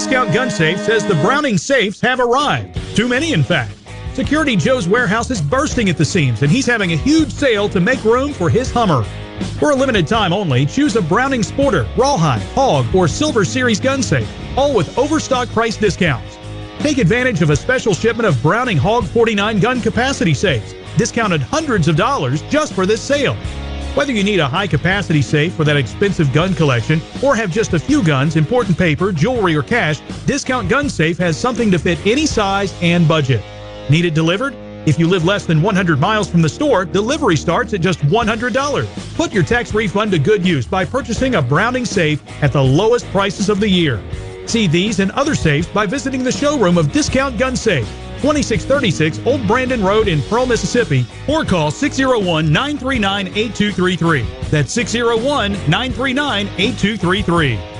Discount Gun Safe says the Browning safes have arrived. Too many, in fact. Security Joe's warehouse is bursting at the seams, and he's having a huge sale to make room for his Hummer. For a limited time only, choose a Browning Sporter, Rawhide, Hog, or Silver Series gun safe, all with overstock price discounts. Take advantage of a special shipment of Browning Hog 49 gun capacity safes, discounted hundreds of dollars just for this sale. Whether you need a high capacity safe for that expensive gun collection or have just a few guns, important paper, jewelry, or cash, Discount Gun Safe has something to fit any size and budget. Need it delivered? If you live less than 100 miles from the store, delivery starts at just $100. Put your tax refund to good use by purchasing a Browning safe at the lowest prices of the year. See these and other safes by visiting the showroom of Discount Gun Safe, 2636 Old Brandon Road in Pearl, Mississippi, or call 601 939 8233. That's 601 939 8233.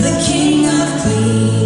the king of clean.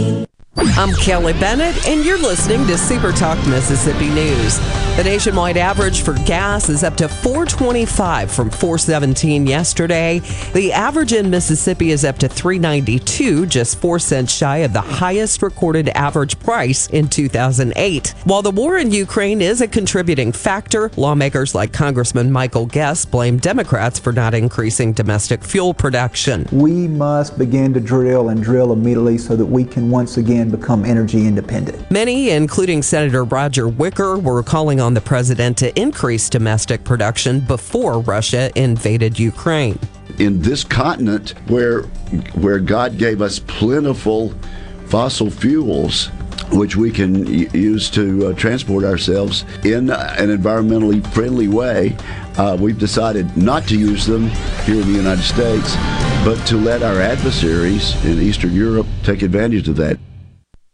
I'm Kelly Bennett, and you're listening to Super Talk Mississippi News. The nationwide average for gas is up to 425 from 417 yesterday. The average in Mississippi is up to 392, just 4 cents shy of the highest recorded average price in 2008. While the war in Ukraine is a contributing factor, lawmakers like Congressman Michael Guest blame Democrats for not increasing domestic fuel production. We must begin to drill and drill immediately so that we can once again become energy independent. Many, including Senator Roger Wicker, were calling on the president to increase domestic production before Russia invaded Ukraine. In this continent where where God gave us plentiful fossil fuels which we can use to uh, transport ourselves in an environmentally friendly way. Uh, we've decided not to use them here in the United States, but to let our adversaries in Eastern Europe take advantage of that.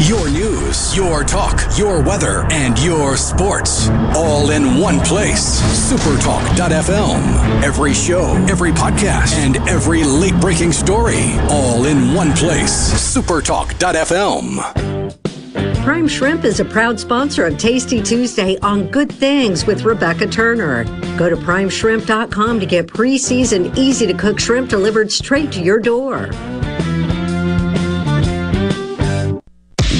Your news, your talk, your weather, and your sports. All in one place. Supertalk.fm. Every show, every podcast, and every late breaking story. All in one place. Supertalk.fm. Prime Shrimp is a proud sponsor of Tasty Tuesday on Good Things with Rebecca Turner. Go to primeshrimp.com to get pre seasoned, easy to cook shrimp delivered straight to your door.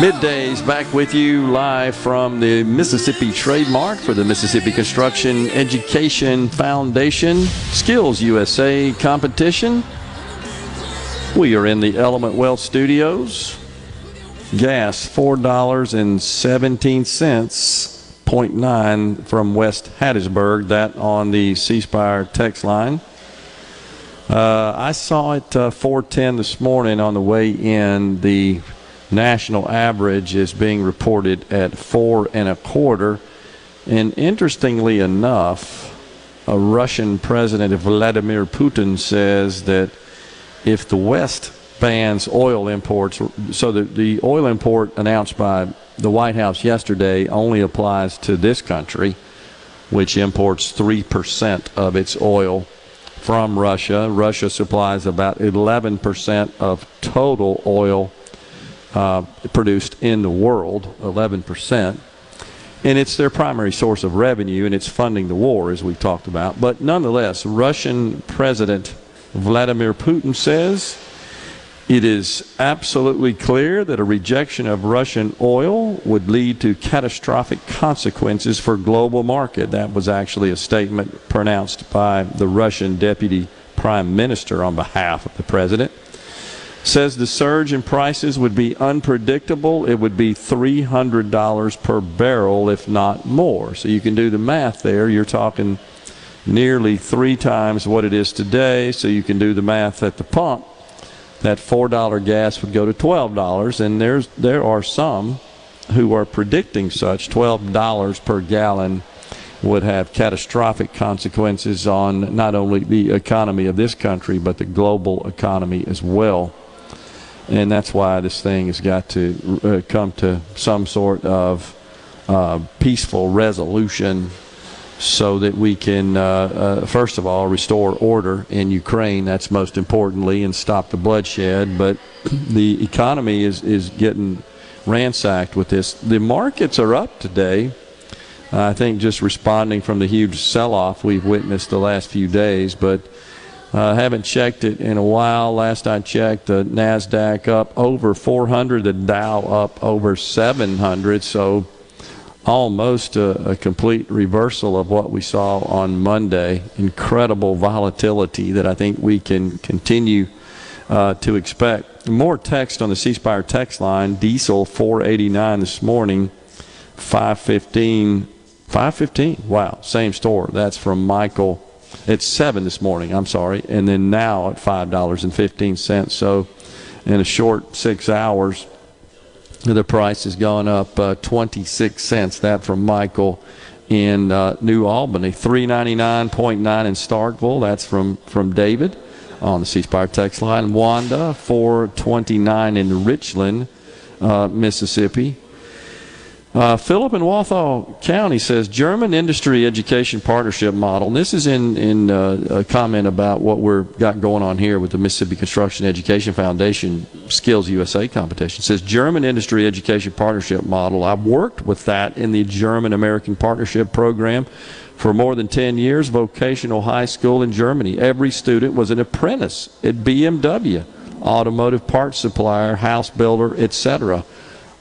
Middays back with you live from the Mississippi Trade Mart for the Mississippi Construction Education Foundation Skills USA competition. We are in the Element Wealth Studios. Gas $4.17, 0.9 from West Hattiesburg, that on the C Spire text line. Uh, I saw it uh, 410 this morning on the way in. The national average is being reported at four and a quarter. And interestingly enough, a Russian President Vladimir Putin says that if the West bans oil imports, so the, the oil import announced by the White House yesterday only applies to this country, which imports 3% of its oil from Russia. Russia supplies about 11% of total oil uh, produced in the world, 11%. And it's their primary source of revenue, and it's funding the war, as we've talked about. But nonetheless, Russian President Vladimir Putin says it is absolutely clear that a rejection of Russian oil would lead to catastrophic consequences for global market. That was actually a statement pronounced by the Russian deputy prime minister on behalf of the president says the surge in prices would be unpredictable. It would be $300 per barrel, if not more. So you can do the math there. You're talking nearly three times what it is today. So you can do the math at the pump. That $4 gas would go to $12. And there's, there are some who are predicting such $12 per gallon would have catastrophic consequences on not only the economy of this country, but the global economy as well and that's why this thing has got to uh, come to some sort of uh, peaceful resolution so that we can, uh, uh, first of all, restore order in Ukraine. That's most importantly, and stop the bloodshed. But the economy is, is getting ransacked with this. The markets are up today. I think just responding from the huge sell off we've witnessed the last few days. But I uh, haven't checked it in a while. Last I checked, the Nasdaq up over 400, the Dow up over 700. So almost a, a, complete reversal of what we saw on Monday. Incredible volatility that I think we can continue uh, to expect. More text on the C Spire text line. Diesel 489 this morning, 515. 515. Wow, same store. That's from Michael it's seven this morning. I'm sorry, and then now at five dollars and fifteen cents. So, in a short six hours, the price has gone up uh, 26 cents. That from Michael in uh, New Albany, 399.9 in Starkville. That's from from David on the C Spire text line. Wanda 429 in Richland, uh, Mississippi. Uh, Philip in Walthall County says German Industry Education Partnership Model. And this is in in uh, a comment about what we're got going on here with the Mississippi Construction Education Foundation Skills USA competition. It says German Industry Education Partnership Model. I've worked with that in the German American Partnership Program for more than 10 years. Vocational high school in Germany. Every student was an apprentice at BMW, automotive parts supplier, house builder, etc.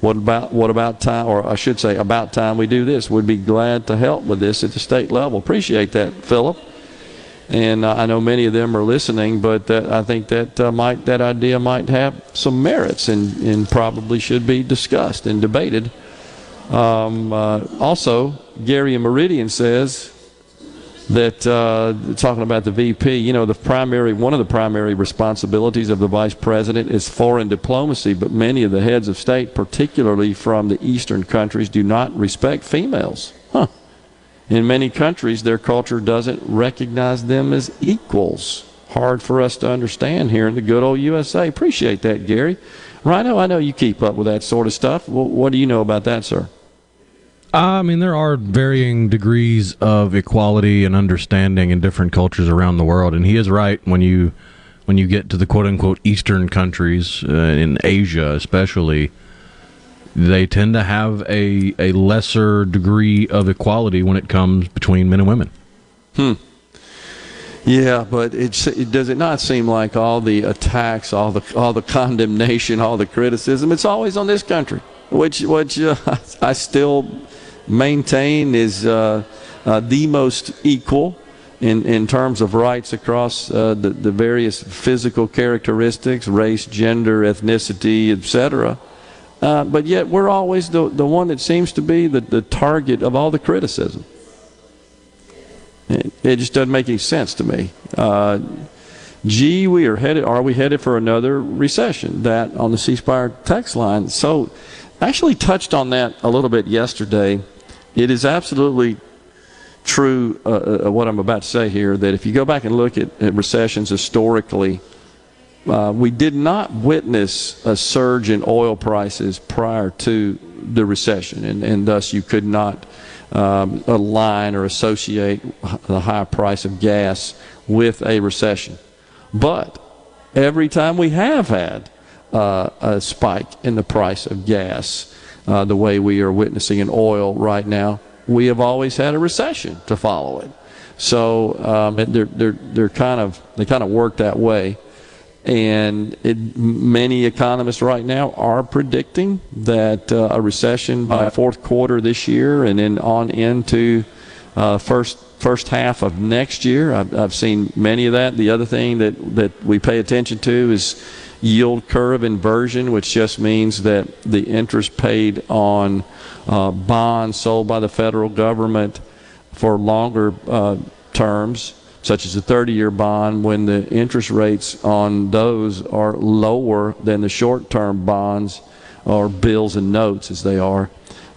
What about what about time, or I should say, about time we do this? We'd be glad to help with this at the state level. Appreciate that, Philip. And uh, I know many of them are listening, but that, I think that uh, might that idea might have some merits and, and probably should be discussed and debated. Um, uh, also, Gary and Meridian says that uh, talking about the VP, you know, the primary one of the primary responsibilities of the vice president is foreign diplomacy, but many of the heads of state, particularly from the eastern countries, do not respect females. Huh. In many countries, their culture doesn't recognize them as equals. Hard for us to understand here in the good old USA. Appreciate that, Gary. Rhino, I know you keep up with that sort of stuff. what do you know about that, sir? I mean, there are varying degrees of equality and understanding in different cultures around the world, and he is right when you when you get to the quote unquote Eastern countries uh, in Asia, especially. They tend to have a, a lesser degree of equality when it comes between men and women. Hmm. Yeah, but it, it does it not seem like all the attacks, all the all the <laughs> condemnation, all the criticism, it's always on this country, which which uh, <laughs> I still maintain is uh, uh, the most equal in, in terms of rights across uh, the, the various physical characteristics, race, gender, ethnicity, etc. Uh, but yet we're always the, the one that seems to be the, the target of all the criticism. It, it just doesn't make any sense to me. Uh, gee, we are headed, are we headed for another recession? That on the C Spire text line. So, actually touched on that a little bit yesterday. It is absolutely true uh, uh, what I'm about to say here that if you go back and look at, at recessions historically, uh, we did not witness a surge in oil prices prior to the recession, and, and thus you could not um, align or associate the high price of gas with a recession. But every time we have had uh, a spike in the price of gas, uh, the way we are witnessing in oil right now, we have always had a recession to follow it. So um, they're, they're, they're kind of, they kind of work that way. And it, many economists right now are predicting that uh, a recession by fourth quarter this year and then on into uh, first first half of next year. I've, I've seen many of that. The other thing that, that we pay attention to is yield curve inversion, which just means that the interest paid on uh, bonds sold by the federal government for longer uh, terms, such as a 30 year bond, when the interest rates on those are lower than the short term bonds or bills and notes as they are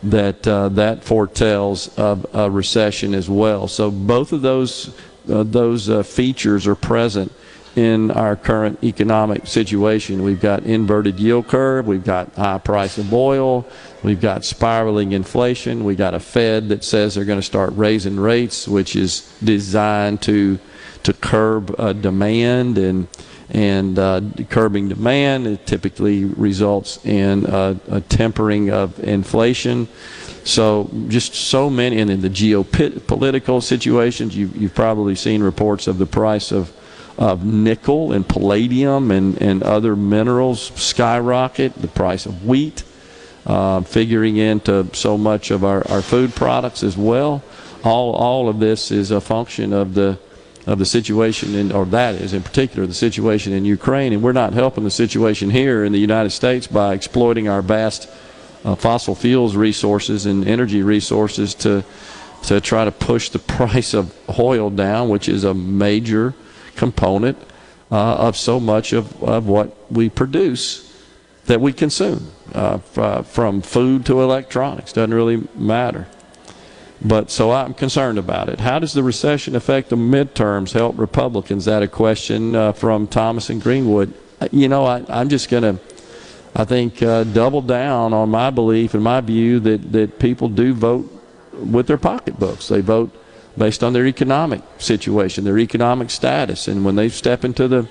that uh, that foretells of a recession as well. So both of those uh, those uh, features are present in our current economic situation. We've got inverted yield curve, we've got high price of oil, we've got spiraling inflation, we've got a Fed that says they're going to start raising rates, which is designed to to curb uh, demand and and uh, curbing demand it typically results in uh, a tempering of inflation. So just so many, and in the geopolitical situations, you've, you've probably seen reports of the price of of nickel and palladium and, and other minerals skyrocket, the price of wheat uh, figuring into so much of our, our food products as well. All, all of this is a function of the of the situation in, or that is in particular the situation in Ukraine, and we're not helping the situation here in the United States by exploiting our vast uh, fossil fuels resources and energy resources to to try to push the <laughs> price of oil down, which is a major component uh, of so much of, of what we produce that we consume, uh, f- from food to electronics. Doesn't really matter. But so I'm concerned about it. How does the recession affect the midterms? Help Republicans? That a question uh, from Thomas and Greenwood. Uh, you know, I, I'm just going to, I think, uh, double down on my belief and my view that that people do vote with their pocketbooks. They vote based on their economic situation, their economic status, and when they step into the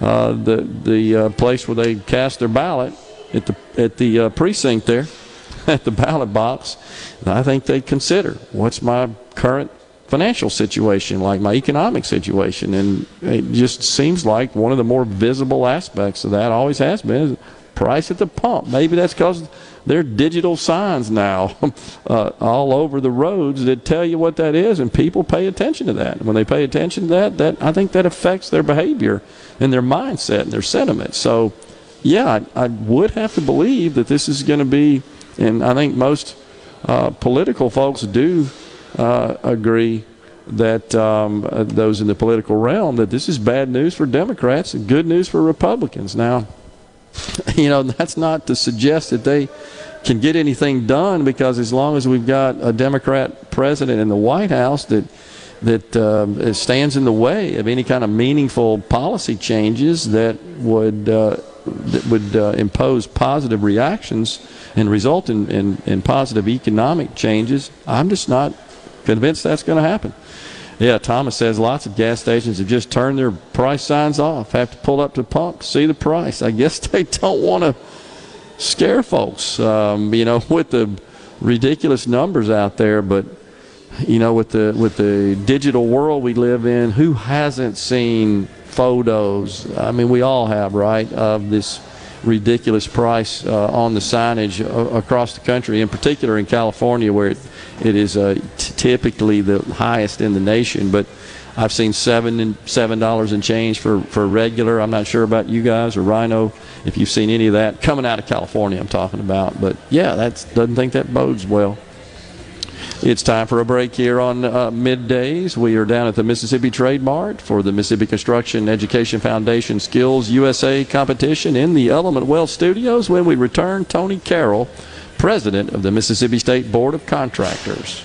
uh, the the uh, place where they cast their ballot at the at the uh, precinct there <laughs> at the ballot box, I think they'd consider what's my current financial situation, like my economic situation, and it just seems like one of the more visible aspects of that always has been price at the pump. Maybe that's because there are digital signs now <laughs> uh, all over the roads that tell you what that is, and people pay attention to that. When they pay attention to that, that I think that affects their behavior and their mindset and their sentiment. So, yeah, I, I would have to believe that this is going to be, and I think most uh, political folks do uh, agree that um, those in the political realm that this is bad news for Democrats and good news for Republicans. Now, <laughs> you know, that's not to suggest that they can get anything done because as long as we've got a Democrat president in the White House that that uh, stands in the way of any kind of meaningful policy changes that would uh, that would uh, impose positive reactions and result in, in, in positive economic changes, I'm just not convinced that's going to happen. Yeah, Thomas says lots of gas stations have just turned their price signs off. Have to pull up to the pump see the price. I guess <laughs> they don't want to scare folks, um, you know, <laughs> with the ridiculous numbers out there. But you know, with the with the digital world we live in, who hasn't seen photos? I mean, we all have, right? Of this ridiculous price uh, on the signage across the country, in particular in California, where it, it is uh, typically the highest in the nation. But I've seen seven and seven dollars and change for, for regular. I'm not sure about you guys or Rhino if you've seen any of that coming out of California. I'm talking about, but yeah, that doesn't think that bodes well. It's time for a break here on uh, middays. We are down at the Mississippi Trade Mart for the Mississippi Construction Education Foundation Skills USA competition in the Element Wealth Studios. When we return, Tony Carroll, president of the Mississippi State Board of Contractors.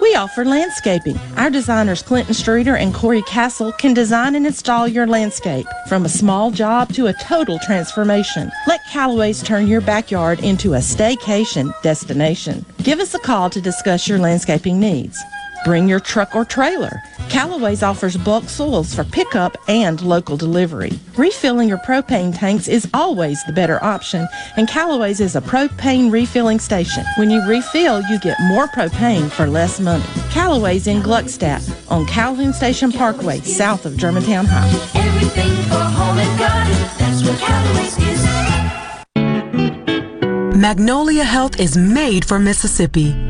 We offer landscaping. Our designers Clinton Streeter and Corey Castle can design and install your landscape from a small job to a total transformation. Let Callaway's turn your backyard into a staycation destination. Give us a call to discuss your landscaping needs. Bring your truck or trailer. Callaway's offers bulk soils for pickup and local delivery. Refilling your propane tanks is always the better option, and Callaway's is a propane refilling station. When you refill, you get more propane for less money. Callaway's in Gluckstadt on Calhoun Station Parkway, south of Germantown High. Everything for home and garden, that's what Callaway's is. Magnolia Health is made for Mississippi.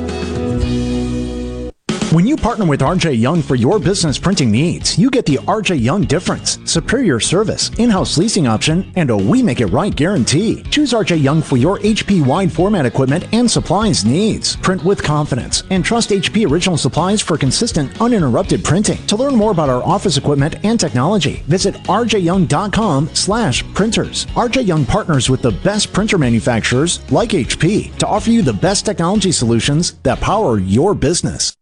Partner with RJ Young for your business printing needs, you get the RJ Young difference, superior service, in-house leasing option, and a we make it right guarantee. Choose RJ Young for your HP wide format equipment and supplies needs. Print with confidence and trust HP original supplies for consistent, uninterrupted printing. To learn more about our office equipment and technology, visit rjyoung.com slash printers. RJ Young partners with the best printer manufacturers like HP to offer you the best technology solutions that power your business.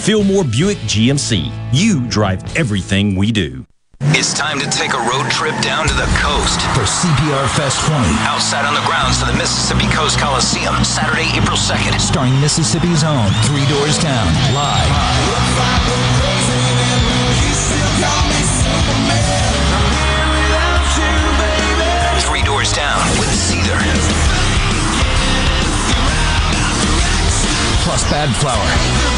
Fillmore Buick GMC. You drive everything we do. It's time to take a road trip down to the coast for CPR Fest 20. Outside on the grounds of the Mississippi Coast Coliseum, Saturday, April 2nd. Starring Mississippi's own Three Doors Down, live. Three Doors Down with Seether. Plus Badflower.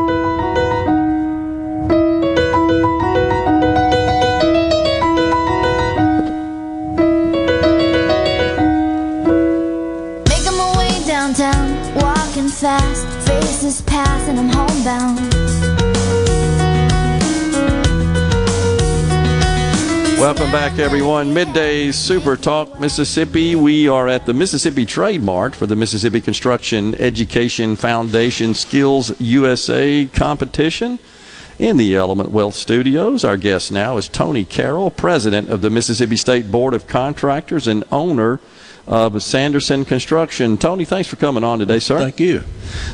bound. Welcome back, everyone. Midday Super Talk Mississippi. We are at the Mississippi Trade Mart for the Mississippi Construction Education Foundation Skills USA competition in the Element Wealth Studios. Our guest now is Tony Carroll, president of the Mississippi State Board of Contractors and owner of Sanderson Construction. Tony, thanks for coming on today, sir. Thank you.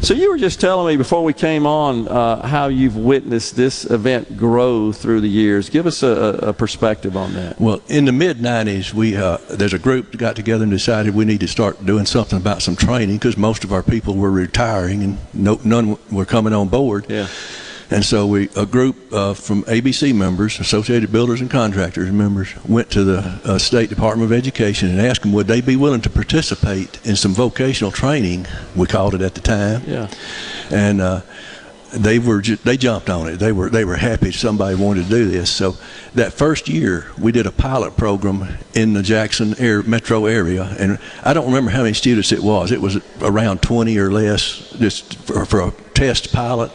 So you were just telling me before we came on uh, how you've witnessed this event grow through the years. Give us a, a perspective on that. Well, in the mid '90s, we uh, there's a group that got together and decided we need to start doing something about some training because most of our people were retiring and no, none were coming on board. Yeah. And so we, a group uh, from ABC members, Associated Builders and Contractors members, went to the uh, State Department of Education and asked them would they be willing to participate in some vocational training. We called it at the time. Yeah. And uh, they were ju- they jumped on it. They were they were happy somebody wanted to do this. So that first year we did a pilot program in the Jackson air, metro area, and I don't remember how many students it was. It was around 20 or less, just for, for a test pilot.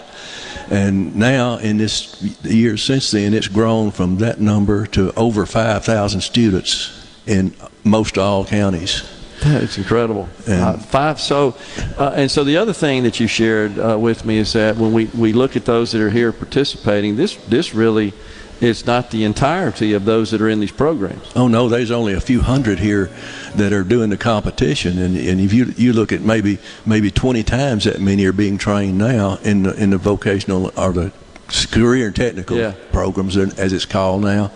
And now, in this year since then, it's grown from that number to over 5,000 students in most all counties. It's incredible. And- Uh, five. So, uh, and so the other thing that you shared uh, with me is that when we, we look at those that are here participating, this this really is not the entirety of those that are in these programs. Oh no, there's only a few hundred here that are doing the competition, and, and if you you look at maybe maybe 20 times that many are being trained now in the in the vocational or the career and technical Yeah. programs as it's called now,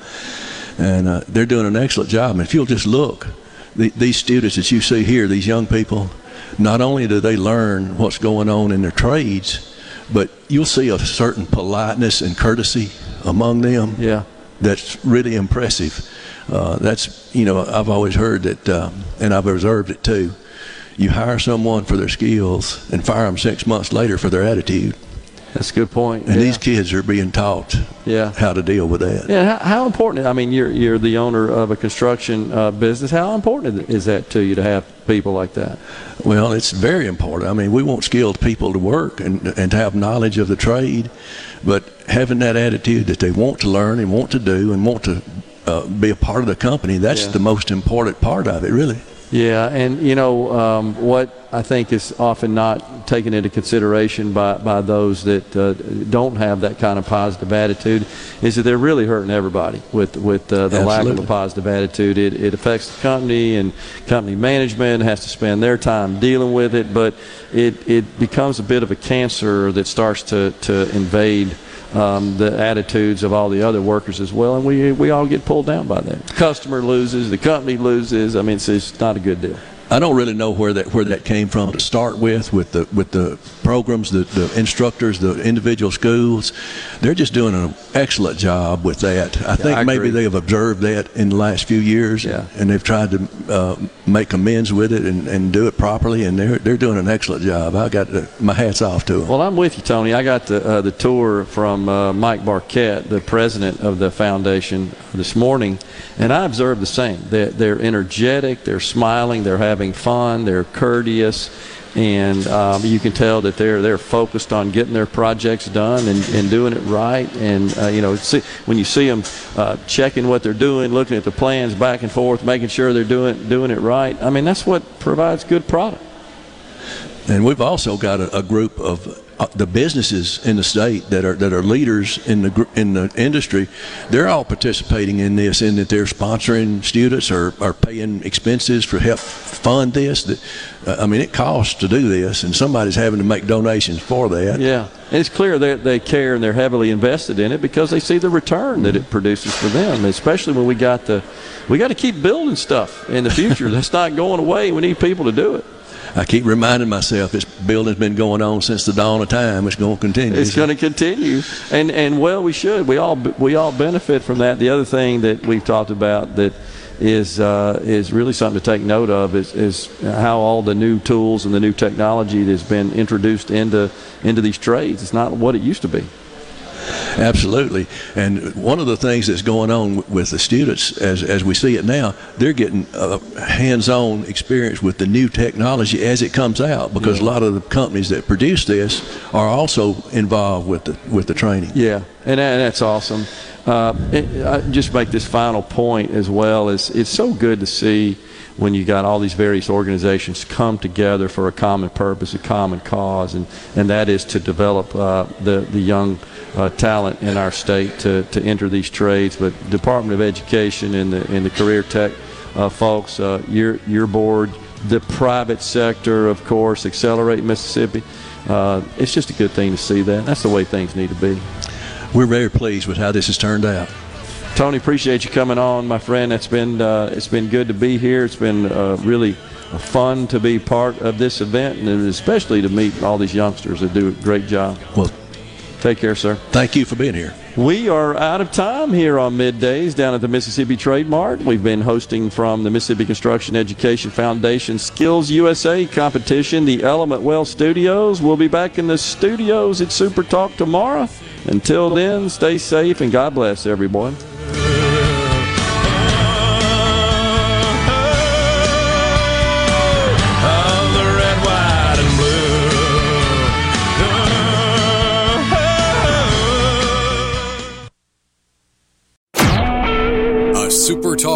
and uh, they're doing an excellent job. And if you'll just look, the, these students that you see here, these young people, not only do they learn what's going on in their trades, but you'll see a certain politeness and courtesy among them. Yeah. That's really impressive. Uh, that's you know I've always heard that, uh, and I've observed it too. You hire someone for their skills and fire them six months later for their attitude. That's a good point. And yeah. these kids are being taught Yeah. how to deal with that. Yeah, how, how important? I mean, you're you're the owner of a construction uh, business. How important is that to you to have people like that? Well, it's very important. I mean, we want skilled people to work and and to have knowledge of the trade, but having that attitude that they want to learn and want to do and want to uh, be a part of the company, that's Yeah. the most important part of it, really. Yeah, and you know um, what I think is often not taken into consideration by, by those that uh, don't have that kind of positive attitude is that they're really hurting everybody with with uh, the lack of a positive attitude. It, it affects the company and company management has to spend their time dealing with it, but it, it becomes a bit of a cancer that starts to, to invade um, the attitudes of all the other workers as well, and we we all get pulled down by that. The Customer loses, the company loses. I mean, it's, it's not a good deal. I don't really know where that where that came from to start with, with the with the programs, the, the instructors, the individual schools. They're just doing an excellent job with that. I think I maybe they have observed that in the last few years, and they've tried to uh, make amends with it and, and do it properly, and they're they're doing an excellent job. I got to, my hats off to them. Well, I'm with you, Tony. I got the uh, the tour from uh, Mike Barkett, the president of the foundation, this morning, and I observed the same. They're, they're energetic, they're smiling, they're having fun, they're courteous, and um, you can tell that they're they're focused on getting their projects done and, and doing it right. And uh, you know, see, when you see them uh, checking what they're doing, looking at the plans back and forth, making sure they're doing doing it right. I mean, that's what provides good product. And we've also got a, a group of uh, the businesses in the state that are that are leaders in the in the industry. They're all participating in this, in that they're sponsoring students or are paying expenses for help fund this. That uh, I mean, it costs to do this, and somebody's having to make donations for that. Yeah, and it's clear that they care and they're heavily invested in it because they see the return that it produces for them. Especially when we got the, we got to keep building stuff in the future. <laughs> That's not going away. We need people to do it. I keep reminding myself this building's been going on since the dawn of time. It's going to continue. It's going to continue, and and well, we should. We all we all benefit from that. The other thing that we've talked about that is uh, is really something to take note of is, is how all the new tools and the new technology that's been introduced into into these trades. It's not what it used to be. Absolutely. And one of the things that's going on with the students, as, as we see it now, they're getting uh, hands on experience with the new technology as it comes out because a lot of the companies that produce this are also involved with the, with the training. Yeah, and, that- that's awesome. Uh, it, just make this final point as well. Is it's so good to see when you got all these various organizations come together for a common purpose, a common cause, and, and that is to develop uh, the the young uh, talent in our state to, to enter these trades. But Department of Education and the and the career tech uh, folks, uh, your your board, the private sector, of course, Accelerate Mississippi. Uh, it's just a good thing to see that. That's the way things need to be. We're very pleased with how this has turned out. Tony, appreciate you coming on, my friend. It's been uh, it's been good to be here. It's been uh, really fun to be part of this event, and especially to meet all these youngsters that do a great job. Well, take care, sir. Thank you for being here. We are out of time here on middays down at the Mississippi Trade Mart. We've been hosting from the Mississippi Construction Education Foundation Skills USA competition, the Element Wealth Studios. We'll be back in the studios at Super Talk tomorrow. Until then, stay safe and God bless everyone.